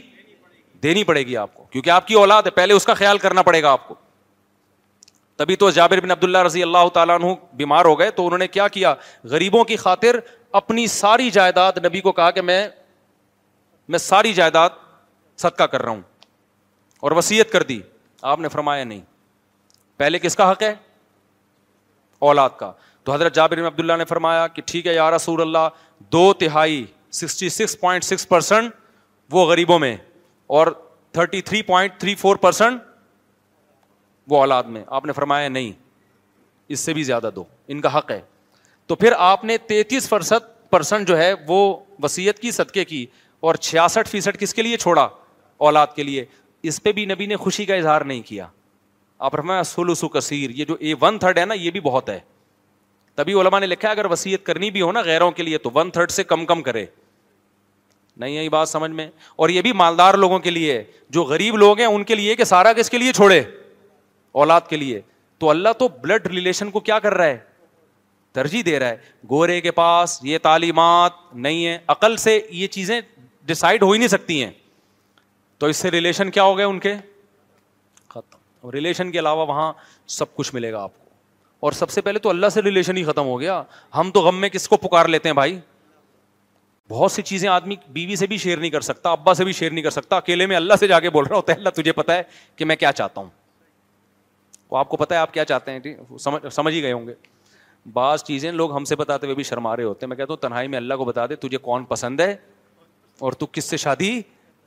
دینی پڑے گی آپ کو کیونکہ آپ کی اولاد ہے پہلے اس کا خیال کرنا پڑے گا آپ کو تبھی تو جابر بن عبداللہ رضی اللہ تعالیٰ عنہ بیمار ہو گئے تو انہوں نے کیا کیا غریبوں کی خاطر اپنی ساری جائیداد نبی کو کہا کہ میں میں ساری جائیداد صدقہ کر رہا ہوں اور وسیعت کر دی آپ نے فرمایا نہیں پہلے کس کا حق ہے اولاد کا تو حضرت جابر بن عبداللہ نے فرمایا کہ ٹھیک ہے یا رسول اللہ دو تہائی sixty six point six percent وہ غریبوں میں اور thirty three point three four percent وہ اولاد میں آپ نے فرمایا نہیں اس سے بھی زیادہ دو ان کا حق ہے تو پھر آپ نے تینتیس فرصد پرسنٹ جو ہے وہ وسیعت کی صدقے کی اور چھیاسٹھ فیصد کس کے لیے چھوڑا اولاد کے لیے اس پہ بھی نبی نے خوشی کا اظہار نہیں کیا آپ فرمایا سول وسو کثیر یہ جو اے ون تھرڈ ہے نا یہ بھی بہت ہے تبھی علماء نے لکھا ہے اگر وصیت کرنی بھی ہو نا غیروں کے لیے تو ون تھرڈ سے کم کم کرے نہیں آئی بات سمجھ میں اور یہ بھی مالدار لوگوں کے لیے جو غریب لوگ ہیں ان کے لیے کہ سارا کس کے لیے چھوڑے اولاد کے لیے تو اللہ تو بلڈ ریلیشن کو کیا کر رہا ہے ترجیح دے رہا ہے گورے کے پاس یہ تعلیمات نہیں ہے عقل سے یہ چیزیں ڈسائڈ ہو ہی نہیں سکتی ہیں تو اس سے ریلیشن کیا ہو گئے ان کے ختم اور ریلیشن کے علاوہ وہاں سب کچھ ملے گا آپ کو اور سب سے پہلے تو اللہ سے ریلیشن ہی ختم ہو گیا ہم تو غم میں کس کو پکار لیتے ہیں بھائی بہت سی چیزیں آدمی بیوی سے بھی شیئر نہیں کر سکتا ابا سے بھی شیئر نہیں کر سکتا اکیلے میں اللہ سے جا کے بول رہا ہوتا ہے اللہ تجھے پتا ہے کہ میں کیا چاہتا ہوں وہ آپ کو پتا ہے آپ کیا چاہتے ہیں جی؟ سمجھ ہی گئے ہوں گے بعض چیزیں لوگ ہم سے بتاتے ہوئے بھی شرما رہے ہوتے ہیں میں کہتا ہوں تنہائی میں اللہ کو بتا دے تجھے کون پسند ہے اور تو کس سے شادی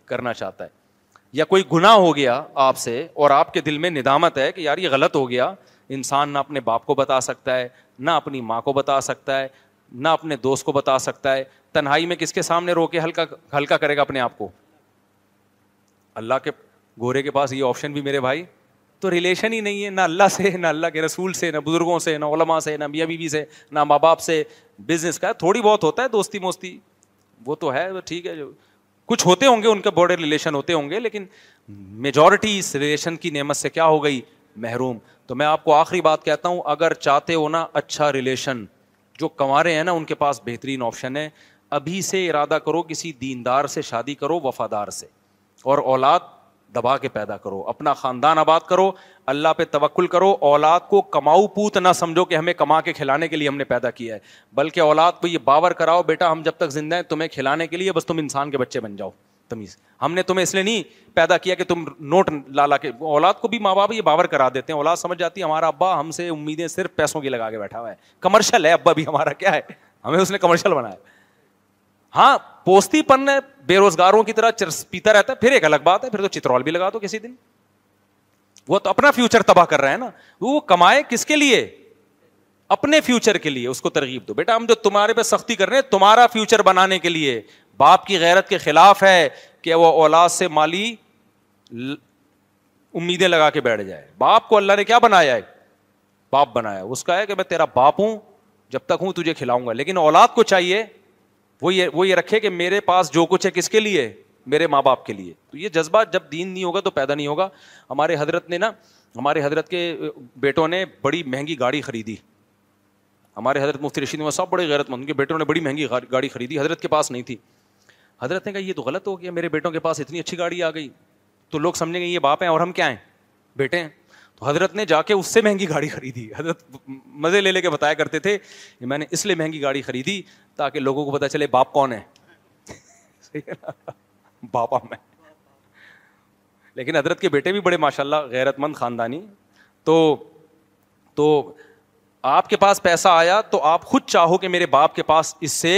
کرنا چاہتا ہے یا کوئی گناہ ہو گیا آپ سے اور آپ کے دل میں ندامت ہے کہ یار یہ غلط ہو گیا انسان نہ اپنے باپ کو بتا سکتا ہے نہ اپنی ماں کو بتا سکتا ہے نہ اپنے دوست کو بتا سکتا ہے تنہائی میں کس کے سامنے رو کے ہلکا ہلکا کرے گا اپنے آپ کو اللہ کے گورے کے پاس یہ آپشن بھی میرے بھائی تو ریلیشن ہی نہیں ہے نہ اللہ سے نہ اللہ کے رسول سے نہ بزرگوں سے نہ علماء سے نہ میاں بیوی سے نہ ماں باپ سے بزنس کا تھوڑی بہت ہوتا ہے دوستی موستی وہ تو ہے ٹھیک ہے جو کچھ ہوتے ہوں گے ان کے بڑے ریلیشن ہوتے ہوں گے لیکن میجورٹی اس ریلیشن کی نعمت سے کیا ہو گئی محروم تو میں آپ کو آخری بات کہتا ہوں اگر چاہتے ہو نا اچھا ریلیشن جو کنوارے ہیں نا ان کے پاس بہترین آپشن ہے ابھی سے ارادہ کرو کسی دیندار سے شادی کرو وفادار سے اور اولاد دبا کے پیدا کرو اپنا خاندان آباد کرو اللہ پہ توکل کرو اولاد کو کماؤ پوت نہ سمجھو کہ ہمیں کما کے کھلانے کے لیے ہم نے پیدا کیا ہے بلکہ اولاد کو یہ باور کراؤ بیٹا ہم جب تک زندہ ہیں تمہیں کھلانے کے لیے بس تم انسان کے بچے بن جاؤ تمیز ہم نے تمہیں اس لیے نہیں پیدا کیا کہ تم نوٹ لالا کے اولاد کو بھی ماں باپ یہ باور کرا دیتے ہیں اولاد سمجھ جاتی ہے ہمارا ابا ہم سے امیدیں صرف پیسوں کی لگا کے بیٹھا ہوا ہے کمرشل ہے ابا بھی ہمارا کیا ہے ہمیں اس نے کمرشل بنایا ہاں پوستی پن ہے بے روزگاروں کی طرح چرس پیتا رہتا ہے پھر ایک الگ بات ہے پھر تو چترول بھی لگا دو کسی دن وہ تو اپنا فیوچر تباہ کر رہا ہے نا وہ کمائے کس کے لیے اپنے فیوچر کے لیے اس کو ترغیب دو بیٹا ہم جو تمہارے پہ سختی کر رہے ہیں تمہارا فیوچر بنانے کے لیے باپ کی غیرت کے خلاف ہے کہ وہ اولاد سے مالی امیدیں لگا کے بیٹھ جائے باپ کو اللہ نے کیا بنایا ہے باپ بنایا اس کا ہے کہ میں تیرا باپ ہوں جب تک ہوں تجھے کھلاؤں گا لیکن اولاد کو چاہیے وہ یہ وہ یہ رکھے کہ میرے پاس جو کچھ ہے کس کے لیے میرے ماں باپ کے لیے تو یہ جذبہ جب دین نہیں ہوگا تو پیدا نہیں ہوگا ہمارے حضرت نے نا ہمارے حضرت کے بیٹوں نے بڑی مہنگی گاڑی خریدی ہمارے حضرت مفتی رشید نے سب بڑے مند ان کے بیٹوں نے بڑی مہنگی گاڑی خریدی حضرت کے پاس نہیں تھی حضرت نے کہا یہ تو غلط ہو گیا میرے بیٹوں کے پاس اتنی اچھی گاڑی آ گئی تو لوگ سمجھیں گے یہ باپ ہیں اور ہم کیا ہیں بیٹے ہیں حضرت نے جا کے اس سے مہنگی گاڑی خریدی حضرت مزے لے لے کے بتایا کرتے تھے کہ میں نے اس لیے مہنگی گاڑی خریدی تاکہ لوگوں کو پتا چلے باپ کون ہے باپ میں لیکن حضرت کے بیٹے بھی بڑے ماشاء اللہ غیرت مند خاندانی تو تو آپ کے پاس پیسہ آیا تو آپ خود چاہو کہ میرے باپ کے پاس اس سے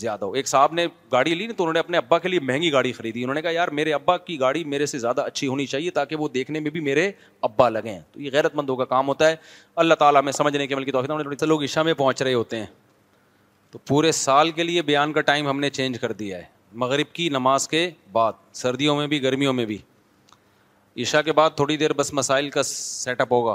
زیادہ ہو ایک صاحب نے گاڑی لی نا تو انہوں نے اپنے ابا کے لیے مہنگی گاڑی خریدی انہوں نے کہا یار میرے ابا کی گاڑی میرے سے زیادہ اچھی ہونی چاہیے تاکہ وہ دیکھنے میں بھی میرے ابا لگیں تو یہ غیرت مندوں کا کام ہوتا ہے اللہ تعالیٰ میں سمجھنے کے کی توقع لوگ عشاء میں پہنچ رہے ہوتے ہیں تو پورے سال کے لیے بیان کا ٹائم ہم نے چینج کر دیا ہے مغرب کی نماز کے بعد سردیوں میں بھی گرمیوں میں بھی عشاء کے بعد تھوڑی دیر بس مسائل کا سیٹ اپ ہوگا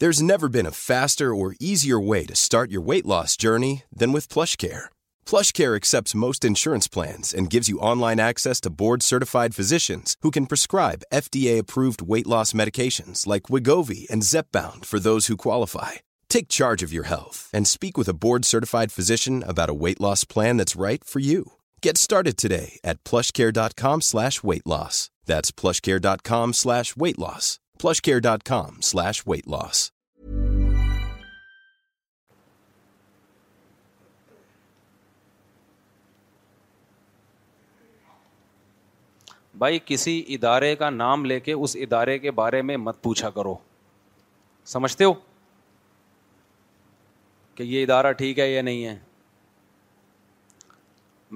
There's never been a faster or easier way to start your weight loss journey than with PlushCare. PlushCare accepts most insurance plans and gives you online access to board-certified physicians who can prescribe FDA-approved weight loss medications like Wegovy and Zepbound for those who qualify. Take charge of your health and speak with a board-certified physician about a weight loss plan that's right for you. Get started today at PlushCare.com/weight-loss. That's PlushCare.com/weight-loss. plushcare.com slash weight loss. بھائی کسی ادارے کا نام لے کے اس ادارے کے بارے میں مت پوچھا کرو سمجھتے ہو کہ یہ ادارہ ٹھیک ہے یا نہیں ہے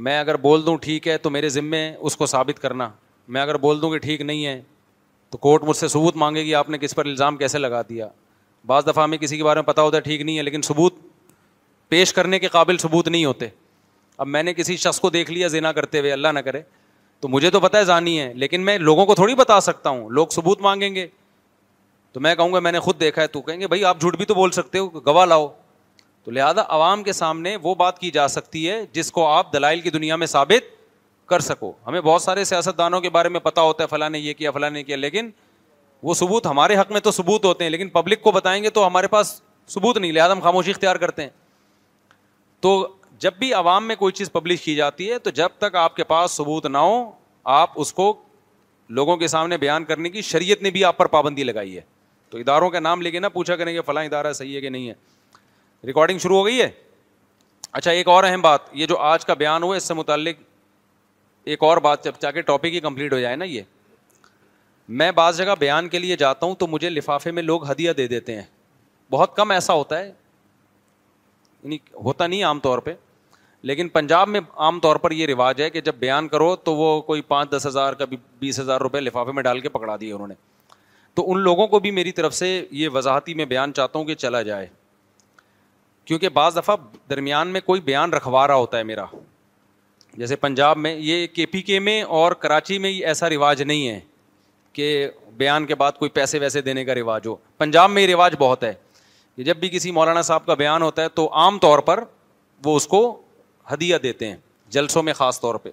میں اگر بول دوں ٹھیک ہے تو میرے ذمے اس کو ثابت کرنا میں اگر بول دوں کہ ٹھیک نہیں ہے تو کورٹ مجھ سے ثبوت مانگے گی آپ نے کس پر الزام کیسے لگا دیا بعض دفعہ ہمیں کسی کے بارے میں پتا ہوتا ہے ٹھیک نہیں ہے لیکن ثبوت پیش کرنے کے قابل ثبوت نہیں ہوتے اب میں نے کسی شخص کو دیکھ لیا زینا کرتے ہوئے اللہ نہ کرے تو مجھے تو پتہ ہے زانی ہے لیکن میں لوگوں کو تھوڑی بتا سکتا ہوں لوگ ثبوت مانگیں گے تو میں کہوں گا میں نے خود دیکھا ہے تو کہیں گے بھائی آپ جھوٹ بھی تو بول سکتے ہو گواہ لاؤ تو لہٰذا عوام کے سامنے وہ بات کی جا سکتی ہے جس کو آپ دلائل کی دنیا میں ثابت کر سکو ہمیں بہت سارے سیاست دانوں کے بارے میں پتا ہوتا ہے فلاں نے یہ کیا فلاں نے کیا لیکن وہ ثبوت ہمارے حق میں تو ثبوت ہوتے ہیں لیکن پبلک کو بتائیں گے تو ہمارے پاس ثبوت نہیں لہٰذا ہم خاموشی اختیار کرتے ہیں تو جب بھی عوام میں کوئی چیز پبلش کی جاتی ہے تو جب تک آپ کے پاس ثبوت نہ ہو آپ اس کو لوگوں کے سامنے بیان کرنے کی شریعت نے بھی آپ پر پابندی لگائی ہے تو اداروں کا نام لے کے نہ پوچھا کریں کہ فلاں ادارہ صحیح ہے کہ نہیں ہے ریکارڈنگ شروع ہو گئی ہے اچھا ایک اور اہم بات یہ جو آج کا بیان ہوا اس سے متعلق ایک اور بات جب جا کے ٹاپک ہی کمپلیٹ ہو جائے نا یہ میں بعض جگہ بیان کے لیے جاتا ہوں تو مجھے لفافے میں لوگ ہدیہ دے دیتے ہیں بہت کم ایسا ہوتا ہے یعنی ہوتا نہیں عام طور پہ لیکن پنجاب میں عام طور پر یہ رواج ہے کہ جب بیان کرو تو وہ کوئی پانچ دس ہزار کبھی بیس ہزار روپے لفافے میں ڈال کے پکڑا دیے انہوں نے تو ان لوگوں کو بھی میری طرف سے یہ وضاحتی میں بیان چاہتا ہوں کہ چلا جائے کیونکہ بعض دفعہ درمیان میں کوئی بیان رکھوا رہا ہوتا ہے میرا جیسے پنجاب میں یہ کے پی کے میں اور کراچی میں ایسا رواج نہیں ہے کہ بیان کے بعد کوئی پیسے ویسے دینے کا رواج ہو پنجاب میں یہ رواج بہت ہے کہ جب بھی کسی مولانا صاحب کا بیان ہوتا ہے تو عام طور پر وہ اس کو ہدیہ دیتے ہیں جلسوں میں خاص طور پہ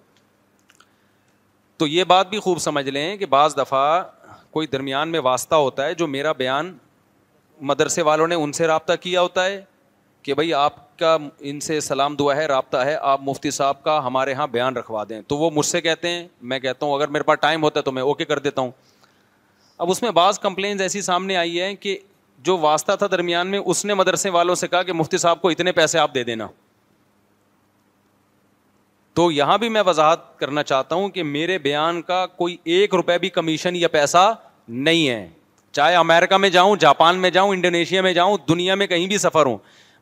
تو یہ بات بھی خوب سمجھ لیں کہ بعض دفعہ کوئی درمیان میں واسطہ ہوتا ہے جو میرا بیان مدرسے والوں نے ان سے رابطہ کیا ہوتا ہے کہ بھائی آپ کا ان سے سلام دعا ہے رابطہ ہے آپ مفتی صاحب کا ہمارے یہاں بیان رکھوا دیں تو وہ مجھ سے کہتے ہیں میں کہتا ہوں اگر میرے پاس ٹائم ہوتا ہے تو میں اوکے کر دیتا ہوں اب اس میں بعض کمپلینز ایسی سامنے آئی ہیں کہ جو واسطہ تھا درمیان میں اس نے مدرسے والوں سے کہا کہ مفتی صاحب کو اتنے پیسے آپ دے دینا تو یہاں بھی میں وضاحت کرنا چاہتا ہوں کہ میرے بیان کا کوئی ایک روپے بھی کمیشن یا پیسہ نہیں ہے چاہے امیرکا میں جاؤں جاپان میں جاؤں انڈونیشیا میں جاؤں دنیا میں کہیں بھی سفر ہوں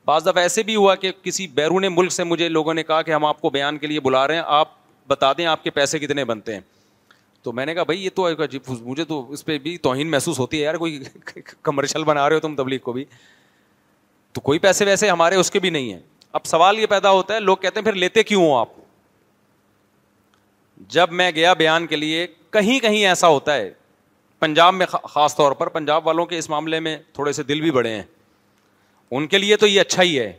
بعض دفعہ ایسے بھی ہوا کہ کسی بیرون ملک سے مجھے لوگوں نے کہا کہ ہم آپ کو بیان کے لیے بلا رہے ہیں آپ بتا دیں آپ کے پیسے کتنے بنتے ہیں تو میں نے کہا بھائی یہ تو مجھے تو اس پہ بھی توہین محسوس ہوتی ہے یار کوئی کمرشل بنا رہے ہو تم تبلیغ کو بھی تو کوئی پیسے ویسے ہمارے اس کے بھی نہیں ہیں اب سوال یہ پیدا ہوتا ہے لوگ کہتے ہیں پھر لیتے کیوں ہوں آپ جب میں گیا بیان کے لیے کہیں کہیں ایسا ہوتا ہے پنجاب میں خاص طور پر پنجاب والوں کے اس معاملے میں تھوڑے سے دل بھی بڑے ہیں ان کے لیے تو یہ اچھا ہی ہے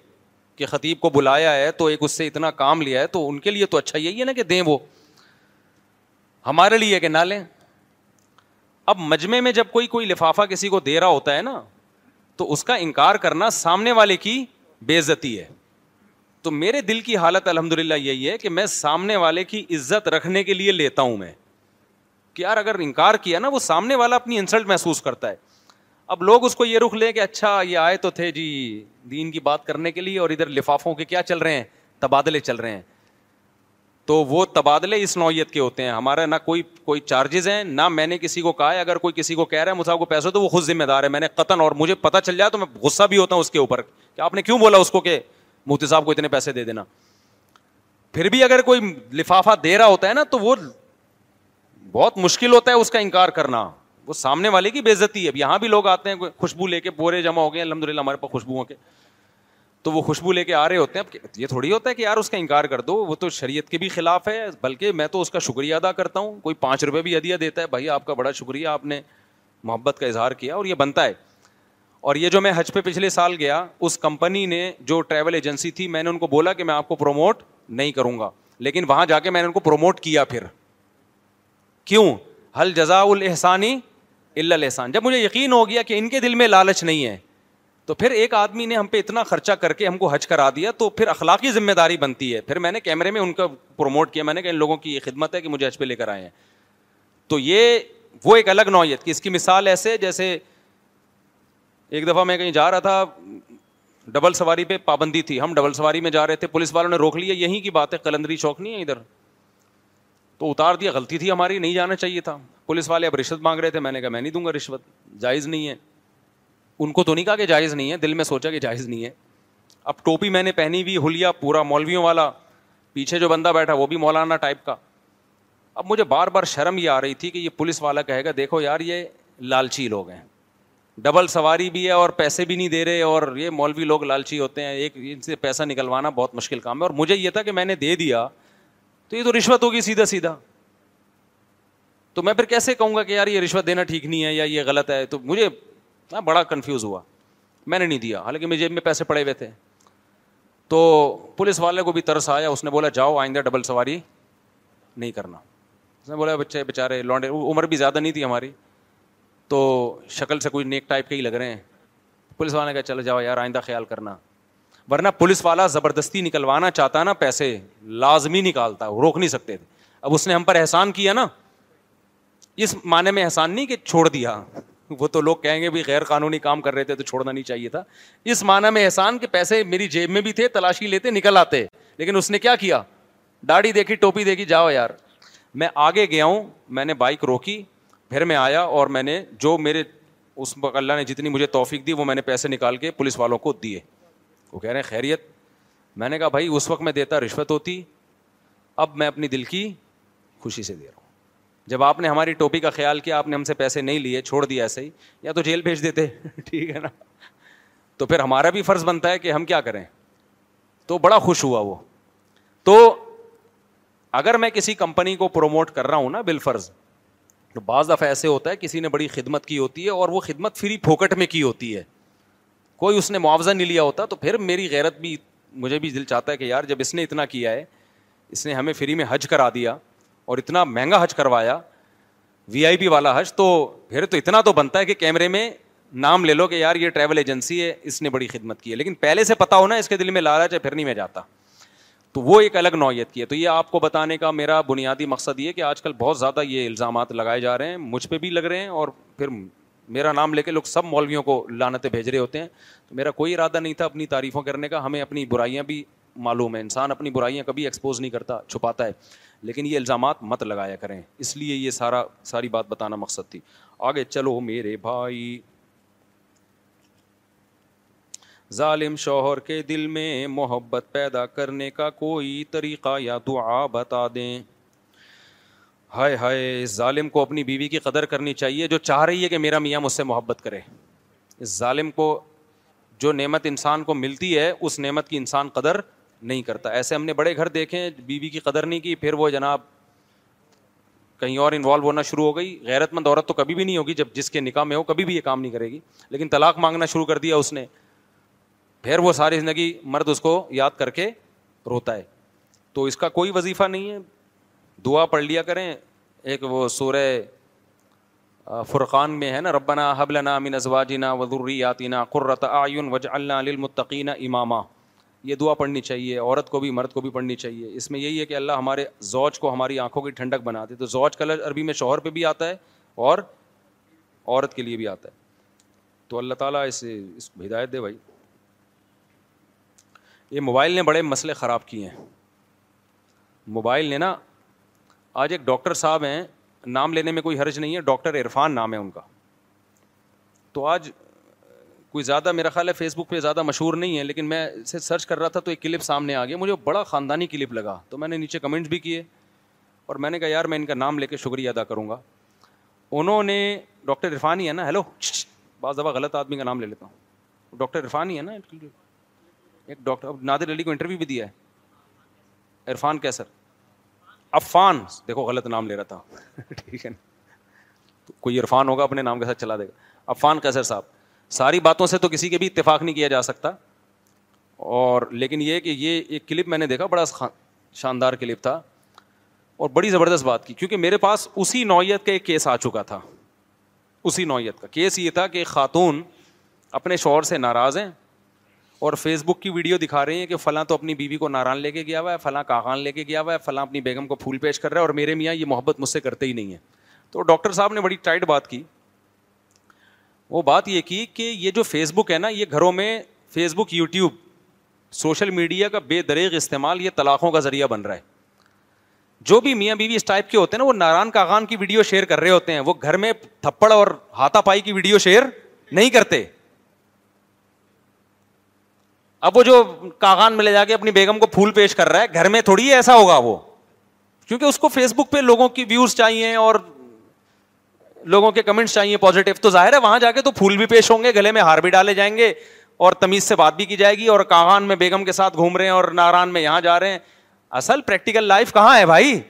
کہ خطیب کو بلایا ہے تو ایک اس سے اتنا کام لیا ہے تو ان کے لیے تو اچھا یہی ہے نا کہ دیں وہ ہمارے لیے کہ نہ لیں اب مجمے میں جب کوئی کوئی لفافہ کسی کو دے رہا ہوتا ہے نا تو اس کا انکار کرنا سامنے والے کی بے عزتی ہے تو میرے دل کی حالت الحمد للہ یہی ہے کہ میں سامنے والے کی عزت رکھنے کے لیے لیتا ہوں میں کہ یار اگر انکار کیا نا وہ سامنے والا اپنی انسلٹ محسوس کرتا ہے اب لوگ اس کو یہ رخ لیں کہ اچھا یہ آئے تو تھے جی دین کی بات کرنے کے لیے اور ادھر لفافوں کے کیا چل رہے ہیں تبادلے چل رہے ہیں تو وہ تبادلے اس نوعیت کے ہوتے ہیں ہمارا نہ کوئی کوئی چارجز ہیں نہ میں نے کسی کو کہا ہے اگر کوئی کسی کو کہہ رہا ہے کو پیسے تو وہ خود ذمہ دار ہے میں نے قطن اور مجھے پتہ چل جائے تو میں غصہ بھی ہوتا ہوں اس کے اوپر کہ آپ نے کیوں بولا اس کو کہ مفتی صاحب کو اتنے پیسے دے دینا پھر بھی اگر کوئی لفافہ دے رہا ہوتا ہے نا تو وہ بہت مشکل ہوتا ہے اس کا انکار کرنا وہ سامنے والے کی بےزتی ہے اب یہاں بھی لوگ آتے ہیں خوشبو لے کے بورے جمع ہو گئے الحمد للہ ہمارے پاس خوشبو ہو کے تو وہ خوشبو لے کے آ رہے ہوتے ہیں اب یہ تھوڑی ہوتا ہے کہ یار اس کا انکار کر دو وہ تو شریعت کے بھی خلاف ہے بلکہ میں تو اس کا شکریہ ادا کرتا ہوں کوئی پانچ روپئے بھی ادیہ دیتا ہے بھائی آپ کا بڑا شکریہ آپ نے محبت کا اظہار کیا اور یہ بنتا ہے اور یہ جو میں حج پہ پچھلے سال گیا اس کمپنی نے جو ٹریول ایجنسی تھی میں نے ان کو بولا کہ میں آپ کو پروموٹ نہیں کروں گا لیکن وہاں جا کے میں نے ان کو پروموٹ کیا پھر کیوں حل جزا الحسانی اللہ لحسان جب مجھے یقین ہو گیا کہ ان کے دل میں لالچ نہیں ہے تو پھر ایک آدمی نے ہم پہ اتنا خرچہ کر کے ہم کو حج کرا دیا تو پھر اخلاقی ذمہ داری بنتی ہے پھر میں نے کیمرے میں ان کا پروموٹ کیا میں نے کہا ان لوگوں کی یہ خدمت ہے کہ مجھے حج پہ لے کر آئے ہیں تو یہ وہ ایک الگ نوعیت کہ اس کی مثال ایسے جیسے ایک دفعہ میں کہیں جا رہا تھا ڈبل سواری پہ پابندی تھی ہم ڈبل سواری میں جا رہے تھے پولیس والوں نے روک لیا یہیں کی بات ہے قلندری چوک نہیں ہے ادھر تو اتار دیا غلطی تھی ہماری نہیں جانا چاہیے تھا پولیس والے اب رشوت مانگ رہے تھے میں نے کہا میں نہیں دوں گا رشوت جائز نہیں ہے ان کو تو نہیں کہا کہ جائز نہیں ہے دل میں سوچا کہ جائز نہیں ہے اب ٹوپی میں نے پہنی ہوئی ہولیا پورا مولویوں والا پیچھے جو بندہ بیٹھا وہ بھی مولانا ٹائپ کا اب مجھے بار بار شرم یہ آ رہی تھی کہ یہ پولیس والا کہے گا دیکھو یار یہ لالچی لوگ ہیں ڈبل سواری بھی ہے اور پیسے بھی نہیں دے رہے اور یہ مولوی لوگ لالچی ہوتے ہیں ایک ان سے پیسہ نکلوانا بہت مشکل کام ہے اور مجھے یہ تھا کہ میں نے دے دیا تو یہ تو رشوت ہوگی سیدھا سیدھا تو میں پھر کیسے کہوں گا کہ یار یہ رشوت دینا ٹھیک نہیں ہے یا یہ غلط ہے تو مجھے نا بڑا کنفیوز ہوا میں نے نہیں دیا حالانکہ جیب میں پیسے پڑے ہوئے تھے تو پولیس والے کو بھی ترس آیا اس نے بولا جاؤ آئندہ ڈبل سواری نہیں کرنا اس نے بولا بچے بیچارے لانڈے عمر بھی زیادہ نہیں تھی ہماری تو شکل سے کوئی نیک ٹائپ کے ہی لگ رہے ہیں پولیس والے نے کہا چلو جاؤ یار آئندہ خیال کرنا ورنہ پولیس والا زبردستی نکلوانا چاہتا نا پیسے لازمی نکالتا وہ روک نہیں سکتے تھے اب اس نے ہم پر احسان کیا نا اس معنی میں احسان نہیں کہ چھوڑ دیا وہ تو لوگ کہیں گے بھی غیر قانونی کام کر رہے تھے تو چھوڑنا نہیں چاہیے تھا اس معنی میں احسان کہ پیسے میری جیب میں بھی تھے تلاشی لیتے نکل آتے لیکن اس نے کیا کیا داڑھی دیکھی ٹوپی دیکھی جاؤ یار میں آگے گیا ہوں میں نے بائک روکی پھر میں آیا اور میں نے جو میرے اس اللہ نے جتنی مجھے توفیق دی وہ میں نے پیسے نکال کے پولیس والوں کو دیے وہ کہہ رہے ہیں خیریت میں نے کہا بھائی اس وقت میں دیتا رشوت ہوتی اب میں اپنی دل کی خوشی سے دے رہا ہوں جب آپ نے ہماری ٹوپی کا خیال کیا آپ نے ہم سے پیسے نہیں لیے چھوڑ دیا ایسے ہی یا تو جیل بھیج دیتے ٹھیک ہے نا تو پھر ہمارا بھی فرض بنتا ہے کہ ہم کیا کریں تو بڑا خوش ہوا وہ تو اگر میں کسی کمپنی کو پروموٹ کر رہا ہوں نا بالفرض تو بعض دفعہ ایسے ہوتا ہے کسی نے بڑی خدمت کی ہوتی ہے اور وہ خدمت فری پھوکٹ میں کی ہوتی ہے کوئی اس نے معاوضہ نہیں لیا ہوتا تو پھر میری غیرت بھی مجھے بھی دل چاہتا ہے کہ یار جب اس نے اتنا کیا ہے اس نے ہمیں فری میں حج کرا دیا اور اتنا مہنگا حج کروایا وی آئی پی والا حج تو پھر تو اتنا تو بنتا ہے کہ کیمرے میں نام لے لو کہ یار یہ ٹریول ایجنسی ہے اس نے بڑی خدمت کی ہے لیکن پہلے سے پتا ہونا اس کے دل میں لالچ ہے چاہے پھر نہیں میں جاتا تو وہ ایک الگ نوعیت کی ہے تو یہ آپ کو بتانے کا میرا بنیادی مقصد یہ کہ آج کل بہت زیادہ یہ الزامات لگائے جا رہے ہیں مجھ پہ بھی لگ رہے ہیں اور پھر میرا نام لے کے لوگ سب مولویوں کو لانتیں بھیج رہے ہوتے ہیں تو میرا کوئی ارادہ نہیں تھا اپنی تعریفوں کرنے کا ہمیں اپنی برائیاں بھی معلوم ہیں انسان اپنی برائیاں کبھی ایکسپوز نہیں کرتا چھپاتا ہے لیکن یہ الزامات مت لگایا کریں اس لیے یہ سارا ساری بات بتانا مقصد تھی آگے چلو میرے بھائی ظالم شوہر کے دل میں محبت پیدا کرنے کا کوئی طریقہ یا دعا بتا دیں ہائے ہائے اس ظالم کو اپنی بیوی کی قدر کرنی چاہیے جو چاہ رہی ہے کہ میرا میاں مجھ سے محبت کرے اس ظالم کو جو نعمت انسان کو ملتی ہے اس نعمت کی انسان قدر نہیں کرتا ایسے ہم نے بڑے گھر دیکھے ہیں بیوی کی قدر نہیں کی پھر وہ جناب کہیں اور انوالو ہونا شروع ہو گئی غیرت مند عورت تو کبھی بھی نہیں ہوگی جب جس کے نکاح میں ہو کبھی بھی یہ کام نہیں کرے گی لیکن طلاق مانگنا شروع کر دیا اس نے پھر وہ ساری زندگی مرد اس کو یاد کر کے روتا ہے تو اس کا کوئی وظیفہ نہیں ہے دعا پڑھ لیا کریں ایک وہ سورہ فرقان میں ہے نا ربنا حبلنا من ازواجنا وضریاتنا قرۃ اعین وجعلنا للمتقین امامہ یہ دعا پڑھنی چاہیے عورت کو بھی مرد کو بھی پڑھنی چاہیے اس میں یہی ہے کہ اللہ ہمارے زوج کو ہماری آنکھوں کی ٹھنڈک بنا دے تو زوج کلر عربی میں شوہر پہ بھی آتا ہے اور عورت کے لیے بھی آتا ہے تو اللہ تعالیٰ اسے اس کو ہدایت دے بھائی یہ موبائل نے بڑے مسئلے خراب کیے ہیں موبائل نے نا آج ایک ڈاکٹر صاحب ہیں نام لینے میں کوئی حرج نہیں ہے ڈاکٹر عرفان نام ہے ان کا تو آج کوئی زیادہ میرا خیال ہے فیس بک پہ زیادہ مشہور نہیں ہے لیکن میں اسے سرچ کر رہا تھا تو ایک کلپ سامنے آ گیا مجھے بڑا خاندانی کلپ لگا تو میں نے نیچے کمنٹس بھی کیے اور میں نے کہا یار میں ان کا نام لے کے شکریہ ادا کروں گا انہوں نے ڈاکٹر عرفان ہی ہے نا ہیلو بعض دفعہ غلط آدمی کا نام لے لیتا ہوں ڈاکٹر عرفان ہی ہے نا ایک ڈاکٹر نادر علی کو انٹرویو بھی دیا ہے عرفان کیسر عفان دیکھو غلط نام لے رہا تھا ٹھیک ہے نا کوئی عرفان ہوگا اپنے نام کے ساتھ چلا دے گا عفان کیسر صاحب ساری باتوں سے تو کسی کے بھی اتفاق نہیں کیا جا سکتا اور لیکن یہ کہ یہ ایک کلپ میں نے دیکھا بڑا شاندار کلپ تھا اور بڑی زبردست بات کی کیونکہ میرے پاس اسی نوعیت کا ایک کیس آ چکا تھا اسی نوعیت کا کیس یہ تھا کہ خاتون اپنے شوہر سے ناراض ہیں اور فیس بک کی ویڈیو دکھا رہی ہیں کہ فلاں تو اپنی بیوی کو ناران لے کے گیا ہوا ہے فلاں کاغان لے کے گیا ہوا ہے فلاں اپنی بیگم کو پھول پیش کر رہا ہے اور میرے میاں یہ محبت مجھ سے کرتے ہی نہیں ہے تو ڈاکٹر صاحب نے بڑی ٹائٹ بات کی وہ بات یہ کی کہ یہ جو فیس بک ہے نا یہ گھروں میں Facebook YouTube social media کا بے دریغ استعمال یہ طلاقوں کا ذریعہ بن رہا ہے جو بھی میاں بیوی اس ٹائپ کے ہوتے ہیں نا وہ ناران کاغان کی ویڈیو شیئر کر رہے ہوتے ہیں وہ گھر میں تھپڑ اور ہاتھا پائی کی ویڈیو شیئر نہیں کرتے اب وہ جو کاغان میں لے جا کے اپنی بیگم کو پھول پیش کر رہا ہے گھر میں تھوڑی ایسا ہوگا وہ کیونکہ اس کو فیس بک پہ لوگوں کی ویوز چاہیے اور لوگوں کے کمنٹس چاہیے پوزیٹو تو ظاہر ہے وہاں جا کے تو پھول بھی پیش ہوں گے گلے میں ہار بھی ڈالے جائیں گے اور تمیز سے بات بھی کی جائے گی اور کاغان میں بیگم کے ساتھ گھوم رہے ہیں اور ناران میں یہاں جا رہے ہیں اصل پریکٹیکل لائف کہاں ہے بھائی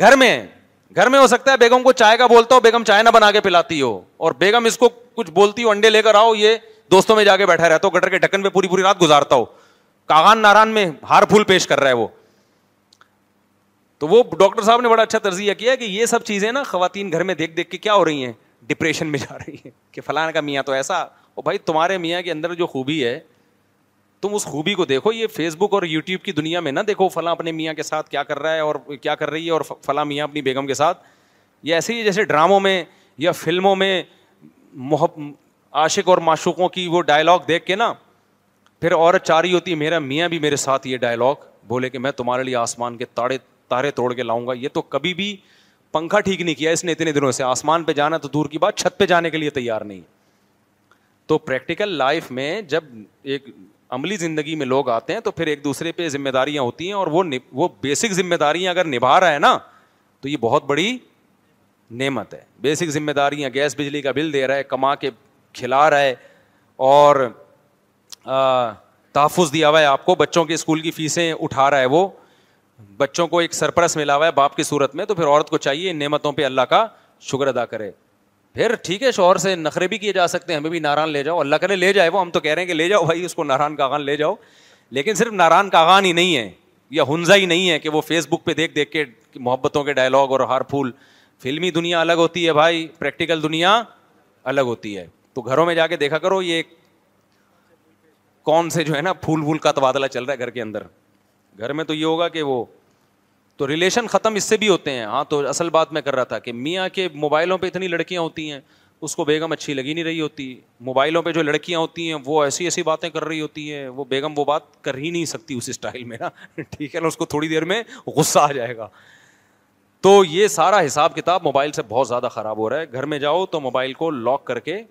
گھر میں گھر میں ہو سکتا ہے بیگم کو چائے کا بولتا ہو بیگم چائے نہ بنا کے پلاتی ہو اور بیگم اس کو کچھ بولتی ہو انڈے لے کر آؤ یہ دوستوں میں جا کے بیٹھا رہتا ہو گٹر کے ڈھکن پہ پوری پوری رات گزارتا ہو کاغان ناران میں ہار پھول پیش کر رہا ہے وہ تو وہ ڈاکٹر صاحب نے بڑا اچھا تجزیہ کیا کہ یہ سب چیزیں نا خواتین گھر میں دیکھ دیکھ کے کیا ہو رہی ہیں ڈپریشن میں جا رہی ہیں کہ فلاں کا میاں تو ایسا اور بھائی تمہارے میاں کے اندر جو خوبی ہے تم اس خوبی کو دیکھو یہ فیس بک اور یوٹیوب کی دنیا میں نہ دیکھو فلاں اپنے میاں کے ساتھ کیا کر رہا ہے اور کیا کر رہی ہے اور فلاں میاں اپنی بیگم کے ساتھ یہ ایسے ہی جیسے ڈراموں میں یا فلموں میں محب عاشق اور معشوقوں کی وہ ڈائلاگ دیکھ کے نا پھر عورت چاری ہوتی ہے میرا میاں بھی میرے ساتھ یہ ڈائلاگ بولے کہ میں تمہارے لیے آسمان کے تاڑے تارے توڑ کے لاؤں گا یہ تو کبھی بھی پنکھا ٹھیک نہیں کیا اس نے اتنے دنوں سے آسمان پہ جانا تو دور کی بات چھت پہ جانے کے لیے تیار نہیں تو پریکٹیکل لائف میں جب ایک عملی زندگی میں لوگ آتے ہیں تو پھر ایک دوسرے پہ ذمہ داریاں ہوتی ہیں اور وہ وہ بیسک ذمہ داریاں اگر نبھا رہا ہے نا تو یہ بہت بڑی نعمت ہے بیسک ذمہ داریاں گیس بجلی کا بل دے رہا ہے کما کے کھلا رہا ہے اور تحفظ دیا ہوا ہے آپ کو بچوں کے اسکول کی فیسیں اٹھا رہا ہے وہ بچوں کو ایک سرپرس ملا ہوا ہے باپ کی صورت میں تو پھر عورت کو چاہیے ان نعمتوں پہ اللہ کا شکر ادا کرے پھر ٹھیک ہے شوہر سے نخرے بھی کیے جا سکتے ہیں ہمیں بھی ناران لے جاؤ اللہ کرے لے جائے وہ ہم تو کہہ رہے ہیں کہ لے جاؤ بھائی اس کو ناران کا لے جاؤ لیکن صرف ناران کا ہی نہیں ہے یا ہنزا ہی نہیں ہے کہ وہ فیس بک پہ دیکھ دیکھ کے محبتوں کے ڈائلاگ اور ہار پھول فلمی دنیا الگ ہوتی ہے بھائی پریکٹیکل دنیا الگ ہوتی ہے تو گھروں میں جا کے دیکھا کرو یہ کون سے جو ہے نا پھول وول کا تبادلہ چل رہا ہے گھر کے اندر گھر میں تو یہ ہوگا کہ وہ تو ریلیشن ختم اس سے بھی ہوتے ہیں ہاں تو اصل بات میں کر رہا تھا کہ میاں کے موبائلوں پہ اتنی لڑکیاں ہوتی ہیں اس کو بیگم اچھی لگی نہیں رہی ہوتی موبائلوں پہ جو لڑکیاں ہوتی ہیں وہ ایسی ایسی باتیں کر رہی ہوتی ہیں وہ بیگم وہ بات کر ہی نہیں سکتی اس اسٹائل میں نا ٹھیک ہے نا اس کو تھوڑی دیر میں غصہ آ جائے گا تو یہ سارا حساب کتاب موبائل سے بہت زیادہ خراب ہو رہا ہے گھر میں جاؤ تو موبائل کو لاک کر کے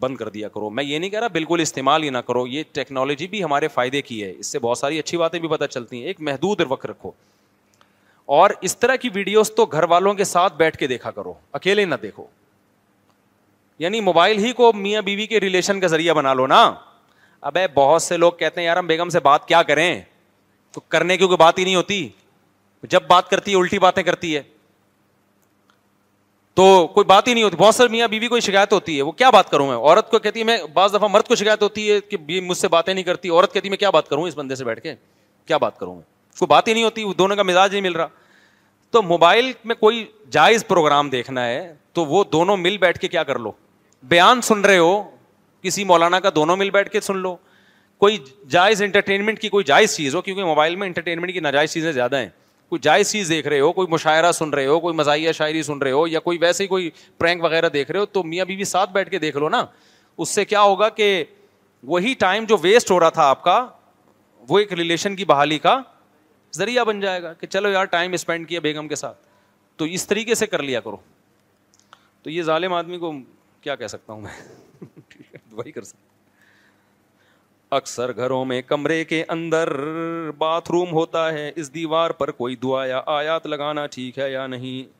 بند کر دیا کرو میں یہ نہیں کہہ رہا بالکل استعمال ہی نہ کرو یہ ٹیکنالوجی بھی ہمارے فائدے کی ہے اس سے بہت ساری اچھی باتیں بھی پتہ چلتی ہیں ایک محدود وقت رکھو اور اس طرح کی ویڈیوز تو گھر والوں کے ساتھ بیٹھ کے دیکھا کرو اکیلے نہ دیکھو یعنی موبائل ہی کو میاں بیوی کے ریلیشن کا ذریعہ بنا لو نا ابے بہت سے لوگ کہتے ہیں یار ہم بیگم سے بات کیا کریں تو کرنے کی کوئی بات ہی نہیں ہوتی جب بات کرتی ہے الٹی باتیں کرتی ہے تو کوئی بات ہی نہیں ہوتی بہت سر میاں بیوی کوئی شکایت ہوتی ہے وہ کیا بات کروں میں عورت کو کہتی ہے میں بعض دفعہ مرد کو شکایت ہوتی ہے کہ بی مجھ سے باتیں نہیں کرتی عورت کہتی میں کیا بات کروں اس بندے سے بیٹھ کے کیا بات کروں میں کوئی بات ہی نہیں ہوتی دونوں کا مزاج نہیں مل رہا تو موبائل میں کوئی جائز پروگرام دیکھنا ہے تو وہ دونوں مل بیٹھ کے کیا کر لو بیان سن رہے ہو کسی مولانا کا دونوں مل بیٹھ کے سن لو کوئی جائز انٹرٹینمنٹ کی کوئی جائز چیز ہو کیونکہ موبائل میں انٹرٹینمنٹ کی ناجائز چیزیں زیادہ ہیں کوئی جائز چیز دیکھ رہے ہو کوئی مشاعرہ سن رہے ہو کوئی مزاحیہ شاعری سن رہے ہو یا کوئی ویسے ہی کوئی پرینک وغیرہ دیکھ رہے ہو تو میاں بیوی ساتھ بیٹھ کے دیکھ لو نا اس سے کیا ہوگا کہ وہی ٹائم جو ویسٹ ہو رہا تھا آپ کا وہ ایک ریلیشن کی بحالی کا ذریعہ بن جائے گا کہ چلو یار ٹائم اسپینڈ کیا بیگم کے ساتھ تو اس طریقے سے کر لیا کرو تو یہ ظالم آدمی کو کیا کہہ سکتا ہوں میں وہی کر سکتا اکثر گھروں میں کمرے کے اندر باتھ روم ہوتا ہے اس دیوار پر کوئی دعا یا آیات لگانا ٹھیک ہے یا نہیں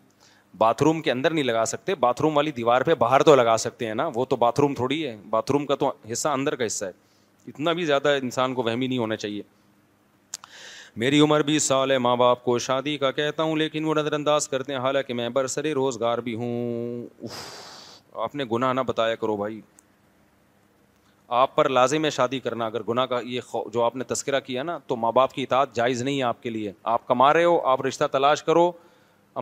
باتھ روم کے اندر نہیں لگا سکتے باتھ روم والی دیوار پہ باہر تو لگا سکتے ہیں نا وہ تو باتھ روم تھوڑی ہے باتھ روم کا تو حصہ اندر کا حصہ ہے اتنا بھی زیادہ انسان کو وہمی نہیں ہونا چاہیے میری عمر بیس سال ہے ماں باپ کو شادی کا کہتا ہوں لیکن وہ نظر انداز کرتے ہیں حالانکہ میں برسر روزگار بھی ہوں آپ نے گناہ نہ بتایا کرو بھائی آپ پر لازم ہے شادی کرنا اگر گناہ کا یہ جو آپ نے تذکرہ کیا نا تو ماں باپ کی اطاعت جائز نہیں ہے آپ کے لیے آپ کما رہے ہو آپ رشتہ تلاش کرو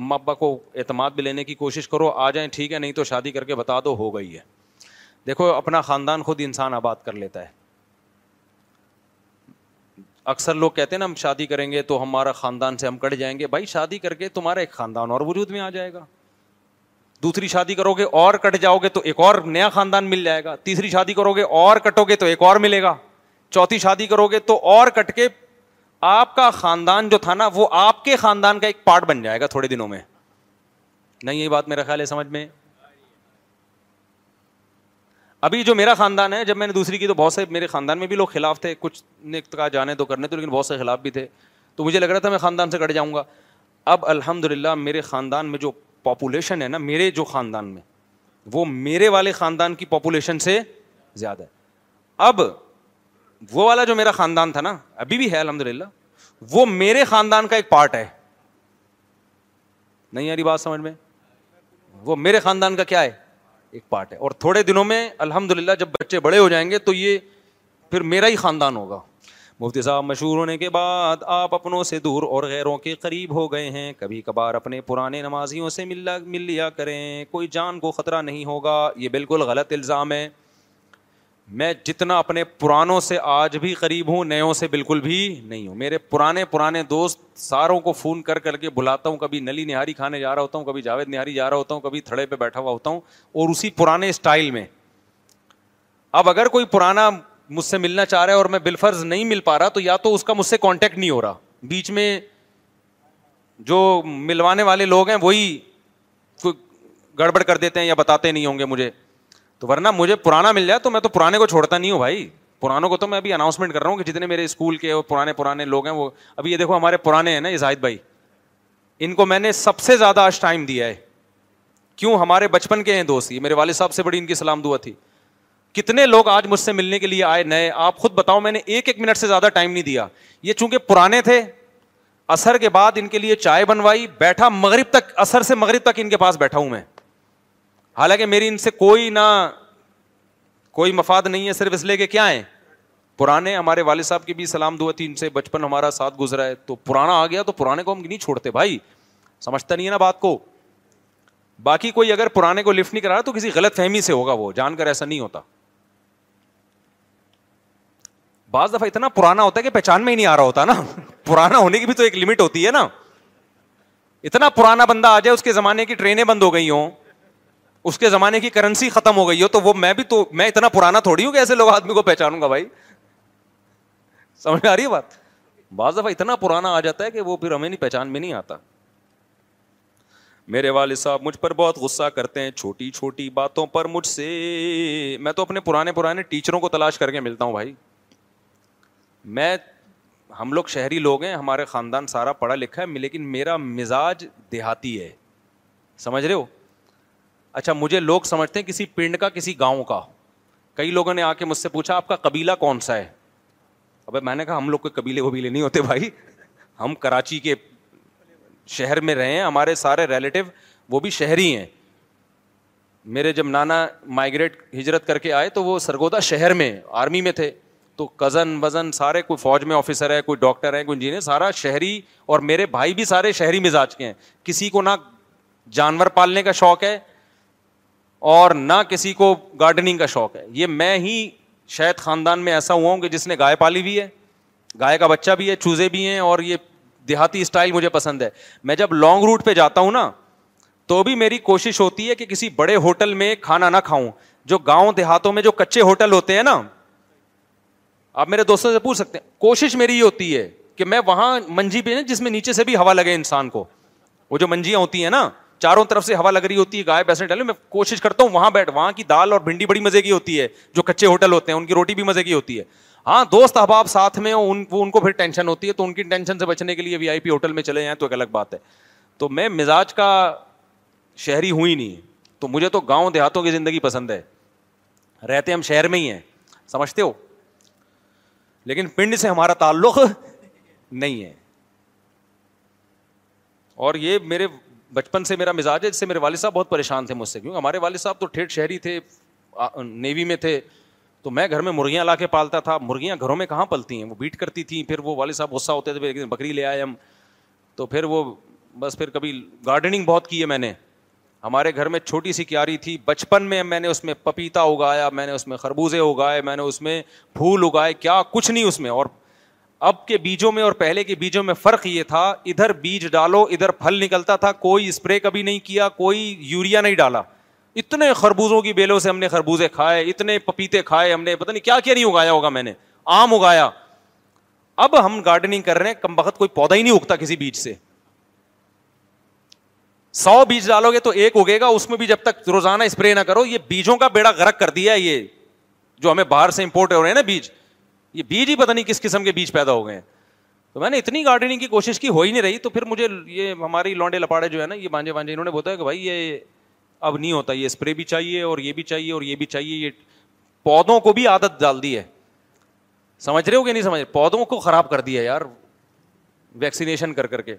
اماں ابا کو اعتماد بھی لینے کی کوشش کرو آ جائیں ٹھیک ہے نہیں تو شادی کر کے بتا دو ہو گئی ہے دیکھو اپنا خاندان خود انسان آباد کر لیتا ہے اکثر لوگ کہتے ہیں نا ہم شادی کریں گے تو ہمارا خاندان سے ہم کٹ جائیں گے بھائی شادی کر کے تمہارا ایک خاندان اور وجود میں آ جائے گا دوسری شادی کرو گے اور کٹ جاؤ گے تو ایک اور نیا خاندان مل جائے گا تیسری شادی کرو گے اور کٹو گے تو ایک اور ملے گا چوتھی شادی کرو گے تو اور کٹ کے آپ کا خاندان جو تھا نا وہ آپ کے خاندان کا ایک پارٹ بن جائے گا تھوڑے دنوں میں نہیں یہی بات میرا خیال ہے سمجھ میں ابھی جو میرا خاندان ہے جب میں نے دوسری کی تو بہت سے میرے خاندان میں بھی لوگ خلاف تھے کچھ نے کہا جانے تو کرنے تو لیکن بہت سے خلاف بھی تھے تو مجھے لگ رہا تھا میں خاندان سے کٹ جاؤں گا اب الحمد للہ میرے خاندان میں جو پاپولیشن ہے نا میرے جو خاندان میں وہ میرے والے خاندان کی پاپولیشن سے زیادہ ہے اب وہ والا جو میرا خاندان تھا نا ابھی بھی ہے الحمد للہ وہ میرے خاندان کا ایک پارٹ ہے نہیں یاری بات سمجھ میں وہ میرے خاندان کا کیا ہے ایک پارٹ ہے اور تھوڑے دنوں میں الحمد للہ جب بچے بڑے ہو جائیں گے تو یہ پھر میرا ہی خاندان ہوگا مفتی صاحب مشہور ہونے کے بعد آپ اپنوں سے دور اور غیروں کے قریب ہو گئے ہیں کبھی کبھار اپنے پرانے نمازیوں سے مل لیا کریں کوئی جان کو خطرہ نہیں ہوگا یہ بالکل غلط الزام ہے میں جتنا اپنے پرانوں سے آج بھی قریب ہوں نئےوں سے بالکل بھی نہیں ہوں میرے پرانے پرانے دوست ساروں کو فون کر کر کے بلاتا ہوں کبھی نلی نہاری کھانے جا رہا ہوتا ہوں کبھی جاوید نہاری جا رہا ہوتا ہوں کبھی تھڑے پہ بیٹھا ہوا ہوتا ہوں اور اسی پرانے اسٹائل میں اب اگر کوئی پرانا مجھ سے ملنا چاہ رہا ہے اور میں بالفرض نہیں مل پا رہا تو یا تو اس کا مجھ سے کانٹیکٹ نہیں ہو رہا بیچ میں جو ملوانے والے لوگ ہیں وہی گڑبڑ کر دیتے ہیں یا بتاتے نہیں ہوں گے مجھے تو ورنہ مجھے پرانا مل جائے تو میں تو پرانے کو چھوڑتا نہیں ہوں بھائی پرانوں کو تو میں ابھی اناؤنسمنٹ کر رہا ہوں کہ جتنے میرے اسکول کے پرانے پرانے لوگ ہیں وہ ابھی یہ دیکھو ہمارے پرانے ہیں نا زاہد بھائی ان کو میں نے سب سے زیادہ آج ٹائم دیا ہے کیوں ہمارے بچپن کے ہیں دوست یہ میرے والد صاحب سے بڑی ان کی سلام دعا تھی کتنے لوگ آج مجھ سے ملنے کے لیے آئے نئے آپ خود بتاؤ میں نے ایک ایک منٹ سے زیادہ ٹائم نہیں دیا یہ چونکہ پرانے تھے اثر کے بعد ان کے لیے چائے بنوائی بیٹھا مغرب تک اثر سے مغرب تک ان کے پاس بیٹھا ہوں میں حالانکہ میری ان سے کوئی نہ کوئی مفاد نہیں ہے صرف اس لیے کہ کیا ہیں پرانے ہمارے والد صاحب کی بھی سلام دعا تھی ان سے بچپن ہمارا ساتھ گزرا ہے تو پرانا آ گیا تو پرانے کو ہم نہیں چھوڑتے بھائی سمجھتا نہیں ہے نا بات کو باقی کوئی اگر پرانے کو لفٹ نہیں کرا تو کسی غلط فہمی سے ہوگا وہ جان کر ایسا نہیں ہوتا بعض دفعہ اتنا پرانا ہوتا ہے کہ پہچان میں ہی نہیں آ رہا ہوتا نا پرانا ہونے کی بھی تو ایک لمٹ ہوتی ہے نا اتنا پرانا بندہ آ جائے اس کے زمانے کی ٹرینیں بند ہو گئی ہوں اس کے زمانے کی کرنسی ختم ہو گئی ہو تو وہ میں بھی تو میں اتنا پرانا تھوڑی ہوں کہ ایسے لوگ آدمی کو پہچانوں گا بھائی سمجھ میں آ رہی ہے بات بعض دفعہ اتنا پرانا آ جاتا ہے کہ وہ پھر ہمیں نہیں پہچان میں نہیں آتا میرے والد صاحب مجھ پر بہت غصہ کرتے ہیں چھوٹی چھوٹی باتوں پر مجھ سے میں تو اپنے پرانے پرانے ٹیچروں کو تلاش کر کے ملتا ہوں بھائی میں ہم لوگ شہری لوگ ہیں ہمارے خاندان سارا پڑھا لکھا ہے لیکن میرا مزاج دیہاتی ہے سمجھ رہے ہو اچھا مجھے لوگ سمجھتے ہیں کسی پنڈ کا کسی گاؤں کا کئی لوگوں نے آ کے مجھ سے پوچھا آپ کا قبیلہ کون سا ہے ابھی میں نے کہا ہم لوگ کے قبیلے وبیلے نہیں ہوتے بھائی ہم کراچی کے شہر میں رہے ہیں ہمارے سارے ریلیٹو وہ بھی شہری ہیں میرے جب نانا مائگریٹ ہجرت کر کے آئے تو وہ سرگودا شہر میں آرمی میں تھے تو کزن وزن سارے کوئی فوج میں آفیسر ہے کوئی ڈاکٹر ہے کوئی انجینئر سارا شہری اور میرے بھائی بھی سارے شہری مزاج کے ہیں کسی کو نہ جانور پالنے کا شوق ہے اور نہ کسی کو گارڈننگ کا شوق ہے یہ میں ہی شاید خاندان میں ایسا ہوا ہوں کہ جس نے گائے پالی بھی ہے گائے کا بچہ بھی ہے چوزے بھی ہیں اور یہ دیہاتی اسٹائل مجھے پسند ہے میں جب لانگ روٹ پہ جاتا ہوں نا تو بھی میری کوشش ہوتی ہے کہ کسی بڑے ہوٹل میں کھانا نہ کھاؤں جو گاؤں دیہاتوں میں جو کچے ہوٹل ہوتے ہیں نا آپ میرے دوستوں سے پوچھ سکتے ہیں کوشش میری یہ ہوتی ہے کہ میں وہاں منجی پہ جس میں نیچے سے بھی ہوا لگے انسان کو وہ جو منجیاں ہوتی ہیں نا چاروں طرف سے ہوا لگ رہی ہوتی ہے گائے پیسے ڈالے میں کوشش کرتا ہوں وہاں بیٹھ وہاں کی دال اور بھنڈی بڑی مزے کی ہوتی ہے جو کچے ہوٹل ہوتے ہیں ان کی روٹی بھی مزے کی ہوتی ہے ہاں دوست احباب ساتھ میں ان کو پھر ٹینشن ہوتی ہے تو ان کی ٹینشن سے بچنے کے لیے وی آئی پی ہوٹل میں چلے جائیں تو ایک الگ بات ہے تو میں مزاج کا شہری ہوں ہی نہیں تو مجھے تو گاؤں دیہاتوں کی زندگی پسند ہے رہتے ہم شہر میں ہی ہیں سمجھتے ہو لیکن پنڈ سے ہمارا تعلق نہیں ہے اور یہ میرے بچپن سے میرا مزاج ہے جس سے میرے والد صاحب بہت پریشان تھے مجھ سے کیونکہ ہمارے والد صاحب تو ٹھٹ شہری تھے نیوی میں تھے تو میں گھر میں مرغیاں لا کے پالتا تھا مرغیاں گھروں میں کہاں پلتی ہیں وہ بیٹ کرتی تھیں پھر وہ والد صاحب غصہ ہوتے تھے پھر بکری لے آئے ہم تو پھر وہ بس پھر کبھی گارڈننگ بہت کی ہے میں نے ہمارے گھر میں چھوٹی سی کیاری تھی بچپن میں میں نے اس میں پپیتا اگایا میں نے اس میں خربوزے اگائے میں نے اس میں پھول اگائے کیا کچھ نہیں اس میں اور اب کے بیجوں میں اور پہلے کے بیجوں میں فرق یہ تھا ادھر بیج ڈالو ادھر پھل نکلتا تھا کوئی اسپرے کبھی نہیں کیا کوئی یوریا نہیں ڈالا اتنے خربوزوں کی بیلوں سے ہم نے خربوزے کھائے اتنے پپیتے کھائے ہم نے پتا نہیں کیا کیا نہیں اگایا ہوگا میں نے آم اگایا اب ہم گارڈننگ کر رہے ہیں کم وقت کوئی پودا ہی نہیں اگتا کسی بیج سے سو بیج ڈالو گے تو ایک اگے گا اس میں بھی جب تک روزانہ اسپرے نہ کرو یہ بیجوں کا بیڑا غرق کر دیا یہ جو ہمیں باہر سے امپورٹ ہو رہے ہیں نا بیج یہ بیج ہی پتہ نہیں کس قسم کے بیج پیدا ہو گئے ہیں تو میں نے اتنی گارڈننگ کی کوشش کی ہو ہی نہیں رہی تو پھر مجھے یہ ہماری لانڈے لپاڑے جو ہے نا یہ بانجے بانجے انہوں نے بولا کہ بھائی یہ اب نہیں ہوتا یہ اسپرے بھی چاہیے اور یہ بھی چاہیے اور یہ بھی چاہیے یہ پودوں کو بھی عادت ڈال دی ہے سمجھ رہے ہو کہ نہیں سمجھ پودوں کو خراب کر دیا یار ویکسینیشن کر کر کے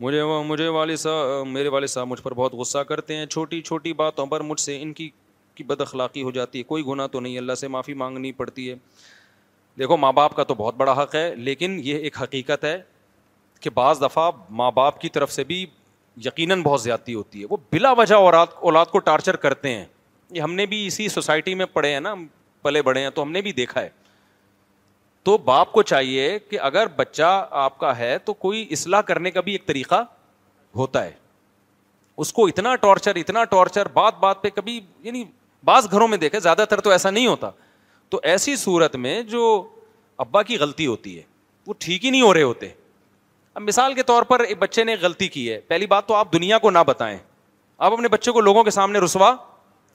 مجھے مجھے والد صاحب میرے والد صاحب مجھ پر بہت غصہ کرتے ہیں چھوٹی چھوٹی باتوں پر مجھ سے ان کی کی بد اخلاقی ہو جاتی ہے کوئی گناہ تو نہیں اللہ سے معافی مانگنی پڑتی ہے دیکھو ماں باپ کا تو بہت بڑا حق ہے لیکن یہ ایک حقیقت ہے کہ بعض دفعہ ماں باپ کی طرف سے بھی یقیناً بہت زیادتی ہوتی ہے وہ بلا وجہ اولاد اولاد کو ٹارچر کرتے ہیں یہ ہم نے بھی اسی سوسائٹی میں پڑھے ہیں نا پلے بڑھے ہیں تو ہم نے بھی دیکھا ہے تو باپ کو چاہیے کہ اگر بچہ آپ کا ہے تو کوئی اصلاح کرنے کا بھی ایک طریقہ ہوتا ہے اس کو اتنا ٹارچر اتنا ٹارچر بات بات پہ کبھی یعنی بعض گھروں میں دیکھے زیادہ تر تو ایسا نہیں ہوتا تو ایسی صورت میں جو ابا کی غلطی ہوتی ہے وہ ٹھیک ہی نہیں ہو رہے ہوتے اب مثال کے طور پر ایک بچے نے غلطی کی ہے پہلی بات تو آپ دنیا کو نہ بتائیں آپ اپنے بچوں کو لوگوں کے سامنے رسوا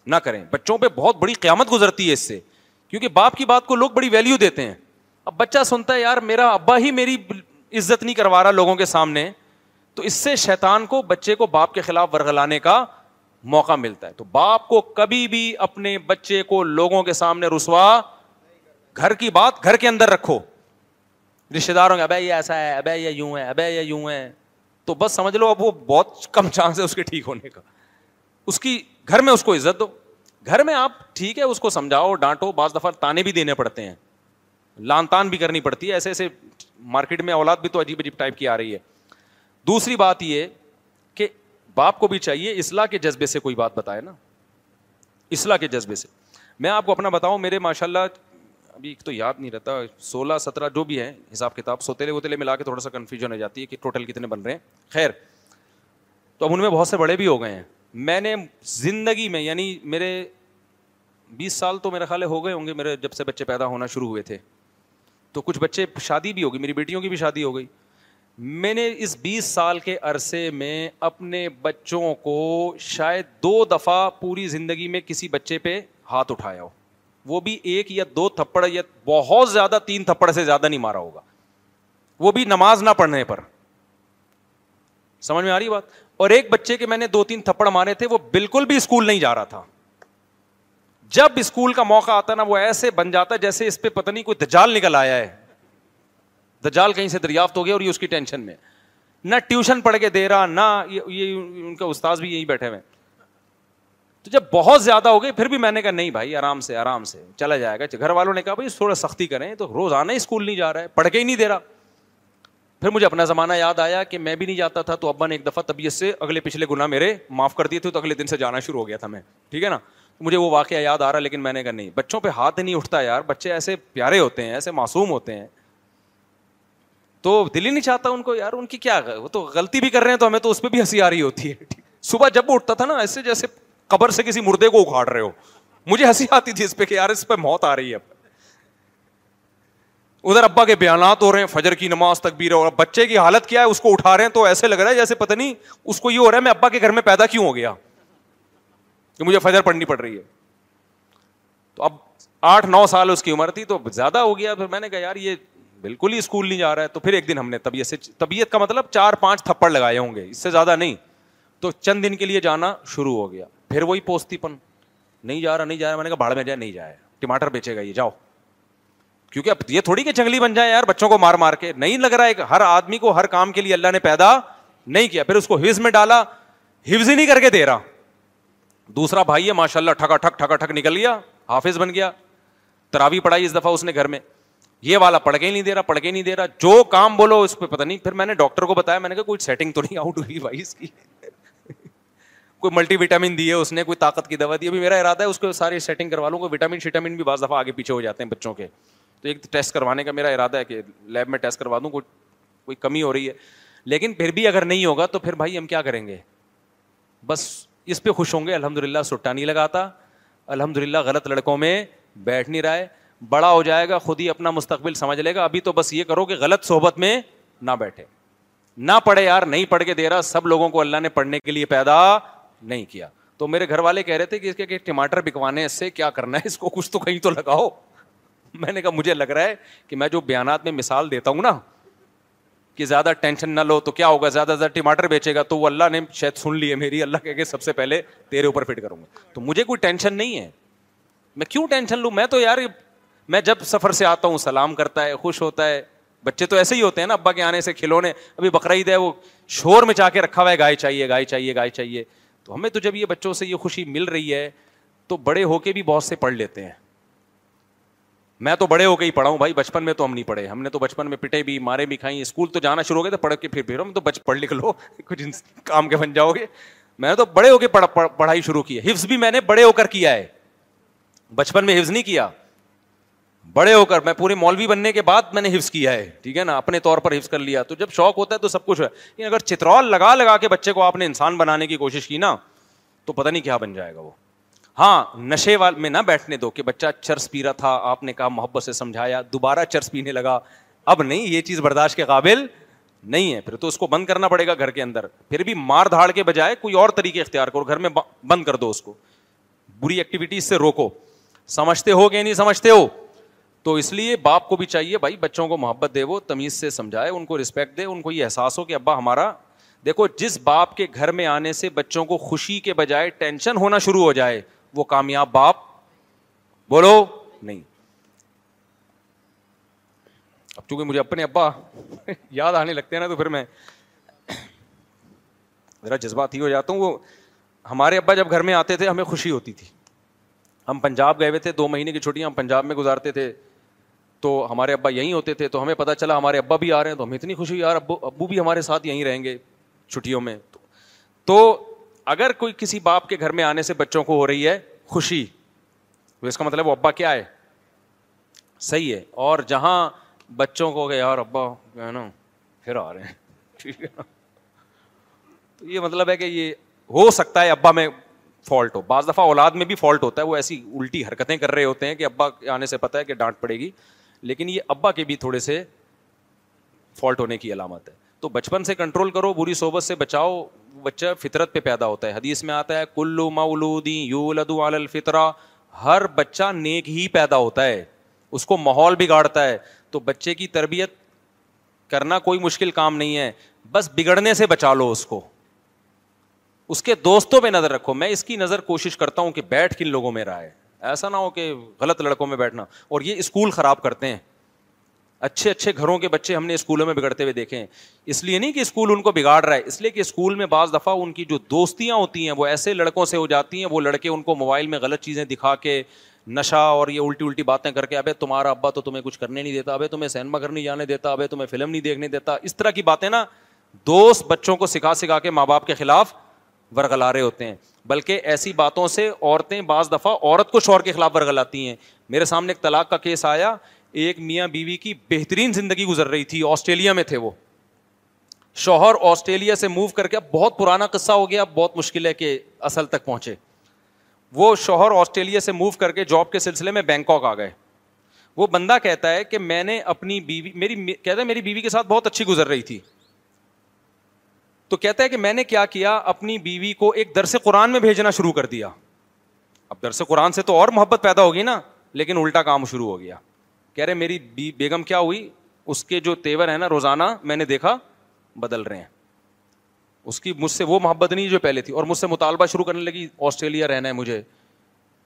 نہ کریں بچوں پہ بہت بڑی قیامت گزرتی ہے اس سے کیونکہ باپ کی بات کو لوگ بڑی ویلیو دیتے ہیں اب بچہ سنتا ہے یار میرا ابا ہی میری عزت نہیں کروا رہا لوگوں کے سامنے تو اس سے شیطان کو بچے کو باپ کے خلاف ورگلانے کا موقع ملتا ہے تو باپ کو کبھی بھی اپنے بچے کو لوگوں کے سامنے رسوا گھر کی بات گھر کے اندر رکھو رشتے داروں کے ابے یہ ایسا ہے ابے یہ یوں ہے ابے یہ یوں ہے تو بس سمجھ لو اب وہ بہت کم چانس ہے اس کے ٹھیک ہونے کا اس کی گھر میں اس کو عزت دو گھر میں آپ ٹھیک ہے اس کو سمجھاؤ ڈانٹو بعض دفعہ تانے بھی دینے پڑتے ہیں لان تان بھی کرنی پڑتی ہے ایسے ایسے مارکیٹ میں اولاد بھی تو عجیب عجیب ٹائپ کی آ رہی ہے دوسری بات یہ کہ باپ کو بھی چاہیے اسلح کے جذبے سے کوئی بات بتائے نا اسلح کے جذبے سے میں آپ کو اپنا بتاؤں میرے ماشاء اللہ ابھی ایک تو یاد نہیں رہتا سولہ سترہ جو بھی ہے حساب کتاب سوتےلے وتےلے ملا کے تھوڑا سا کنفیوژن ہو جاتی ہے کہ ٹوٹل کتنے بن رہے ہیں خیر تو اب ان میں بہت سے بڑے بھی ہو گئے ہیں میں نے زندگی میں یعنی میرے بیس سال تو میرے خیال ہو گئے ہوں گے میرے جب سے بچے پیدا ہونا شروع ہوئے تھے تو کچھ بچے شادی بھی ہوگی میری بیٹیوں کی بھی شادی ہو گئی میں نے اس بیس سال کے عرصے میں اپنے بچوں کو شاید دو دفعہ پوری زندگی میں کسی بچے پہ ہاتھ اٹھایا ہو وہ بھی ایک یا دو تھپڑ یا بہت زیادہ تین تھپڑ سے زیادہ نہیں مارا ہوگا وہ بھی نماز نہ پڑھنے پر سمجھ میں آ رہی بات اور ایک بچے کے میں نے دو تین تھپڑ مارے تھے وہ بالکل بھی اسکول نہیں جا رہا تھا جب اسکول کا موقع آتا نا وہ ایسے بن جاتا ہے جیسے اس پہ پتہ نہیں کوئی دجال نکل آیا ہے دجال کہیں سے دریافت ہو گیا اور یہ اس کی ٹینشن میں نہ ٹیوشن پڑھ کے دے رہا نہ یہ ان کا بھی بیٹھے ہوئے تو جب بہت زیادہ ہو گئی پھر بھی میں نے کہا نہیں بھائی آرام سے آرام سے چلا جائے گا گھر والوں نے کہا بھائی تھوڑا سختی کریں تو روز آنا ہی اسکول نہیں جا رہا ہے پڑھ کے ہی نہیں دے رہا پھر مجھے اپنا زمانہ یاد آیا کہ میں بھی نہیں جاتا تھا تو ابا نے ایک دفعہ طبیعت سے اگلے پچھلے گناہ میرے معاف کر دیے تھے تو اگلے دن سے جانا شروع ہو گیا تھا میں ٹھیک ہے نا مجھے وہ واقعہ یاد آ رہا ہے لیکن میں نے کہا نہیں بچوں پہ ہاتھ نہیں اٹھتا یار بچے ایسے پیارے ہوتے ہیں ایسے معصوم ہوتے ہیں تو دل ہی نہیں چاہتا ان کو یار ان کی کیا وہ تو غلطی بھی کر رہے ہیں تو ہمیں تو اس پہ بھی ہنسی آ رہی ہوتی ہے صبح جب اٹھتا تھا نا ایسے جیسے قبر سے کسی مردے کو اکھاڑ رہے ہو مجھے ہنسی آتی تھی اس پہ کہ یار اس پہ موت آ رہی ہے ادھر ابا کے بیانات ہو رہے ہیں فجر کی نماز تک بھی رہو اور بچے کی حالت کیا ہے اس کو اٹھا رہے ہیں تو ایسے لگ رہا ہے جیسے پتہ نہیں اس کو یہ ہو رہا ہے میں ابا کے گھر میں پیدا کیوں ہو گیا کہ مجھے فجر پڑھنی پڑ رہی ہے تو اب آٹھ نو سال اس کی عمر تھی تو زیادہ ہو گیا پھر میں نے کہا یار یہ بالکل ہی اسکول نہیں جا رہا ہے تو پھر ایک دن ہم نے طبیعت طبیعت سے کا مطلب چار پانچ تھپڑ لگائے ہوں گے اس سے زیادہ نہیں تو چند دن کے لیے جانا شروع ہو گیا پھر وہی پوستی پن نہیں جا رہا نہیں جا رہا میں نے کہا باڑ میں جائے نہیں جائے ٹماٹر بیچے گا یہ جاؤ کیونکہ اب یہ تھوڑی کہ جنگلی بن جائے یار بچوں کو مار مار کے نہیں لگ رہا ہے ہر آدمی کو ہر کام کے لیے اللہ نے پیدا نہیں کیا پھر اس کو حفظ میں ڈالا حفظ ہی نہیں کر کے دے رہا دوسرا بھائی ہے ماشاء اللہ ٹھگا ٹھک ٹھگا ٹھک نکل گیا حافظ بن گیا تراوی پڑھائی اس دفعہ اس نے گھر میں یہ والا پڑھ کے ہی نہیں دے رہا پڑ کے نہیں دے رہا جو کام بولو اس پہ پتا نہیں پھر میں نے ڈاکٹر کو بتایا میں نے کہا کوئی سیٹنگ تو نہیں آؤٹ ہوئی بھائی اس کی کوئی ملٹی وٹامن دی ہے اس نے کوئی طاقت کی دوا دی ابھی میرا ارادہ ہے اس کو ساری سیٹنگ کروا لوں گا وٹامن شٹامن بھی بعض دفعہ آگے پیچھے ہو جاتے ہیں بچوں کے تو ایک ٹیسٹ کروانے کا میرا ارادہ ہے کہ لیب میں ٹیسٹ کروا دوں کوئی کوئی کمی ہو رہی ہے لیکن پھر بھی اگر نہیں ہوگا تو پھر بھائی ہم کیا کریں گے بس اس پہ خوش ہوں گے الحمد للہ سٹا نہیں لگاتا الحمد للہ غلط لڑکوں میں بیٹھ نہیں رہا ہے بڑا ہو جائے گا خود ہی اپنا مستقبل سمجھ لے گا ابھی تو بس یہ کرو کہ غلط صحبت میں نہ بیٹھے نہ پڑھے یار نہیں پڑھ کے دے رہا سب لوگوں کو اللہ نے پڑھنے کے لیے پیدا نہیں کیا تو میرے گھر والے کہہ رہے تھے کہ ٹماٹر بکوانے سے کیا کرنا ہے اس کو کچھ تو کہیں تو لگاؤ میں نے کہا مجھے لگ رہا ہے کہ میں جو بیانات میں مثال دیتا ہوں نا کہ زیادہ ٹینشن نہ لو تو کیا ہوگا زیادہ زیادہ ٹماٹر بیچے گا تو وہ اللہ نے شاید سن لی ہے میری اللہ کہہ کے سب سے پہلے تیرے اوپر فٹ کروں گا تو مجھے کوئی ٹینشن نہیں ہے میں کیوں ٹینشن لوں میں تو یار میں جب سفر سے آتا ہوں سلام کرتا ہے خوش ہوتا ہے بچے تو ایسے ہی ہوتے ہیں نا ابا کے آنے سے کھلونے ابھی بقرعید ہے وہ شور میں چاہ کے رکھا ہوا ہے گائے چاہیے گائے چاہیے گائے چاہیے تو ہمیں تو جب یہ بچوں سے یہ خوشی مل رہی ہے تو بڑے ہو کے بھی بہت سے پڑھ لیتے ہیں میں تو بڑے ہو کے ہی پڑھا ہوں بھائی بچپن میں تو ہم نہیں پڑھے ہم نے تو بچپن میں پٹے بھی مارے بھی کھائیں اسکول تو جانا شروع ہو گئے تو پڑھ کے پھر پھر ہم تو بچ پڑھ لکھ لو کچھ کام کے بن جاؤ گے میں نے تو بڑے ہو کے پڑھائی شروع کی ہے حفظ بھی میں نے بڑے ہو کر کیا ہے بچپن میں حفظ نہیں کیا بڑے ہو کر میں پورے مولوی بننے کے بعد میں نے حفظ کیا ہے ٹھیک ہے نا اپنے طور پر حفظ کر لیا تو جب شوق ہوتا ہے تو سب کچھ ہے لیکن اگر چترول لگا لگا کے بچے کو آپ نے انسان بنانے کی کوشش کی نا تو پتا نہیں کیا بن جائے گا وہ ہاں نشے وال میں نہ بیٹھنے دو کہ بچہ چرس پی رہا تھا آپ نے کہا محبت سے سمجھایا دوبارہ چرس پینے لگا اب نہیں یہ چیز برداشت کے قابل نہیں ہے پھر تو اس کو بند کرنا پڑے گا گھر کے اندر پھر بھی مار دھاڑ کے بجائے کوئی اور طریقے اختیار کرو گھر میں بند کر دو اس کو بری ایکٹیویٹیز سے روکو سمجھتے ہو کہ نہیں سمجھتے ہو تو اس لیے باپ کو بھی چاہیے بھائی بچوں کو محبت دے وہ تمیز سے سمجھائے ان کو رسپیکٹ دے ان کو یہ احساس ہو کہ ابا ہمارا دیکھو جس باپ کے گھر میں آنے سے بچوں کو خوشی کے بجائے ٹینشن ہونا شروع ہو جائے وہ کامیاب باپ بولو نہیں اب چونکہ مجھے اپنے ابا یاد آنے لگتے ہیں نا تو پھر میں ذرا جذبات آتے تھے ہمیں خوشی ہوتی تھی ہم پنجاب گئے ہوئے تھے دو مہینے کی چھٹیاں ہم پنجاب میں گزارتے تھے تو ہمارے ابا یہیں ہوتے تھے تو ہمیں پتا چلا ہمارے ابا بھی آ رہے ہیں تو ہمیں اتنی خوشی یار ابو ابو بھی ہمارے ساتھ یہیں رہیں گے چھٹیوں میں تو اگر کوئی کسی باپ کے گھر میں آنے سے بچوں کو ہو رہی ہے خوشی تو اس کا مطلب وہ ابا کیا ہے صحیح ہے اور جہاں بچوں کو کہ یار ابا ہے نا پھر آ رہے ہیں ٹھیک ہے تو یہ مطلب ہے کہ یہ ہو سکتا ہے ابا میں فالٹ ہو بعض دفعہ اولاد میں بھی فالٹ ہوتا ہے وہ ایسی الٹی حرکتیں کر رہے ہوتے ہیں کہ ابا کے آنے سے پتا ہے کہ ڈانٹ پڑے گی لیکن یہ ابا کے بھی تھوڑے سے فالٹ ہونے کی علامت ہے تو بچپن سے کنٹرول کرو بری صحبت سے بچاؤ بچہ فطرت پہ پیدا ہوتا ہے حدیث میں آتا ہے کلو مولودی یو لدو الفطرا ہر بچہ نیک ہی پیدا ہوتا ہے اس کو ماحول بگاڑتا ہے تو بچے کی تربیت کرنا کوئی مشکل کام نہیں ہے بس بگڑنے سے بچا لو اس کو اس کے دوستوں پہ نظر رکھو میں اس کی نظر کوشش کرتا ہوں کہ بیٹھ کن لوگوں میں رہا ہے ایسا نہ ہو کہ غلط لڑکوں میں بیٹھنا اور یہ اسکول خراب کرتے ہیں اچھے اچھے گھروں کے بچے ہم نے اسکولوں میں بگڑتے ہوئے دیکھے ہیں اس لیے نہیں کہ اسکول ان کو بگاڑ رہا ہے اس لیے کہ اسکول میں بعض دفعہ ان کی جو دوستیاں ہوتی ہیں وہ ایسے لڑکوں سے ہو جاتی ہیں وہ لڑکے ان کو موبائل میں غلط چیزیں دکھا کے نشا اور یہ الٹی الٹی باتیں کر کے ابھی تمہارا ابا تو تمہیں کچھ کرنے نہیں دیتا ابے تمہیں سینما گھر نہیں جانے دیتا ابھی تمہیں فلم نہیں دیکھنے دیتا اس طرح کی باتیں نا دوست بچوں کو سکھا سکھا کے ماں باپ کے خلاف ورگلا رہے ہوتے ہیں بلکہ ایسی باتوں سے عورتیں بعض دفعہ عورت کو شور کے خلاف ورگلاتی ہیں میرے سامنے ایک طلاق کا کیس آیا ایک میاں بیوی کی بہترین زندگی گزر رہی تھی آسٹریلیا میں تھے وہ شوہر آسٹریلیا سے موو کر کے اب بہت پرانا قصہ ہو گیا اب بہت مشکل ہے کہ اصل تک پہنچے وہ شوہر آسٹریلیا سے موو کر کے جاب کے سلسلے میں بینکاک آ گئے وہ بندہ کہتا ہے کہ میں نے اپنی بیوی میری کہتا ہے میری بیوی کے ساتھ بہت اچھی گزر رہی تھی تو کہتا ہے کہ میں نے کیا کیا اپنی بیوی کو ایک درس قرآن میں بھیجنا شروع کر دیا اب درس قرآن سے تو اور محبت پیدا ہوگی نا لیکن الٹا کام شروع ہو گیا کہہ رہے میری بی بیگم کیا ہوئی اس کے جو تیور ہیں نا روزانہ میں نے دیکھا بدل رہے ہیں اس کی مجھ سے وہ محبت نہیں جو پہلے تھی اور مجھ سے مطالبہ شروع کرنے لگی آسٹریلیا رہنا ہے مجھے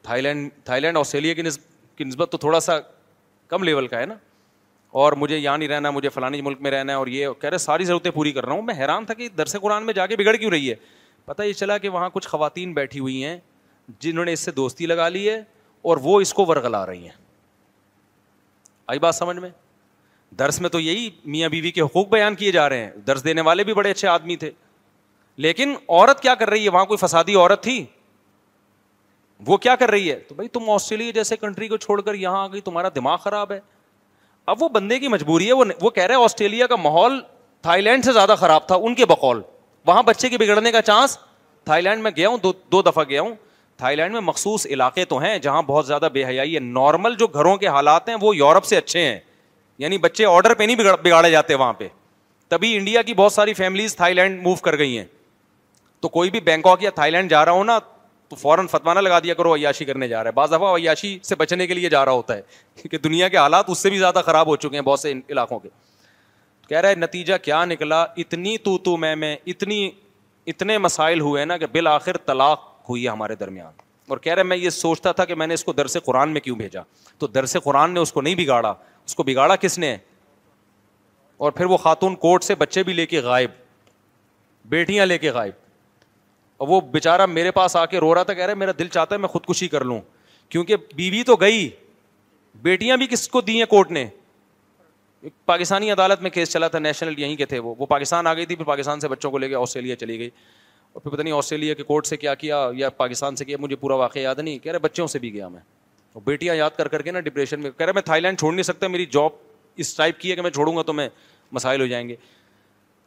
تھائی لینڈ آسٹریلیا کی نسبت کی نسبت تو تھوڑا سا کم لیول کا ہے نا اور مجھے یہاں نہیں رہنا مجھے فلانی ملک میں رہنا ہے اور یہ کہہ رہے ساری ضرورتیں پوری کر رہا ہوں میں حیران تھا کہ درس قرآن میں جا کے بگڑ کیوں رہی ہے پتہ یہ چلا کہ وہاں کچھ خواتین بیٹھی ہوئی ہیں جنہوں نے اس سے دوستی لگا لی ہے اور وہ اس کو ورگلا رہی ہیں آئی بات سمجھ میں درس میں تو یہی میاں بیوی کے حقوق بیان کیے جا رہے ہیں درس دینے والے بھی بڑے اچھے آدمی تھے لیکن عورت کیا کر رہی ہے وہاں کوئی فسادی عورت تھی وہ کیا کر رہی ہے تو بھائی تم آسٹریلیا جیسے کنٹری کو چھوڑ کر یہاں آ گئی تمہارا دماغ خراب ہے اب وہ بندے کی مجبوری ہے وہ وہ کہہ رہے آسٹریلیا کا ماحول تھا ان کے بقول وہاں بچے کے بگڑنے کا چانس تھا گیا ہوں دو دو دفعہ گیا ہوں تھائی لینڈ میں مخصوص علاقے تو ہیں جہاں بہت زیادہ بے حیائی ہے نارمل جو گھروں کے حالات ہیں وہ یورپ سے اچھے ہیں یعنی بچے آڈر پہ نہیں بگاڑے جاتے وہاں پہ تبھی انڈیا کی بہت ساری فیملیز تھائی لینڈ موو کر گئی ہیں تو کوئی بھی بینکاک یا تھائی لینڈ جا رہا ہو نا تو فوراً فتوانہ لگا دیا کرو عیاشی کرنے جا رہا ہے بعض دفعہ عیاشی سے بچنے کے لیے جا رہا ہوتا ہے کیونکہ دنیا کے حالات اس سے بھی زیادہ خراب ہو چکے ہیں بہت سے علاقوں کے کہہ رہا ہے نتیجہ کیا نکلا اتنی تو تو میں میں اتنی اتنے مسائل ہوئے نا کہ بالآخر طلاق ہوئی ہے ہمارے درمیان اور کہہ رہے میں یہ سوچتا تھا کہ میں نے اس کو درس قرآن میں کیوں بھیجا تو درس قرآن نے نے اس اس کو کو نہیں بگاڑا بگاڑا کس اور پھر وہ خاتون سے بچے بھی لے کے غائب بیٹیاں لے کے غائب اور وہ بےچارہ میرے پاس آ کے رو رہا تھا کہہ رہے میرا دل چاہتا ہے میں خودکشی کر لوں کیونکہ بیوی تو گئی بیٹیاں بھی کس کو دی ہیں کورٹ نے پاکستانی عدالت میں کیس چلا تھا نیشنل یہیں کے تھے وہ وہ پاکستان آ گئی تھی پھر پاکستان سے بچوں کو لے کے آسٹریلیا چلی گئی اور پھر پتہ نہیں آسٹریلیا کے کورٹ سے کیا کیا یا پاکستان سے کیا مجھے پورا واقعہ یاد نہیں کہہ رہے بچوں سے بھی گیا میں اور بیٹیاں یاد کر کر کے نا ڈپریشن میں کہہ رہے میں تھائی لینڈ چھوڑ نہیں سکتا میری جاب اس ٹائپ کی ہے کہ میں چھوڑوں گا تو میں مسائل ہو جائیں گے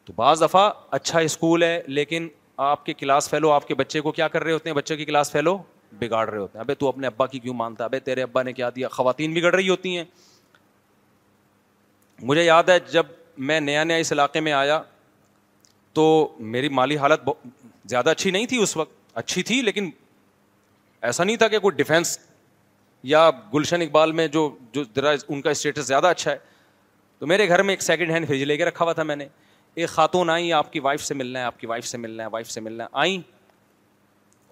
تو بعض دفعہ اچھا اسکول ہے لیکن آپ کے کلاس فیلو آپ کے بچے کو کیا کر رہے ہوتے ہیں بچے کی کلاس فیلو بگاڑ رہے ہوتے ہیں ابھی تو اپنے ابا کی کیوں مانتا ہے تیرے ابا نے کیا دیا خواتین بگڑ رہی ہوتی ہیں مجھے یاد ہے جب میں نیا نیا اس علاقے میں آیا تو میری مالی حالت زیادہ اچھی نہیں تھی اس وقت اچھی تھی لیکن ایسا نہیں تھا کہ کوئی ڈیفینس یا گلشن اقبال میں جو جو ذرا ان کا اسٹیٹس زیادہ اچھا ہے تو میرے گھر میں ایک سیکنڈ ہینڈ فریج لے کے رکھا ہوا تھا میں نے ایک خاتون آئیں آپ کی وائف سے ملنا ہے آپ کی وائف سے ملنا ہے وائف سے ملنا ہے آئیں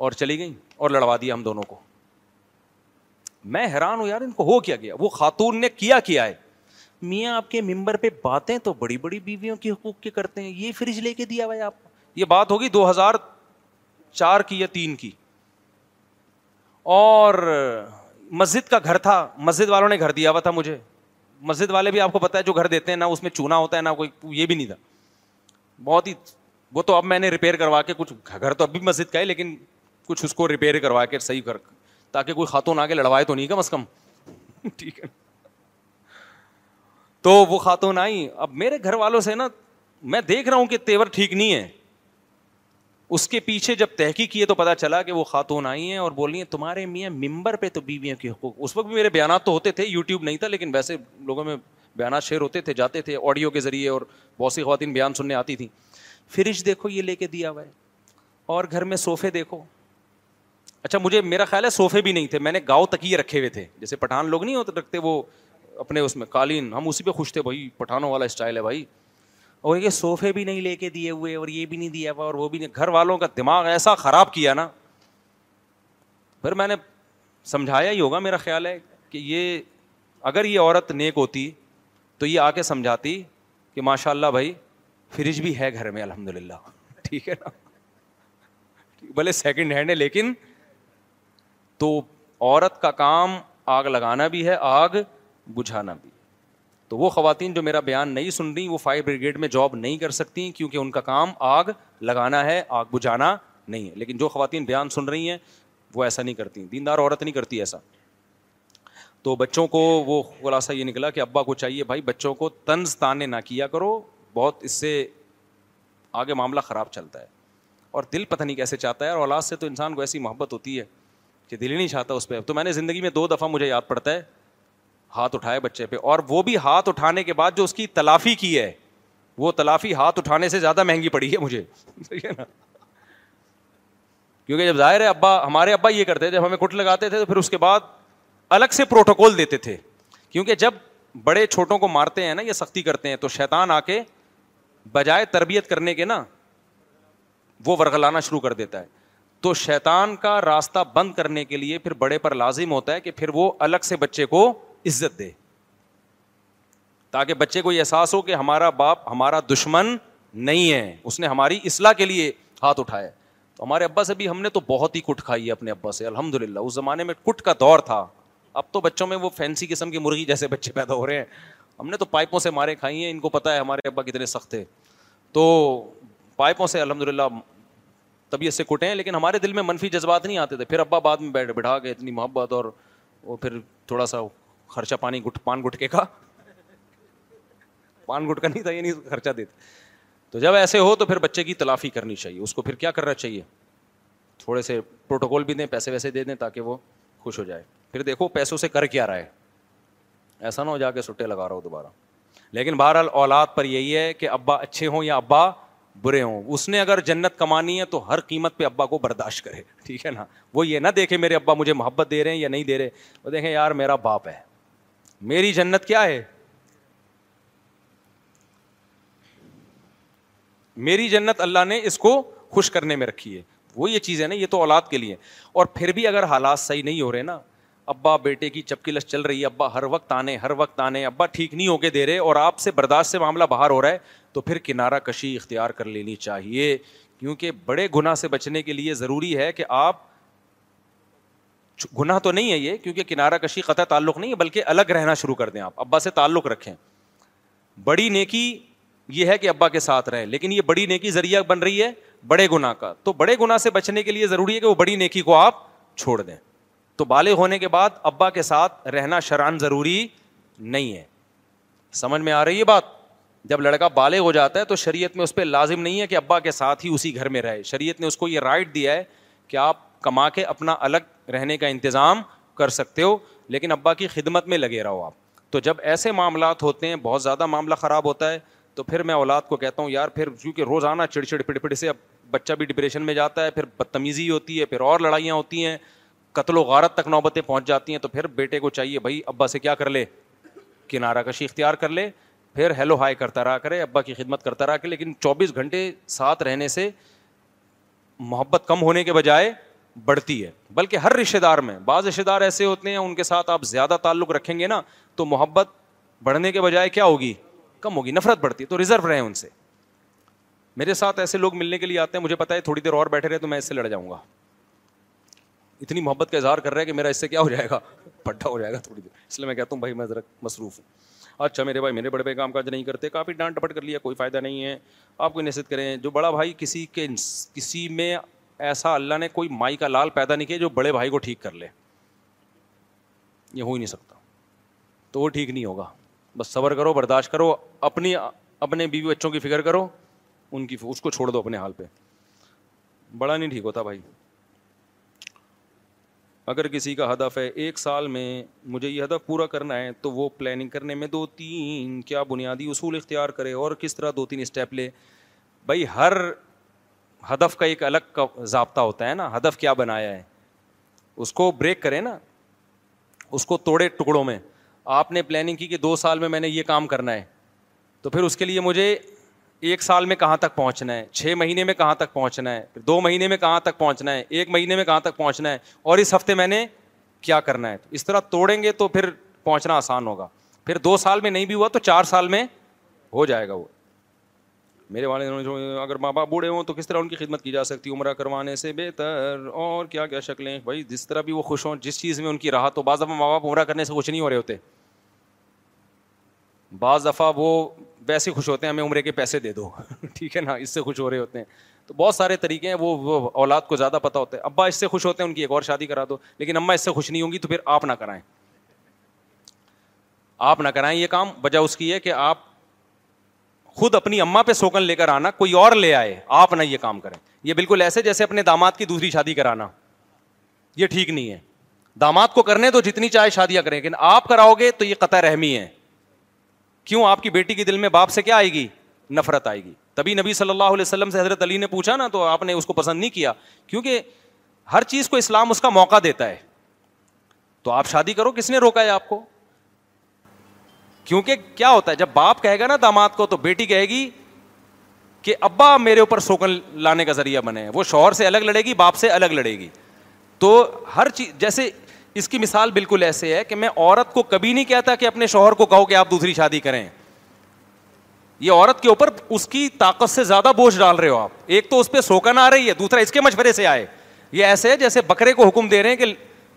اور چلی گئیں اور لڑوا دیا ہم دونوں کو میں حیران ہوں یار ان کو ہو کیا گیا وہ خاتون نے کیا کیا ہے میاں آپ کے ممبر پہ باتیں تو بڑی بڑی بیویوں کے حقوق کے کرتے ہیں یہ فریج لے کے دیا ہوا ہے آپ کو یہ بات ہوگی دو ہزار چار کی یا تین کی اور مسجد کا گھر تھا مسجد والوں نے گھر دیا ہوا تھا مجھے مسجد والے بھی آپ کو پتا ہے جو گھر دیتے ہیں نہ اس میں چونا ہوتا ہے نہ کوئی یہ بھی نہیں تھا بہت ہی وہ تو اب میں نے ریپیئر کروا کے کچھ گھر تو اب بھی مسجد کا ہے لیکن کچھ اس کو ریپیئر کروا کے صحیح کر تاکہ کوئی خاتون آ کے لڑوائے تو نہیں کم از کم ٹھیک ہے تو وہ خاتون آئی اب میرے گھر والوں سے نا میں دیکھ رہا ہوں کہ تیور ٹھیک نہیں ہے اس کے پیچھے جب تحقیق کیے تو پتا چلا کہ وہ خاتون آئی ہیں اور بولی ہیں تمہارے میاں ممبر پہ تو بیویوں کے حقوق اس وقت بھی میرے بیانات تو ہوتے تھے یوٹیوب نہیں تھا لیکن ویسے لوگوں میں بیانات شیئر ہوتے تھے جاتے تھے آڈیو کے ذریعے اور بہت سی خواتین بیان سننے آتی تھیں فریج دیکھو یہ لے کے دیا ہوا ہے اور گھر میں صوفے دیکھو اچھا مجھے میرا خیال ہے صوفے بھی نہیں تھے میں نے گاؤں تکیے رکھے ہوئے تھے جیسے پٹھان لوگ نہیں ہوتے رکھتے وہ اپنے اس میں قالین ہم اسی پہ خوش تھے بھائی پٹھانوں والا اسٹائل ہے بھائی اور یہ صوفے بھی نہیں لے کے دیے ہوئے اور یہ بھی نہیں دیا ہوا اور وہ بھی نہیں گھر والوں کا دماغ ایسا خراب کیا نا پھر میں نے سمجھایا ہی ہوگا میرا خیال ہے کہ یہ اگر یہ عورت نیک ہوتی تو یہ آ کے سمجھاتی کہ ماشاء اللہ بھائی فریج بھی ہے گھر میں الحمد للہ ٹھیک ہے نا بھلے سیکنڈ ہینڈ ہے لیکن تو عورت کا کام آگ لگانا بھی ہے آگ بجھانا بھی تو وہ خواتین جو میرا بیان نہیں سن رہی وہ فائر بریگیڈ میں جاب نہیں کر سکتی کیونکہ ان کا کام آگ لگانا ہے آگ بجھانا نہیں ہے لیکن جو خواتین بیان سن رہی ہیں وہ ایسا نہیں کرتی دیندار عورت نہیں کرتی ایسا تو بچوں کو وہ خلاصہ یہ نکلا کہ ابا کو چاہیے بھائی بچوں کو طنز تانے نہ کیا کرو بہت اس سے آگے معاملہ خراب چلتا ہے اور دل پتہ نہیں کیسے چاہتا ہے اور اولاد سے تو انسان کو ایسی محبت ہوتی ہے کہ دل ہی نہیں چاہتا اس پہ اب تو میں نے زندگی میں دو دفعہ مجھے یاد پڑتا ہے ہاتھ اٹھائے بچے پہ اور وہ بھی ہاتھ اٹھانے کے بعد جو اس کی تلافی کی ہے وہ تلافی ہاتھ اٹھانے سے زیادہ مہنگی پڑی ہے مجھے نا کیونکہ جب ظاہر ہے ابا ہمارے ابا یہ کرتے تھے جب ہمیں کٹ لگاتے تھے تو پھر اس کے بعد الگ سے پروٹوکول دیتے تھے کیونکہ جب بڑے چھوٹوں کو مارتے ہیں نا یا سختی کرتے ہیں تو شیطان آ کے بجائے تربیت کرنے کے نا وہ ورغلانا شروع کر دیتا ہے تو شیطان کا راستہ بند کرنے کے لیے پھر بڑے پر لازم ہوتا ہے کہ پھر وہ الگ سے بچے کو عزت دے تاکہ بچے کو یہ احساس ہو کہ ہمارا باپ ہمارا دشمن نہیں ہے اس نے ہماری اصلاح کے لیے ہاتھ اٹھایا تو ہمارے ابا سے بھی ہم نے تو بہت ہی کٹ کھائی ہے اپنے ابا سے الحمد للہ اس زمانے میں کٹ کا دور تھا اب تو بچوں میں وہ فینسی قسم کی مرغی جیسے بچے پیدا ہو رہے ہیں ہم نے تو پائپوں سے مارے کھائی ہیں ان کو پتہ ہے ہمارے ابا کتنے سخت ہے تو پائپوں سے الحمد للہ طبیعت سے کٹے ہیں لیکن ہمارے دل میں منفی جذبات نہیں آتے تھے پھر ابا بعد میں بیٹھ بٹھا کے اتنی محبت اور وہ پھر تھوڑا سا خرچہ پانی گٹ پان گٹکے کا پان گٹکا نہیں تھا یہ نہیں خرچہ دیتے تو جب ایسے ہو تو پھر بچے کی تلافی کرنی چاہیے اس کو پھر کیا کرنا چاہیے تھوڑے سے پروٹوکول بھی دیں پیسے ویسے دے دیں تاکہ وہ خوش ہو جائے پھر دیکھو پیسوں سے کر کیا رہا ہے ایسا نہ ہو جا کے سٹے لگا رہا ہو دوبارہ لیکن بہرحال اولاد پر یہی ہے کہ ابا اچھے ہوں یا ابا برے ہوں اس نے اگر جنت کمانی ہے تو ہر قیمت پہ ابا کو برداشت کرے ٹھیک ہے نا وہ یہ نہ دیکھے میرے ابا مجھے محبت دے رہے ہیں یا نہیں دے رہے وہ دیکھیں یار میرا باپ ہے میری جنت کیا ہے میری جنت اللہ نے اس کو خوش کرنے میں رکھی ہے وہ یہ چیز ہے نا یہ تو اولاد کے لیے اور پھر بھی اگر حالات صحیح نہیں ہو رہے نا ابا بیٹے کی چپکی لش چل رہی ہے ابا ہر وقت آنے ہر وقت آنے ابا ٹھیک نہیں ہو کے دے رہے اور آپ سے برداشت سے معاملہ باہر ہو رہا ہے تو پھر کنارہ کشی اختیار کر لینی چاہیے کیونکہ بڑے گناہ سے بچنے کے لیے ضروری ہے کہ آپ گناہ تو نہیں ہے یہ کیونکہ کنارہ کشی قطع تعلق نہیں ہے بلکہ الگ رہنا شروع کر دیں آپ ابا سے تعلق رکھیں بڑی نیکی یہ ہے کہ ابا کے ساتھ رہیں لیکن یہ بڑی نیکی ذریعہ بن رہی ہے بڑے گناہ کا تو بڑے گناہ سے بچنے کے لیے ضروری ہے کہ وہ بڑی نیکی کو آپ چھوڑ دیں تو بالغ ہونے کے بعد ابا کے ساتھ رہنا شران ضروری نہیں ہے سمجھ میں آ رہی ہے بات جب لڑکا بالے ہو جاتا ہے تو شریعت میں اس پہ لازم نہیں ہے کہ ابا کے ساتھ ہی اسی گھر میں رہے شریعت نے اس کو یہ رائٹ دیا ہے کہ آپ کما کے اپنا الگ رہنے کا انتظام کر سکتے ہو لیکن ابا کی خدمت میں لگے رہو آپ تو جب ایسے معاملات ہوتے ہیں بہت زیادہ معاملہ خراب ہوتا ہے تو پھر میں اولاد کو کہتا ہوں یار پھر کیونکہ روزانہ چڑ چڑ پڑ پڑ سے اب بچہ بھی ڈپریشن میں جاتا ہے پھر بدتمیزی ہوتی ہے پھر اور لڑائیاں ہوتی ہیں قتل و غارت تک نوبتیں پہنچ جاتی ہیں تو پھر بیٹے کو چاہیے بھائی ابا سے کیا کر لے کنارہ کشی اختیار کر لے پھر ہیلو ہائی کرتا رہا کرے ابا کی خدمت کرتا رہا کرے لیکن چوبیس گھنٹے ساتھ رہنے سے محبت کم ہونے کے بجائے بڑھتی ہے بلکہ ہر رشتے دار میں بعض رشتے دار ایسے ہوتے ہیں ان کے ساتھ آپ زیادہ تعلق رکھیں گے نا تو محبت بڑھنے کے بجائے کیا ہوگی کم ہوگی نفرت بڑھتی ہے تو ریزرو رہے ان سے میرے ساتھ ایسے لوگ ملنے کے لیے آتے ہیں مجھے پتا ہے تھوڑی دیر اور بیٹھے تو میں اس سے لڑ جاؤں گا اتنی محبت کا اظہار کر رہا ہے کہ میرا اس سے کیا ہو جائے گا پڈھا ہو جائے گا تھوڑی دیر اس لیے میں کہتا ہوں بھائی میں ذرا مصروف ہوں اچھا میرے بھائی میرے بڑے بھائی کام کاج نہیں کرتے کافی ڈانٹ ڈپٹ کر لیا کوئی فائدہ نہیں ہے آپ کو نصیحت کریں جو بڑا بھائی کسی کے کسی میں ایسا اللہ نے کوئی مائی کا لال پیدا نہیں کیا جو بڑے بھائی کو ٹھیک کر لے یہ ہو ہی نہیں سکتا تو وہ ٹھیک نہیں ہوگا بس صبر کرو برداشت کرو اپنی اپنے بیوی بچوں کی فکر کرو ان کی اس کو چھوڑ دو اپنے حال پہ بڑا نہیں ٹھیک ہوتا بھائی اگر کسی کا ہدف ہے ایک سال میں مجھے یہ ہدف پورا کرنا ہے تو وہ پلاننگ کرنے میں دو تین کیا بنیادی اصول اختیار کرے اور کس طرح دو تین اسٹیپ لے بھائی ہر ہدف کا ایک الگ کا ضابطہ ہوتا ہے نا ہدف کیا بنایا ہے اس کو بریک کرے نا اس کو توڑے ٹکڑوں میں آپ نے پلاننگ کی کہ دو سال میں میں نے یہ کام کرنا ہے تو پھر اس کے لیے مجھے ایک سال میں کہاں تک پہنچنا ہے چھ مہینے میں کہاں تک پہنچنا ہے پھر دو مہینے میں کہاں تک پہنچنا ہے ایک مہینے میں کہاں تک پہنچنا ہے اور اس ہفتے میں نے کیا کرنا ہے اس طرح توڑیں گے تو پھر پہنچنا آسان ہوگا پھر دو سال میں نہیں بھی ہوا تو چار سال میں ہو جائے گا وہ میرے والد جو اگر ماں باپ بوڑھے ہوں تو کس طرح ان کی خدمت کی جا سکتی ہے عمرہ کروانے سے بہتر اور کیا کیا شکلیں بھائی جس طرح بھی وہ خوش ہوں جس چیز میں ان کی راہ ہو بعض دفعہ ماں باپ عمرہ کرنے سے خوش نہیں ہو رہے ہوتے بعض دفعہ وہ ویسے خوش ہوتے ہیں ہمیں عمرے کے پیسے دے دو ٹھیک ہے نا اس سے خوش ہو رہے ہوتے ہیں تو بہت سارے طریقے ہیں وہ اولاد کو زیادہ پتہ ہوتا ہے ابا اس سے خوش ہوتے ہیں ان کی ایک اور شادی کرا دو لیکن اماں اس سے خوش نہیں ہوں گی تو پھر آپ نہ کرائیں آپ نہ کرائیں یہ کام وجہ اس کی ہے کہ آپ خود اپنی اما پہ سوکن لے کر آنا کوئی اور لے آئے آپ نہ یہ کام کریں یہ بالکل ایسے جیسے اپنے داماد کی دوسری شادی کرانا یہ ٹھیک نہیں ہے داماد کو کرنے تو جتنی چاہے شادیاں کریں لیکن آپ کراؤ گے تو یہ قطع رحمی ہے کیوں آپ کی بیٹی کے دل میں باپ سے کیا آئے گی نفرت آئے گی تبھی نبی صلی اللہ علیہ وسلم سے حضرت علی نے پوچھا نا تو آپ نے اس کو پسند نہیں کیا کیونکہ ہر چیز کو اسلام اس کا موقع دیتا ہے تو آپ شادی کرو کس نے روکا ہے آپ کو کیونکہ کیا ہوتا ہے جب باپ کہے گا نا داماد کو تو بیٹی کہے گی کہ ابا میرے اوپر سوکن لانے کا ذریعہ بنے وہ شوہر سے الگ لڑے گی باپ سے الگ لڑے گی تو ہر چیز جیسے اس کی مثال بالکل ایسے ہے کہ میں عورت کو کبھی نہیں کہتا کہ اپنے شوہر کو کہو کہ آپ دوسری شادی کریں یہ عورت کے اوپر اس کی طاقت سے زیادہ بوجھ ڈال رہے ہو آپ ایک تو اس پہ سوکن آ رہی ہے دوسرا اس کے مشورے سے آئے یہ ایسے ہے جیسے بکرے کو حکم دے رہے ہیں کہ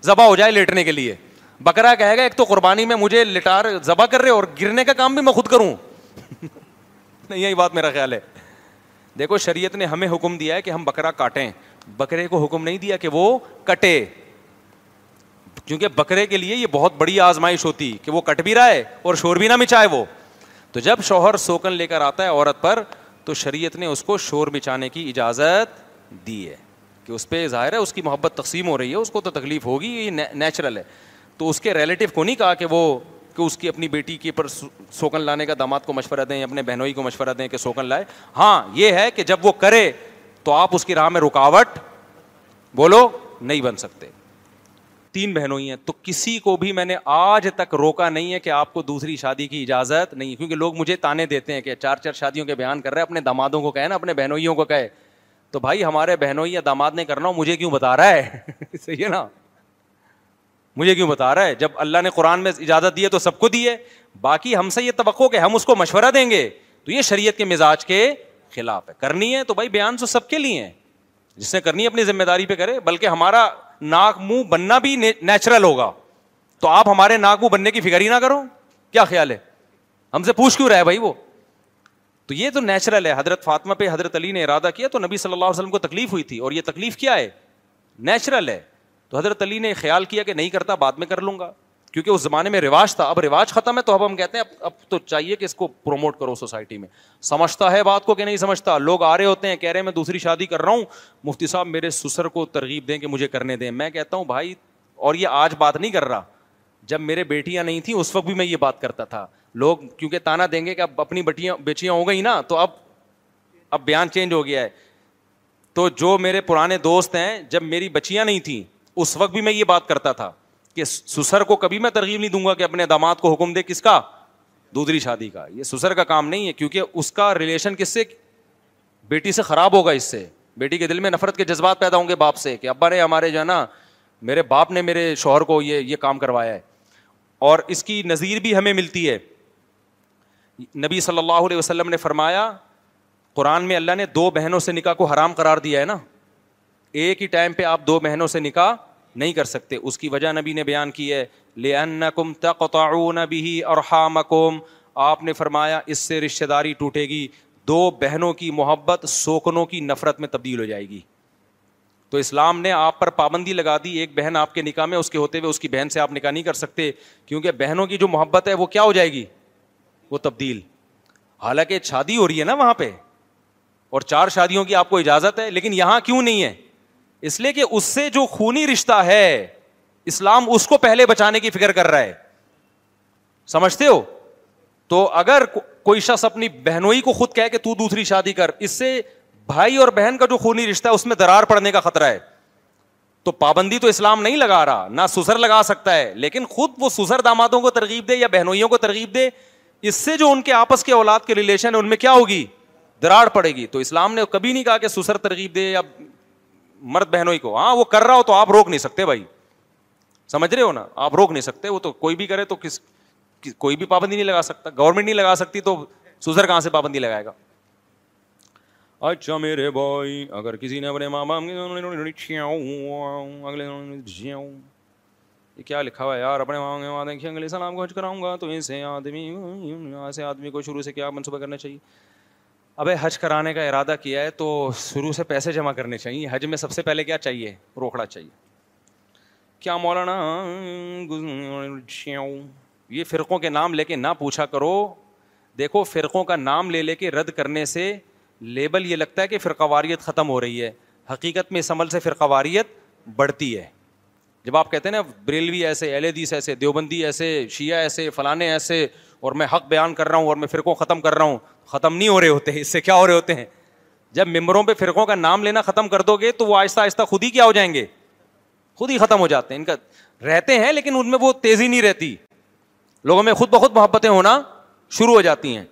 ذبح ہو جائے لیٹنے کے لیے بکرا کہے گا ایک تو قربانی میں مجھے لٹار ذبح کر رہے اور گرنے کا کام بھی میں خود کروں نہیں یہی بات میرا خیال ہے دیکھو شریعت نے ہمیں حکم دیا ہے کہ ہم بکرا کاٹیں بکرے کو حکم نہیں دیا کہ وہ کٹے کیونکہ بکرے کے لیے یہ بہت بڑی آزمائش ہوتی کہ وہ کٹ بھی رہا ہے اور شور بھی نہ مچائے وہ تو جب شوہر سوکن لے کر آتا ہے عورت پر تو شریعت نے اس کو شور مچانے کی اجازت دی ہے کہ اس پہ ظاہر ہے اس کی محبت تقسیم ہو رہی ہے اس کو تو تکلیف ہوگی یہ نیچرل ہے تو اس کے ریلیٹو کو نہیں کہا کہ وہ کہ اس کی اپنی بیٹی کے پر سوکن لانے کا داماد کو مشورہ دیں اپنے بہنوئی کو مشورہ دیں کہ سوکن لائے ہاں یہ ہے کہ جب وہ کرے تو آپ اس کی راہ میں رکاوٹ بولو نہیں بن سکتے تین بہنوئی ہیں تو کسی کو بھی میں نے آج تک روکا نہیں ہے کہ آپ کو دوسری شادی کی اجازت نہیں کیونکہ لوگ مجھے تانے دیتے ہیں کہ چار چار شادیوں کے بیان کر رہے ہیں اپنے دامادوں کو نا اپنے بہنوئیوں کو تو بھائی ہمارے بہنوئی یا داماد نے کرنا مجھے کیوں بتا رہا ہے صحیح ہے نا مجھے کیوں بتا رہا ہے جب اللہ نے قرآن میں اجازت دی ہے تو سب کو دی ہے باقی ہم سے یہ توقع کہ ہم اس کو مشورہ دیں گے تو یہ شریعت کے مزاج کے خلاف ہے کرنی ہے تو بھائی بیان تو سب کے لیے جس نے کرنی ہے اپنی ذمہ داری پہ کرے بلکہ ہمارا ناک منہ بننا بھی نیچرل ہوگا تو آپ ہمارے ناک منہ بننے کی فکر ہی نہ کرو کیا خیال ہے ہم سے پوچھ کیوں رہا ہے بھائی وہ تو یہ تو نیچرل ہے حضرت فاطمہ پہ حضرت علی نے ارادہ کیا تو نبی صلی اللہ علیہ وسلم کو تکلیف ہوئی تھی اور یہ تکلیف کیا ہے نیچرل ہے تو حضرت علی نے خیال کیا کہ نہیں کرتا بعد میں کر لوں گا کیونکہ اس زمانے میں رواج تھا اب رواج ختم ہے تو اب ہم کہتے ہیں اب اب تو چاہیے کہ اس کو پروموٹ کرو سوسائٹی میں سمجھتا ہے بات کو کہ نہیں سمجھتا لوگ آ رہے ہوتے ہیں کہہ رہے ہیں میں دوسری شادی کر رہا ہوں مفتی صاحب میرے سسر کو ترغیب دیں کہ مجھے کرنے دیں میں کہتا ہوں بھائی اور یہ آج بات نہیں کر رہا جب میرے بیٹیاں نہیں تھیں اس وقت بھی میں یہ بات کرتا تھا لوگ کیونکہ تانا دیں گے کہ اب اپنی بٹیاں بیچیاں ہو گئی نا تو اب اب بیان چینج ہو گیا ہے تو جو میرے پرانے دوست ہیں جب میری بچیاں نہیں تھیں اس وقت بھی میں یہ بات کرتا تھا کہ سسر کو کبھی میں ترغیب نہیں دوں گا کہ اپنے داماد کو حکم دے کس کا دودھری شادی کا یہ سسر کا کام نہیں ہے کیونکہ اس کا ریلیشن کس سے بیٹی سے خراب ہوگا اس سے بیٹی کے دل میں نفرت کے جذبات پیدا ہوں گے باپ سے کہ ابا نے ہمارے جو ہے نا میرے باپ نے میرے شوہر کو یہ یہ کام کروایا ہے اور اس کی نظیر بھی ہمیں ملتی ہے نبی صلی اللہ علیہ وسلم نے فرمایا قرآن میں اللہ نے دو بہنوں سے نکاح کو حرام قرار دیا ہے نا ایک ہی ٹائم پہ آپ دو بہنوں سے نکاح نہیں کر سکتے اس کی وجہ نبی نے بیان کی ہے لے ان کم تقتعون بھی اور کوم آپ نے فرمایا اس سے رشتہ داری ٹوٹے گی دو بہنوں کی محبت سوکنوں کی نفرت میں تبدیل ہو جائے گی تو اسلام نے آپ پر پابندی لگا دی ایک بہن آپ کے نکاح میں اس کے ہوتے ہوئے اس کی بہن سے آپ نکاح نہیں کر سکتے کیونکہ بہنوں کی جو محبت ہے وہ کیا ہو جائے گی وہ تبدیل حالانکہ شادی ہو رہی ہے نا وہاں پہ اور چار شادیوں کی آپ کو اجازت ہے لیکن یہاں کیوں نہیں ہے اس لیے کہ اس سے جو خونی رشتہ ہے اسلام اس کو پہلے بچانے کی فکر کر رہا ہے سمجھتے ہو تو اگر کوئی شخص اپنی بہنوئی کو خود کہہ کہ تو دوسری شادی کر اس سے بھائی اور بہن کا جو خونی رشتہ ہے اس میں درار پڑنے کا خطرہ ہے تو پابندی تو اسلام نہیں لگا رہا نہ سسر لگا سکتا ہے لیکن خود وہ سسر دامادوں کو ترغیب دے یا بہنوئیوں کو ترغیب دے اس سے جو ان کے آپس کے اولاد کے ریلیشن ہے ان میں کیا ہوگی درار پڑے گی تو اسلام نے کبھی نہیں کہا کہ سسر ترغیب دے یا مرد بہنوں ہی کو ہاں وہ کر رہا ہو تو آپ روک نہیں سکتے بھائی سمجھ رہے ہو نا آپ روک نہیں سکتے وہ تو کوئی بھی کرے تو کس کوئی بھی پابندی نہیں لگا سکتا گورنمنٹ نہیں لگا سکتی تو سوزر کہاں سے پابندی لگائے گا اچھا میرے بھائی اگر کسی نے اپنے ماں باپ اگلے یہ کیا لکھا ہوا ہے یار اپنے ماں کے ماں دیکھیے اگلے سلام کو حج کراؤں گا تو ایسے آدمی ایسے آدمی کو شروع سے کیا منصوبہ کرنا چاہیے اب حج کرانے کا ارادہ کیا ہے تو شروع سے پیسے جمع کرنے چاہیے حج میں سب سے پہلے کیا چاہیے روکڑا چاہیے کیا مولانا یہ فرقوں کے نام لے کے نہ پوچھا کرو دیکھو فرقوں کا نام لے لے کے رد کرنے سے لیبل یہ لگتا ہے کہ فرقہ واریت ختم ہو رہی ہے حقیقت میں اس عمل سے فرقواریت بڑھتی ہے جب آپ کہتے ہیں نا بریلوی ایسے ایل ایسے دیوبندی ایسے شیعہ ایسے فلانے ایسے اور میں حق بیان کر رہا ہوں اور میں فرقوں ختم کر رہا ہوں ختم نہیں ہو رہے ہوتے اس سے کیا ہو رہے ہوتے ہیں جب ممبروں پہ فرقوں کا نام لینا ختم کر دو گے تو وہ آہستہ آہستہ خود ہی کیا ہو جائیں گے خود ہی ختم ہو جاتے ہیں ان کا رہتے ہیں لیکن ان میں وہ تیزی نہیں رہتی لوگوں میں خود بخود محبتیں ہونا شروع ہو جاتی ہیں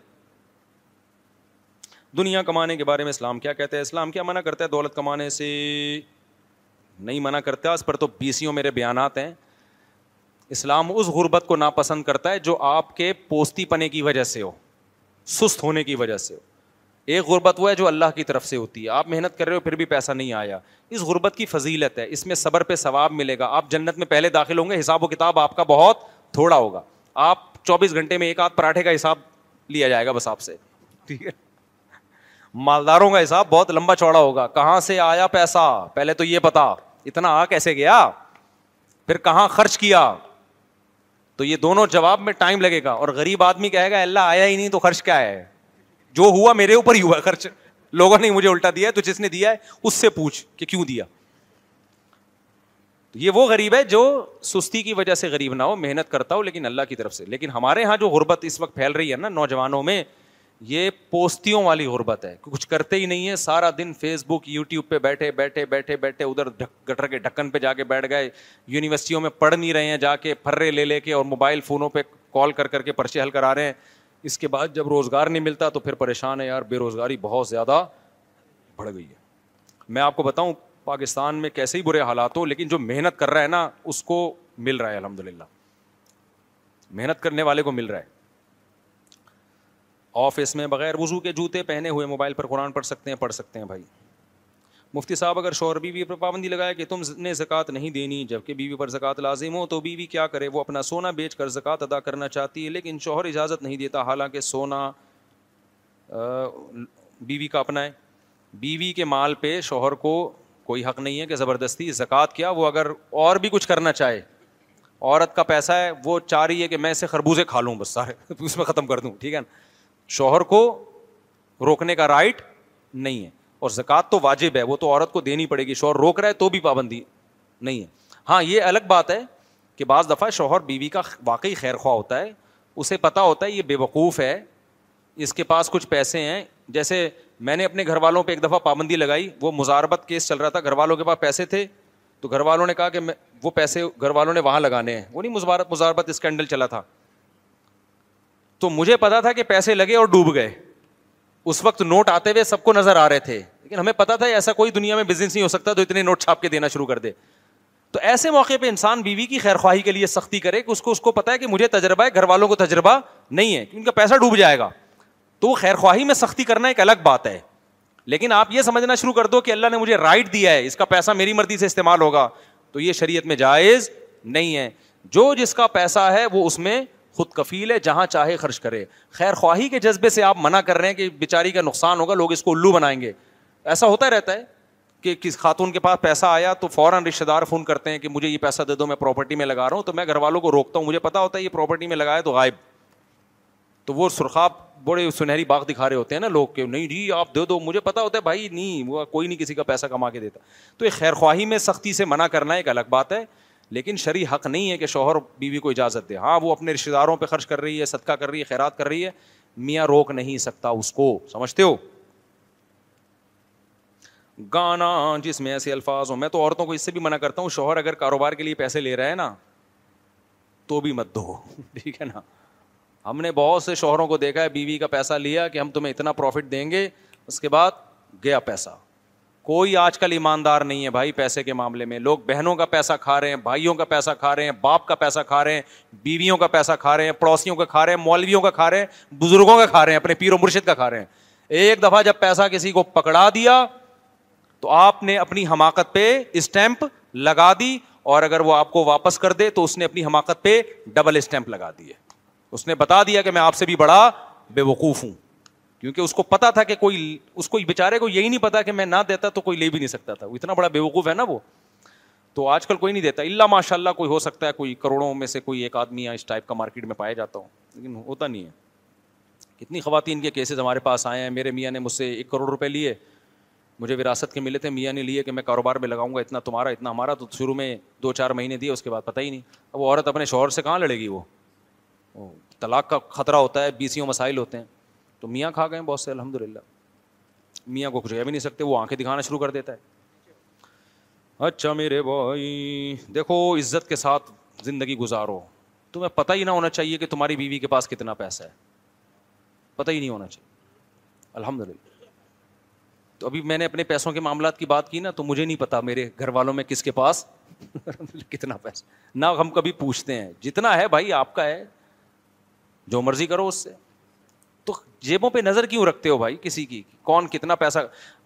دنیا کمانے کے بارے میں اسلام کیا کہتے ہیں اسلام کیا منع کرتا ہے دولت کمانے سے نہیں منع کرتا اس پر تو بیسیوں میرے بیانات ہیں اسلام اس غربت کو ناپسند کرتا ہے جو آپ کے پوستی پنے کی وجہ سے ہو سست ہونے کی وجہ سے ہو ایک غربت وہ ہے جو اللہ کی طرف سے ہوتی ہے آپ محنت کر رہے ہو پھر بھی پیسہ نہیں آیا اس غربت کی فضیلت ہے اس میں صبر پہ ثواب ملے گا آپ جنت میں پہلے داخل ہوں گے حساب و کتاب آپ کا بہت تھوڑا ہوگا آپ چوبیس گھنٹے میں ایک آدھ پراٹھے کا حساب لیا جائے گا بس آپ سے ٹھیک ہے مالداروں کا حساب بہت لمبا چوڑا ہوگا کہاں سے آیا پیسہ پہلے تو یہ پتا اتنا آ کیسے گیا پھر کہاں خرچ کیا تو یہ دونوں جواب میں ٹائم لگے گا اور غریب آدمی کہے گا اللہ آیا ہی نہیں تو خرچ کیا ہے جو ہوا میرے اوپر ہی ہوا خرچ لوگوں نے مجھے الٹا دیا ہے تو جس نے دیا ہے اس سے پوچھ کہ کیوں دیا یہ وہ غریب ہے جو سستی کی وجہ سے غریب نہ ہو محنت کرتا ہو لیکن اللہ کی طرف سے لیکن ہمارے یہاں جو غربت اس وقت پھیل رہی ہے نا نوجوانوں میں یہ پوستیوں والی غربت ہے کچھ کرتے ہی نہیں ہے سارا دن فیس بک یوٹیوب پہ بیٹھے بیٹھے بیٹھے بیٹھے ادھر گٹر کے ڈھکن پہ جا کے بیٹھ گئے یونیورسٹیوں میں پڑھ نہیں رہے ہیں جا کے پھرے لے لے کے اور موبائل فونوں پہ کال کر کر کے پرچے حل کرا رہے ہیں اس کے بعد جب روزگار نہیں ملتا تو پھر پریشان ہے یار بے روزگاری بہت زیادہ بڑھ گئی ہے میں آپ کو بتاؤں پاکستان میں کیسے ہی برے حالات ہو لیکن جو محنت کر رہا ہے نا اس کو مل رہا ہے الحمد للہ محنت کرنے والے کو مل رہا ہے آفس میں بغیر وضو کے جوتے پہنے ہوئے موبائل پر قرآن پڑھ سکتے ہیں پڑھ سکتے ہیں بھائی مفتی صاحب اگر شوہر بیوی پر پابندی لگائے کہ تم نے زکوٰۃ نہیں دینی جب کہ بیوی پر زکوٰۃ لازم ہو تو بیوی کیا کرے وہ اپنا سونا بیچ کر زکوٰۃ ادا کرنا چاہتی ہے لیکن شوہر اجازت نہیں دیتا حالانکہ سونا بیوی کا اپنا ہے بیوی کے مال پہ شوہر کو کوئی حق نہیں ہے کہ زبردستی زکوٰۃ کیا وہ اگر اور بھی کچھ کرنا چاہے عورت کا پیسہ ہے وہ چاہ رہی ہے کہ میں اسے خربوزے کھا لوں بس سارے اس میں ختم کر دوں ٹھیک ہے نا شوہر کو روکنے کا رائٹ نہیں ہے اور زکوٰۃ تو واجب ہے وہ تو عورت کو دینی پڑے گی شوہر روک رہا ہے تو بھی پابندی نہیں ہے ہاں یہ الگ بات ہے کہ بعض دفعہ شوہر بیوی کا واقعی خیر خواہ ہوتا ہے اسے پتا ہوتا ہے یہ بے وقوف ہے اس کے پاس کچھ پیسے ہیں جیسے میں نے اپنے گھر والوں پہ ایک دفعہ پابندی لگائی وہ مزاربت کیس چل رہا تھا گھر والوں کے پاس پیسے تھے تو گھر والوں نے کہا کہ میں وہ پیسے گھر والوں نے وہاں لگانے ہیں وہ نہیں مزاربت اسکینڈل چلا تھا تو مجھے پتا تھا کہ پیسے لگے اور ڈوب گئے اس وقت نوٹ آتے ہوئے سب کو نظر آ رہے تھے لیکن ہمیں پتا تھا ایسا کوئی دنیا میں بزنس نہیں ہو سکتا تو اتنے نوٹ چھاپ کے دینا شروع کر دے تو ایسے موقع پہ انسان بیوی کی خیر خواہی کے لیے سختی کرے کہ اس کو اس کو پتا ہے کہ مجھے تجربہ ہے گھر والوں کو تجربہ نہیں ہے کہ ان کا پیسہ ڈوب جائے گا تو وہ خیر خواہی میں سختی کرنا ایک الگ بات ہے لیکن آپ یہ سمجھنا شروع کر دو کہ اللہ نے مجھے رائٹ دیا ہے اس کا پیسہ میری مرضی سے استعمال ہوگا تو یہ شریعت میں جائز نہیں ہے جو جس کا پیسہ ہے وہ اس میں خود کفیل ہے جہاں چاہے خرچ کرے خیر خواہی کے جذبے سے آپ منع کر رہے ہیں کہ بیچاری کا نقصان ہوگا لوگ اس کو الو بنائیں گے ایسا ہوتا رہتا ہے کہ کس خاتون کے پاس پیسہ آیا تو فوراً رشتے دار فون کرتے ہیں کہ مجھے یہ پیسہ دے دو میں پراپرٹی میں لگا رہا ہوں تو میں گھر والوں کو روکتا ہوں مجھے پتا ہوتا ہے یہ پراپرٹی میں لگائے تو غائب تو وہ سرخاب بڑے سنہری باغ دکھا رہے ہوتے ہیں نا لوگ کہ نہیں جی آپ دے دو مجھے پتا ہوتا ہے بھائی نہیں وہ کوئی نہیں کسی کا پیسہ کما کے دیتا تو یہ خیر خواہی میں سختی سے منع کرنا ایک الگ بات ہے لیکن شرع حق نہیں ہے کہ شوہر بیوی کو اجازت دے ہاں وہ اپنے رشتے داروں پہ خرچ کر رہی ہے صدقہ کر رہی ہے خیرات کر رہی ہے میاں روک نہیں سکتا اس کو سمجھتے ہو گانا جس میں ایسے الفاظ ہوں میں تو عورتوں کو اس سے بھی منع کرتا ہوں شوہر اگر کاروبار کے لیے پیسے لے رہے ہیں نا تو بھی مت دو ٹھیک ہے نا ہم نے بہت سے شوہروں کو دیکھا ہے بیوی کا پیسہ لیا کہ ہم تمہیں اتنا پروفٹ دیں گے اس کے بعد گیا پیسہ کوئی آج کل ایماندار نہیں ہے بھائی پیسے کے معاملے میں لوگ بہنوں کا پیسہ کھا رہے ہیں بھائیوں کا پیسہ کھا رہے ہیں باپ کا پیسہ کھا رہے ہیں بیویوں کا پیسہ کھا رہے ہیں پڑوسیوں کا کھا رہے ہیں مولویوں کا کھا رہے ہیں بزرگوں کا کھا رہے ہیں اپنے پیر و مرشد کا کھا رہے ہیں ایک دفعہ جب پیسہ کسی کو پکڑا دیا تو آپ نے اپنی حماقت پہ اسٹیمپ لگا دی اور اگر وہ آپ کو واپس کر دے تو اس نے اپنی حماقت پہ ڈبل اسٹیمپ لگا دی ہے اس نے بتا دیا کہ میں آپ سے بھی بڑا بے وقوف ہوں کیونکہ اس کو پتا تھا کہ کوئی اس کو بےچارے کو یہی نہیں پتا کہ میں نہ دیتا تو کوئی لے بھی نہیں سکتا تھا اتنا بڑا بے وقوف ہے نا وہ تو آج کل کوئی نہیں دیتا اللہ ماشاء اللہ کوئی ہو سکتا ہے کوئی کروڑوں میں سے کوئی ایک آدمی یا اس ٹائپ کا مارکیٹ میں پایا جاتا ہوں لیکن ہوتا نہیں ہے کتنی خواتین کے کیسز ہمارے پاس آئے ہیں میرے میاں نے مجھ سے ایک کروڑ روپئے لیے مجھے وراثت کے ملے تھے میاں نے لیے کہ میں کاروبار میں لگاؤں گا اتنا تمہارا اتنا ہمارا تو شروع میں دو چار مہینے دیے اس کے بعد پتہ ہی نہیں اب وہ عورت اپنے شوہر سے کہاں لڑے گی وہ طلاق کا خطرہ ہوتا ہے بیسیوں مسائل ہوتے ہیں تو میاں کھا گئے بہت سے الحمد للہ میاں کو کچھ بھی نہیں سکتے وہ آنکھیں دکھانا شروع کر دیتا ہے اچھا میرے بھائی دیکھو عزت کے ساتھ زندگی گزارو تمہیں پتہ ہی نہ ہونا چاہیے کہ تمہاری بیوی کے پاس کتنا پیسہ ہے پتہ ہی نہیں ہونا چاہیے الحمد للہ تو ابھی میں نے اپنے پیسوں کے معاملات کی بات کی نا تو مجھے نہیں پتا میرے گھر والوں میں کس کے پاس کتنا پیسہ نہ ہم کبھی پوچھتے ہیں جتنا ہے بھائی آپ کا ہے جو مرضی کرو اس سے جیبوں پہ نظر کیوں رکھتے ہو بھائی کسی کی کون کتنا پیسہ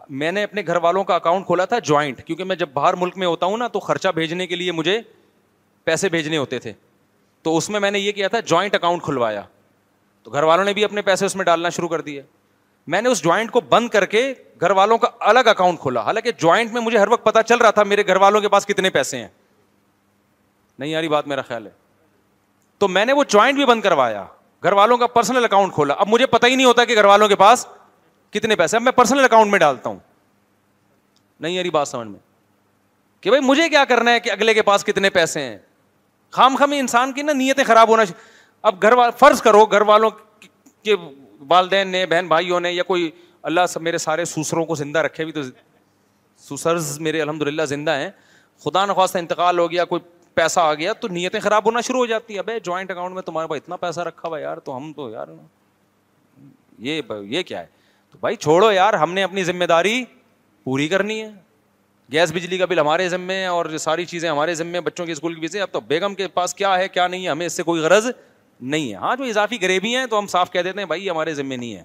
میں نے اپنے گھر والوں کا اکاؤنٹ کھولا تھا جوائنٹ کیونکہ میں جب باہر ملک میں ہوتا ہوں نا تو خرچہ بھیجنے کے لیے مجھے پیسے بھیجنے ہوتے تھے تو اس میں میں نے یہ کیا تھا جوائنٹ اکاؤنٹ کھلوایا تو گھر والوں نے بھی اپنے پیسے اس میں ڈالنا شروع کر دیے میں نے اس جوائنٹ کو بند کر کے گھر والوں کا الگ اکاؤنٹ کھولا حالانکہ جوائنٹ میں مجھے ہر وقت پتہ چل رہا تھا میرے گھر والوں کے پاس کتنے پیسے ہیں نہیں یاری بات میرا خیال ہے تو میں نے وہ جوائنٹ بھی بند کروایا گھر والوں کا پرسنل اکاؤنٹ کھولا اب مجھے پتا ہی نہیں ہوتا کہ گھر والوں کے پاس کتنے پیسے اب میں میں میں پرسنل اکاؤنٹ ڈالتا ہوں نہیں یاری بات سمجھ کہ بھائی مجھے کیا کرنا ہے کہ اگلے کے پاس کتنے پیسے ہیں خام خامی انسان کی نا نیتیں خراب ہونا اب گھر وال فرض کرو گھر والوں کے والدین نے بہن بھائیوں نے یا کوئی اللہ سب میرے سارے سوسروں کو زندہ رکھے بھی تو سوسرز میرے الحمد للہ زندہ ہیں خدا نخواستہ انتقال ہو گیا کوئی پیسہ آ گیا تو نیتیں خراب ہونا شروع ہو جاتی ہے تمہارے پاس اتنا پیسہ رکھا ہوا یار تو ہم تو یار یہ یہ کیا ہے تو بھائی چھوڑو یار ہم نے اپنی ذمہ داری پوری کرنی ہے گیس بجلی کا بل ہمارے ذمے اور ساری چیزیں ہمارے ذمے بچوں کے اسکول کی بھی اب تو بیگم کے پاس کیا ہے کیا نہیں ہے ہمیں اس سے کوئی غرض نہیں ہے ہاں جو اضافی غریبی ہیں تو ہم صاف کہہ دیتے ہیں بھائی ہمارے ذمے نہیں ہے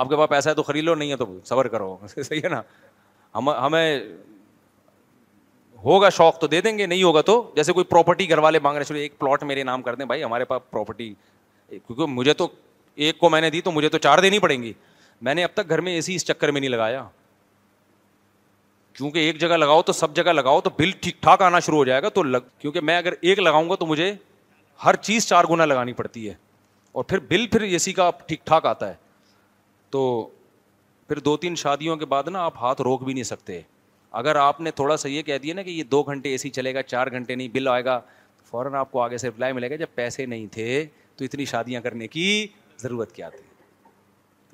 آپ کے پاس پیسہ ہے تو خرید لو نہیں ہے تو صبر کرو صحیح ہے نا ہم ہمیں ہوگا شوق تو دے دیں گے نہیں ہوگا تو جیسے کوئی پراپرٹی گھر والے مانگ رہے ایک پلاٹ میرے نام کر دیں بھائی ہمارے پاس پراپرٹی کیونکہ مجھے تو ایک کو میں نے دی تو مجھے تو چار دینی پڑیں گی میں نے اب تک گھر میں اے سی اس چکر میں نہیں لگایا کیونکہ ایک جگہ لگاؤ تو سب جگہ لگاؤ تو بل ٹھیک ٹھاک آنا شروع ہو جائے گا تو لگ کیونکہ میں اگر ایک لگاؤں گا تو مجھے ہر چیز چار گنا لگانی پڑتی ہے اور پھر بل پھر اے سی کا ٹھیک ٹھاک آتا ہے تو پھر دو تین شادیوں کے بعد نا آپ ہاتھ روک بھی نہیں سکتے اگر آپ نے تھوڑا سا یہ کہہ دیا نا کہ یہ دو گھنٹے اے سی چلے گا چار گھنٹے نہیں بل آئے گا فوراً آپ کو آگے سے رپلائی ملے گا جب پیسے نہیں تھے تو اتنی شادیاں کرنے کی ضرورت کیا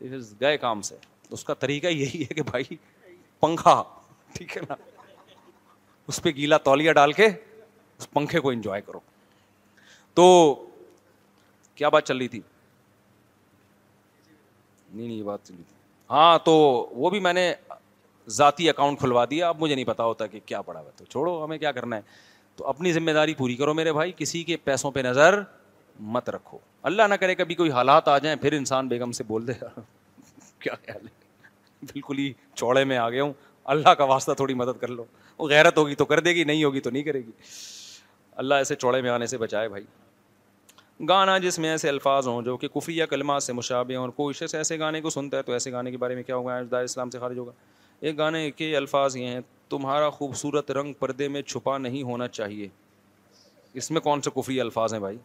تھی گئے کام سے اس کا طریقہ یہی ہے کہ بھائی پنکھا ٹھیک ہے نا اس پہ گیلا تولیا ڈال کے اس پنکھے کو انجوائے کرو تو کیا بات چل رہی تھی نہیں نہیں یہ بات چل رہی تھی ہاں تو وہ بھی میں نے ذاتی اکاؤنٹ کھلوا دیا اب مجھے نہیں پتا ہوتا کہ کیا پڑا ہوا تو چھوڑو ہمیں کیا کرنا ہے تو اپنی ذمہ داری پوری کرو میرے بھائی کسی کے پیسوں پہ نظر مت رکھو اللہ نہ کرے کبھی کوئی حالات آ جائیں پھر انسان بیگم سے بول دے کیا خیال ہے بالکل ہی چوڑے میں آ گیا ہوں اللہ کا واسطہ تھوڑی مدد کر لو وہ غیرت ہوگی تو کر دے گی نہیں ہوگی تو نہیں کرے گی اللہ ایسے چوڑے میں آنے سے بچائے بھائی گانا جس میں ایسے الفاظ ہوں جو کہ کفیہ کلمات سے مشابے ہوں اور کوئی شخص ایسے گانے کو سنتا ہے تو ایسے گانے کے بارے میں کیا ہوگا اسلام سے خارج ہوگا گانے کے الفاظ یہ ہیں تمہارا خوبصورت رنگ پردے میں چھپا نہیں ہونا چاہیے اس میں کون سے کفری الفاظ ہیں بھائی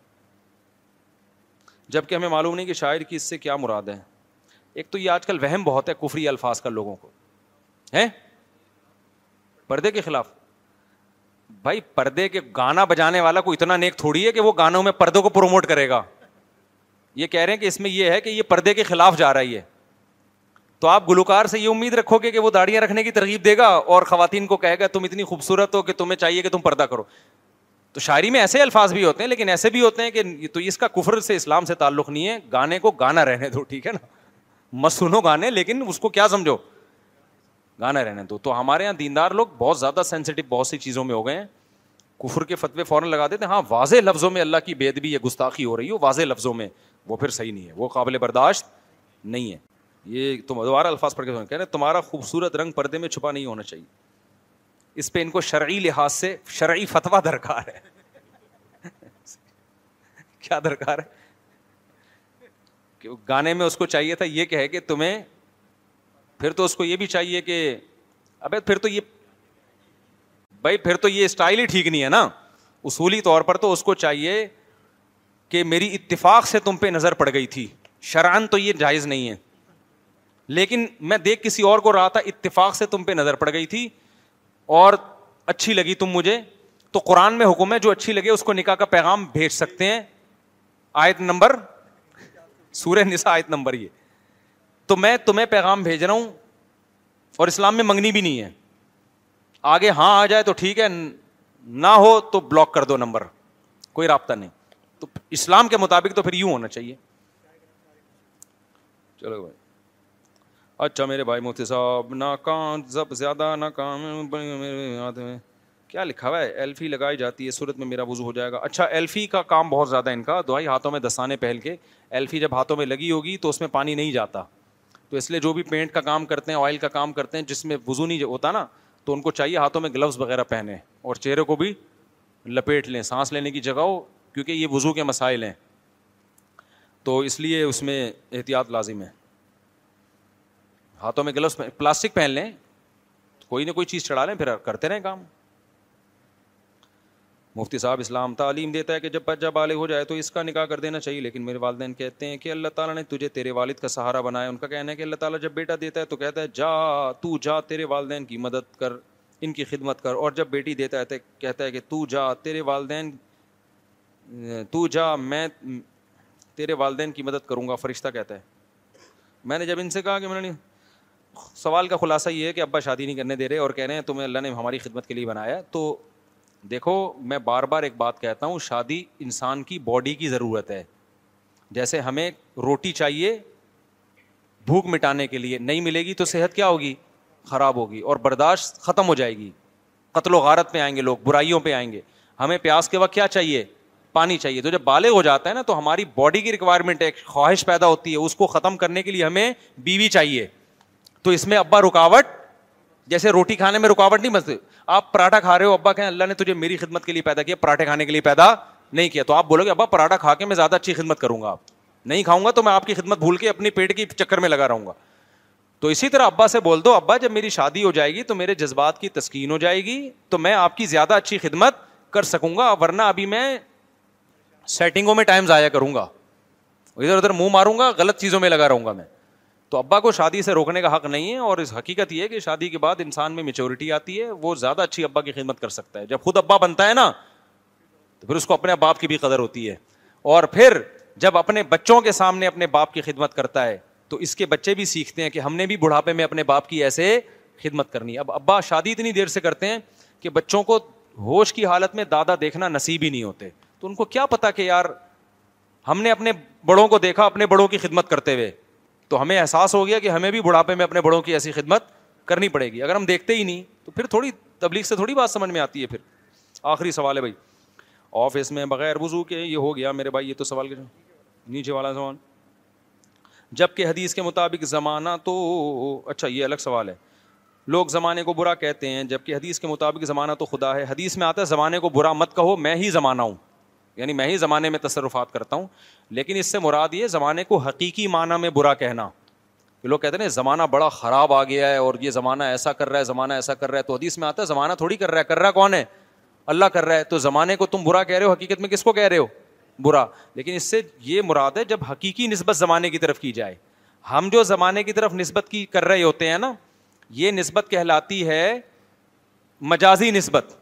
جب کہ ہمیں معلوم نہیں کہ شاعر کی اس سے کیا مراد ہے ایک تو یہ آج کل وہم بہت ہے کفری الفاظ کا لوگوں کو ہیں پردے کے خلاف بھائی پردے کے گانا بجانے والا کوئی اتنا نیک تھوڑی ہے کہ وہ گانوں میں پردوں کو پروموٹ کرے گا یہ کہہ رہے ہیں کہ اس میں یہ ہے کہ یہ پردے کے خلاف جا رہی ہے تو آپ گلوکار سے یہ امید رکھو گے کہ وہ داڑیاں رکھنے کی ترغیب دے گا اور خواتین کو کہے گا تم اتنی خوبصورت ہو کہ تمہیں چاہیے کہ تم پردہ کرو تو شاعری میں ایسے الفاظ بھی ہوتے ہیں لیکن ایسے بھی ہوتے ہیں کہ تو اس کا کفر سے اسلام سے تعلق نہیں ہے گانے کو گانا رہنے دو ٹھیک ہے نا مت سنو گانے لیکن اس کو کیا سمجھو گانا رہنے دو تو ہمارے یہاں دیندار لوگ بہت زیادہ سینسیٹیو بہت سی چیزوں میں ہو گئے ہیں کفر کے فتوے فوراً لگا دیتے ہیں ہاں واضح لفظوں میں اللہ کی بےدبی یا گستاخی ہو رہی ہو واضح لفظوں میں وہ پھر صحیح نہیں ہے وہ قابل برداشت نہیں ہے یہ تم دوبارہ الفاظ پڑھ کے کہہ رہے تمہارا خوبصورت رنگ پردے میں چھپا نہیں ہونا چاہیے اس پہ ان کو شرعی لحاظ سے شرعی فتویٰ درکار ہے کیا درکار ہے گانے میں اس کو چاہیے تھا یہ کہے کہ تمہیں پھر تو اس کو یہ بھی چاہیے کہ ابے پھر تو یہ بھائی پھر تو یہ اسٹائل ہی ٹھیک نہیں ہے نا اصولی طور پر تو اس کو چاہیے کہ میری اتفاق سے تم پہ نظر پڑ گئی تھی شران تو یہ جائز نہیں ہے لیکن میں دیکھ کسی اور کو رہا تھا اتفاق سے تم پہ نظر پڑ گئی تھی اور اچھی لگی تم مجھے تو قرآن میں حکم ہے جو اچھی لگے اس کو نکاح کا پیغام بھیج سکتے ہیں آیت نمبر سورہ نسا آیت نمبر یہ تو میں تمہیں پیغام بھیج رہا ہوں اور اسلام میں منگنی بھی نہیں ہے آگے ہاں آ جائے تو ٹھیک ہے نہ ہو تو بلاک کر دو نمبر کوئی رابطہ نہیں تو اسلام کے مطابق تو پھر یوں ہونا چاہیے چلو بھائی اچھا میرے بھائی موتی صاحب ناکام زب زیادہ ناکام کیا لکھا ہوا ہے ایلفی لگائی جاتی ہے صورت میں میرا وضو ہو جائے گا اچھا ایلفی کا کام بہت زیادہ ان کا دعائی ہاتھوں میں دستانے پہل کے ایلفی جب ہاتھوں میں لگی ہوگی تو اس میں پانی نہیں جاتا تو اس لیے جو بھی پینٹ کا کام کرتے ہیں آئل کا کام کرتے ہیں جس میں وضو نہیں ہوتا نا تو ان کو چاہیے ہاتھوں میں گلوز وغیرہ پہنے اور چہرے کو بھی لپیٹ لیں سانس لینے کی جگہ ہو کیونکہ یہ وضو کے مسائل ہیں تو اس لیے اس میں احتیاط لازم ہے ہاتھوں میں گلوز پلاسٹک پہن لیں کوئی نہ کوئی چیز چڑھا لیں پھر کرتے رہیں کام مفتی صاحب اسلام تعلیم دیتا ہے کہ جب بچہ بالغ ہو جائے تو اس کا نکاح کر دینا چاہیے لیکن میرے والدین کہتے ہیں کہ اللہ تعالیٰ نے تجھے تیرے والد کا سہارا بنایا ان کا کہنا ہے کہ اللہ تعالیٰ جب بیٹا دیتا ہے تو کہتا ہے جا تو جا تیرے والدین کی مدد کر ان کی خدمت کر اور جب بیٹی دیتا ہے کہتا ہے کہ تو جا تیرے والدین تو جا میں تیرے والدین کی مدد کروں گا فرشتہ کہتا ہے میں نے جب ان سے کہا کہ میں نے سوال کا خلاصہ یہ ہے کہ ابا شادی نہیں کرنے دے رہے اور کہہ رہے ہیں تمہیں اللہ نے ہماری خدمت کے لیے بنایا تو دیکھو میں بار بار ایک بات کہتا ہوں شادی انسان کی باڈی کی ضرورت ہے جیسے ہمیں روٹی چاہیے بھوک مٹانے کے لیے نہیں ملے گی تو صحت کیا ہوگی خراب ہوگی اور برداشت ختم ہو جائے گی قتل و غارت پہ آئیں گے لوگ برائیوں پہ آئیں گے ہمیں پیاس کے وقت کیا چاہیے پانی چاہیے تو جب بالے ہو جاتا ہے نا تو ہماری باڈی کی ریکوائرمنٹ ہے خواہش پیدا ہوتی ہے اس کو ختم کرنے کے لیے ہمیں بیوی چاہیے تو اس میں ابا رکاوٹ جیسے روٹی کھانے میں رکاوٹ نہیں بنتے آپ پراٹھا کھا رہے ہو ابا کہیں اللہ نے تجھے میری خدمت کے لیے پیدا کیا پراٹھے کھانے کے لیے پیدا نہیں کیا تو آپ بولو گے ابا پراٹھا کھا کے میں زیادہ اچھی خدمت کروں گا آپ نہیں کھاؤں گا تو میں آپ کی خدمت بھول کے اپنے پیٹ کے چکر میں لگا رہوں گا تو اسی طرح ابا سے بول دو ابا جب میری شادی ہو جائے گی تو میرے جذبات کی تسکین ہو جائے گی تو میں آپ کی زیادہ اچھی خدمت کر سکوں گا ورنہ ابھی میں سیٹنگوں میں ٹائم ضائع کروں گا ادھر ادھر منہ ماروں گا غلط چیزوں میں لگا رہوں گا میں تو ابا کو شادی سے روکنے کا حق نہیں ہے اور اس حقیقت یہ ہے کہ شادی کے بعد انسان میں میچورٹی آتی ہے وہ زیادہ اچھی ابا کی خدمت کر سکتا ہے جب خود ابا بنتا ہے نا تو پھر اس کو اپنے باپ کی بھی قدر ہوتی ہے اور پھر جب اپنے بچوں کے سامنے اپنے باپ کی خدمت کرتا ہے تو اس کے بچے بھی سیکھتے ہیں کہ ہم نے بھی بڑھاپے میں اپنے باپ کی ایسے خدمت کرنی اب ابا شادی اتنی دیر سے کرتے ہیں کہ بچوں کو ہوش کی حالت میں دادا دیکھنا نصیب ہی نہیں ہوتے تو ان کو کیا پتا کہ یار ہم نے اپنے بڑوں کو دیکھا اپنے بڑوں کی خدمت کرتے ہوئے تو ہمیں احساس ہو گیا کہ ہمیں بھی بڑھاپے میں اپنے بڑوں کی ایسی خدمت کرنی پڑے گی اگر ہم دیکھتے ہی نہیں تو پھر تھوڑی تبلیغ سے تھوڑی بات سمجھ میں آتی ہے پھر آخری سوال ہے بھائی آفس میں بغیر وضو کے یہ ہو گیا میرے بھائی یہ تو سوال نیچے والا زمان کہ حدیث کے مطابق زمانہ تو اچھا یہ الگ سوال ہے لوگ زمانے کو برا کہتے ہیں جب کہ حدیث کے مطابق زمانہ تو خدا ہے حدیث میں آتا ہے زمانے کو برا مت کہو میں ہی زمانہ ہوں یعنی میں ہی زمانے میں تصرفات کرتا ہوں لیکن اس سے مراد یہ زمانے کو حقیقی معنی میں برا کہنا یہ لوگ کہتے ہیں نا زمانہ بڑا خراب آ گیا ہے اور یہ زمانہ ایسا کر رہا ہے زمانہ ایسا کر رہا ہے تو حدیث میں آتا ہے زمانہ تھوڑی کر رہا ہے کر رہا کون ہے اللہ کر رہا ہے تو زمانے کو تم برا کہہ رہے ہو حقیقت میں کس کو کہہ رہے ہو برا لیکن اس سے یہ مراد ہے جب حقیقی نسبت زمانے کی طرف کی جائے ہم جو زمانے کی طرف نسبت کی کر رہے ہوتے ہیں نا یہ نسبت کہلاتی ہے مجازی نسبت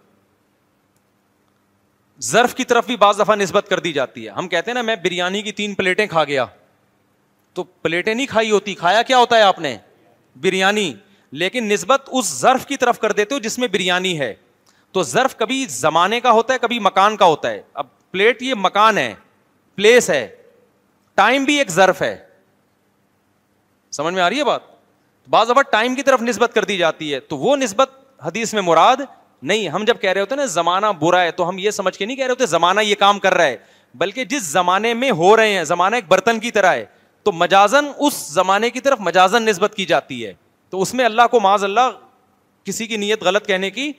ظرف کی طرف بھی بعض دفعہ نسبت کر دی جاتی ہے ہم کہتے ہیں نا میں بریانی کی تین پلیٹیں کھا گیا تو پلیٹیں نہیں کھائی ہوتی کھایا کیا ہوتا ہے آپ نے بریانی لیکن نسبت اس ظرف کی طرف کر دیتے ہو جس میں بریانی ہے تو ظرف کبھی زمانے کا ہوتا ہے کبھی مکان کا ہوتا ہے اب پلیٹ یہ مکان ہے پلیس ہے ٹائم بھی ایک ظرف ہے سمجھ میں آ رہی ہے بات بعض دفعہ ٹائم کی طرف نسبت کر دی جاتی ہے تو وہ نسبت حدیث میں مراد نہیں ہم جب کہہ رہے ہوتے نا زمانہ برا ہے تو ہم یہ سمجھ کے نہیں کہہ رہے ہوتے زمانہ یہ کام کر رہا ہے بلکہ جس زمانے میں ہو رہے ہیں زمانہ ایک برتن کی طرح ہے تو مجازن اس زمانے کی طرف مجازن نسبت کی جاتی ہے تو اس میں اللہ کو معاذ اللہ کسی کی نیت غلط کہنے کی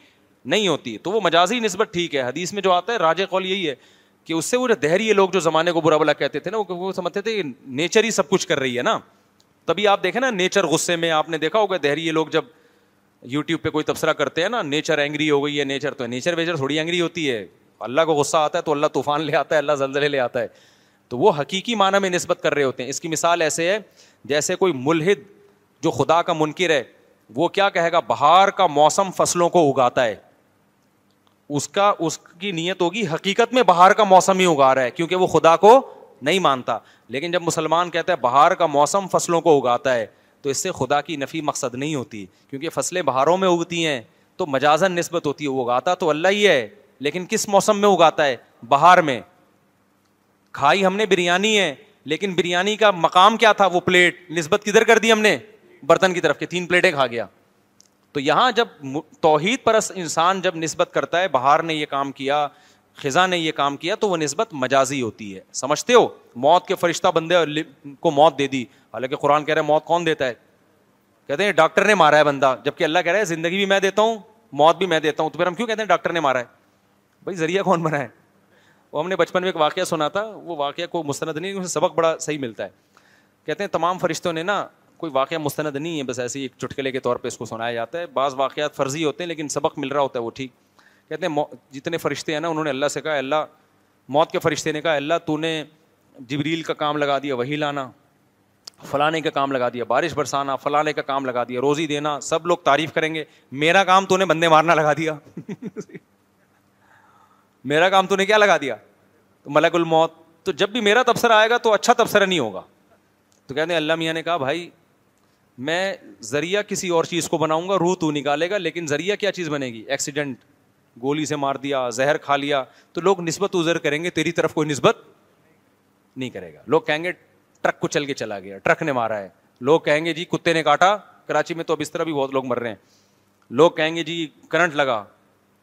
نہیں ہوتی تو وہ مجازی نسبت ٹھیک ہے حدیث میں جو آتا ہے راج قول یہی ہے کہ اس سے وہ جو دہریے لوگ جو زمانے کو برا بلا کہتے تھے نا وہ سمجھتے تھے نیچر ہی سب کچھ کر رہی ہے نا تبھی آپ دیکھیں نا نیچر غصے میں آپ نے دیکھا ہوگا دہریے لوگ جب یوٹیوب پہ کوئی تبصرہ کرتے ہیں نا نیچر اینگری ہو گئی ہے نیچر تو نیچر ویچر تھوڑی اینگری ہوتی ہے اللہ کو غصہ آتا ہے تو اللہ طوفان لے آتا ہے اللہ زلزلے لے آتا ہے تو وہ حقیقی معنی میں نسبت کر رہے ہوتے ہیں اس کی مثال ایسے ہے جیسے کوئی ملحد جو خدا کا منکر ہے وہ کیا کہے گا بہار کا موسم فصلوں کو اگاتا ہے اس کا اس کی نیت ہوگی حقیقت میں بہار کا موسم ہی اگا رہا ہے کیونکہ وہ خدا کو نہیں مانتا لیکن جب مسلمان کہتا ہے بہار کا موسم فصلوں کو اگاتا ہے تو اس سے خدا کی نفی مقصد نہیں ہوتی کیونکہ فصلیں بہاروں میں اگتی ہیں تو مجازن نسبت ہوتی ہے وہ اگاتا اگاتا تو اللہ ہی ہے ہے لیکن کس موسم میں بہار میں کھائی ہم نے بریانی ہے لیکن بریانی کا مقام کیا تھا وہ پلیٹ نسبت کدھر کر دی ہم نے برتن کی طرف کے تین پلیٹیں کھا گیا تو یہاں جب توحید پرست انسان جب نسبت کرتا ہے بہار نے یہ کام کیا خزاں نے یہ کام کیا تو وہ نسبت مجازی ہوتی ہے سمجھتے ہو موت کے فرشتہ بندے کو موت دے دی حالانکہ قرآن کہہ رہے موت کون دیتا ہے کہتے ہیں ڈاکٹر نے مارا ہے بندہ جب کہ اللہ کہہ رہا ہے زندگی بھی میں دیتا ہوں موت بھی میں دیتا ہوں تو پھر ہم کیوں کہتے ہیں ڈاکٹر نے مارا ہے بھائی ذریعہ کون بنا ہے وہ ہم نے بچپن میں ایک واقعہ سنا تھا وہ واقعہ کو مستند نہیں اسے سبق بڑا صحیح ملتا ہے کہتے ہیں تمام فرشتوں نے نا کوئی واقعہ مستند نہیں ہے بس ایسے ہی ایک چٹکلے کے طور پہ اس کو سنایا جاتا ہے بعض واقعات فرضی ہوتے ہیں لیکن سبق مل رہا ہوتا ہے وہ ٹھیک کہتے ہیں جتنے فرشتے ہیں نا انہوں نے اللہ سے کہا اللہ موت کے فرشتے نے کہا اللہ تو نے جبریل کا کام لگا دیا وہی لانا فلانے کا کام لگا دیا بارش برسانا فلانے کا کام لگا دیا روزی دینا سب لوگ تعریف کریں گے میرا کام تو نے بندے مارنا لگا دیا میرا کام تو نے کیا لگا دیا تو ملک الموت تو جب بھی میرا تبصرہ آئے گا تو اچھا تبصرہ نہیں ہوگا تو کہتے ہیں اللہ میاں نے کہا بھائی میں ذریعہ کسی اور چیز کو بناؤں گا روح تو نکالے گا لیکن ذریعہ کیا چیز بنے گی ایکسیڈنٹ گولی سے مار دیا زہر کھا لیا تو لوگ نسبت ازر کریں گے تیری طرف کوئی نسبت نہیں کرے گا لوگ کہیں گے ٹرک کو چل کے چلا گیا ٹرک نے مارا ہے لوگ کہیں گے جی کتے نے کاٹا کراچی میں تو اب اس طرح بھی بہت لوگ مر رہے ہیں لوگ کہیں گے جی کرنٹ لگا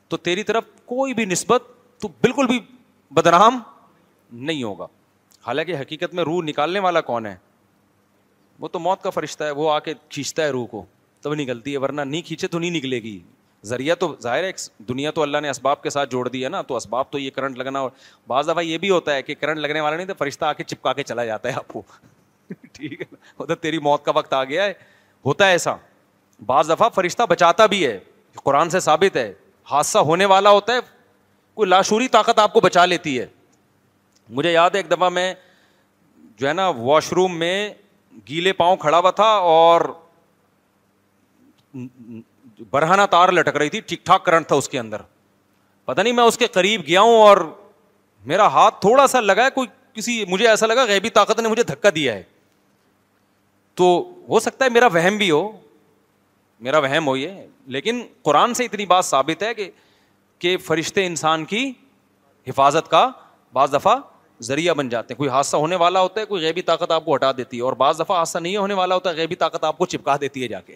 تو تیری طرف کوئی بھی نسبت تو بالکل بھی بدنام نہیں ہوگا حالانکہ حقیقت میں روح نکالنے والا کون ہے وہ تو موت کا فرشتہ ہے وہ آ کے کھینچتا ہے روح کو تب نکلتی ہے ورنہ نہیں کھینچے تو نہیں نکلے گی ذریعہ تو ظاہر ہے دنیا تو اللہ نے اسباب کے ساتھ جوڑ دیا ہے نا تو اسباب تو یہ کرنٹ لگنا اور بعض دفعہ یہ بھی ہوتا ہے کہ کرنٹ لگنے والا نہیں تو فرشتہ آ کے کے چپکا چلا جاتا ہے ہے آپ کو ٹھیک تیری موت کا وقت آ گیا ہے ہوتا ہے ایسا بعض دفعہ فرشتہ بچاتا بھی ہے قرآن سے ثابت ہے حادثہ ہونے والا ہوتا ہے کوئی لاشوری طاقت آپ کو بچا لیتی ہے مجھے یاد ہے ایک دفعہ میں جو ہے نا واش روم میں گیلے پاؤں کھڑا ہوا تھا اور برہنا تار لٹک رہی تھی ٹھیک ٹھاک کرنٹ تھا اس کے اندر پتا نہیں میں اس کے قریب گیا ہوں اور میرا ہاتھ تھوڑا سا لگا ہے کوئی کسی مجھے ایسا لگا غیبی طاقت نے مجھے دھکا دیا ہے تو ہو سکتا ہے میرا وہم بھی ہو میرا وہم ہو یہ لیکن قرآن سے اتنی بات ثابت ہے کہ کہ فرشتے انسان کی حفاظت کا بعض دفعہ ذریعہ بن جاتے ہیں کوئی حادثہ ہونے والا ہوتا ہے کوئی غیبی طاقت آپ کو ہٹا دیتی ہے اور بعض دفعہ حادثہ نہیں ہونے والا ہوتا ہے غیبی طاقت آپ کو چپکا دیتی ہے جا کے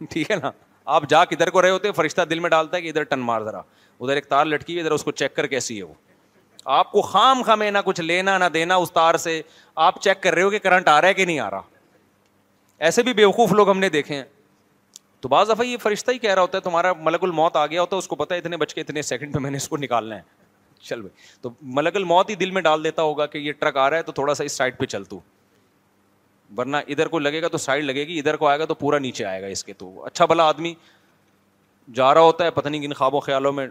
ٹھیک ہے نا آپ جا کدھر کو رہے ہوتے ہیں فرشتہ دل میں ڈالتا ہے کہ ادھر ٹن مار ذرا ادھر ادھر ایک تار لٹکی ہوئی اس کو چیک کر کیسی ہے وہ آپ کو خام خامے نہ کچھ لینا نہ دینا اس تار سے آپ چیک کر رہے ہو کہ کرنٹ آ رہا ہے کہ نہیں آ رہا ایسے بھی بیوقوف لوگ ہم نے دیکھے ہیں تو بعض دفعہ یہ فرشتہ ہی کہہ رہا ہوتا ہے تمہارا ملک الموت آ گیا ہوتا ہے اس کو پتا ہے اتنے بچ کے اتنے سیکنڈ پہ میں نے اس کو نکالنا ہے چل بھائی تو ملک الموت ہی دل میں ڈال دیتا ہوگا کہ یہ ٹرک آ رہا ہے تو تھوڑا سا اس سائڈ پہ چل تو ورنہ ادھر کو لگے گا تو سائڈ لگے گی ادھر کو آئے گا تو پورا نیچے آئے گا اس کے تو اچھا بھلا آدمی جا رہا ہوتا ہے پتہ نہیں کن خوابوں خیالوں میں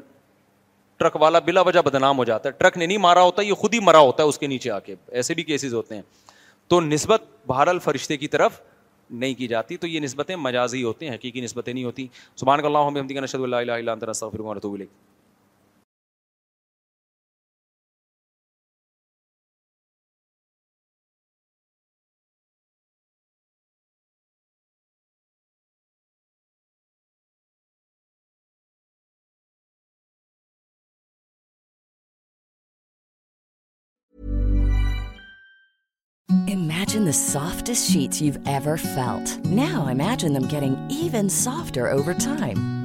ٹرک والا بلا وجہ بدنام ہو جاتا ہے ٹرک نے نہیں مارا ہوتا یہ خود ہی مرا ہوتا ہے اس کے نیچے آ کے ایسے بھی کیسز ہوتے ہیں تو نسبت بہر الفرشتے کی طرف نہیں کی جاتی تو یہ نسبتیں مجازی ہوتی ہوتے ہیں حقیقی نسبتیں نہیں ہوتی سبحان اللہ سافٹس شیٹ نوجنگ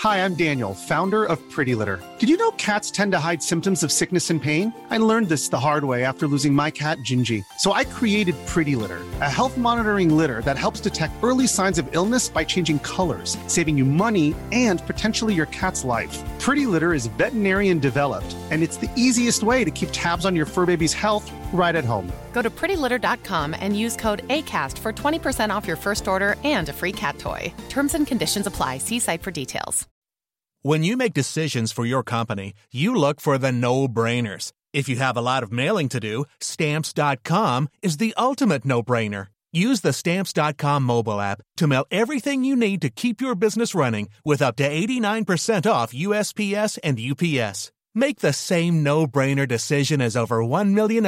Hi, I'm Daniel, founder of Pretty Litter. Did you know cats tend to hide symptoms of sickness and pain? I learned this the hard way after losing my cat, Gingy. So I created Pretty Litter, a health monitoring litter that helps detect early signs of illness by changing colors, saving you money and potentially your cat's life. Pretty Litter is veterinarian developed, and it's the easiest way to keep tabs on your fur baby's health right at home. Go to prettylitter.com and use code ACAST for 20% off your first order and a free cat toy. Terms and conditions apply. See site for details. When you make the seasons for you company you look for do brainer case make the same no brainer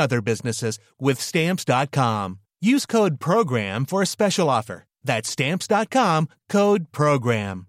other business ویتمپس dot com use code program for special offers dot com code program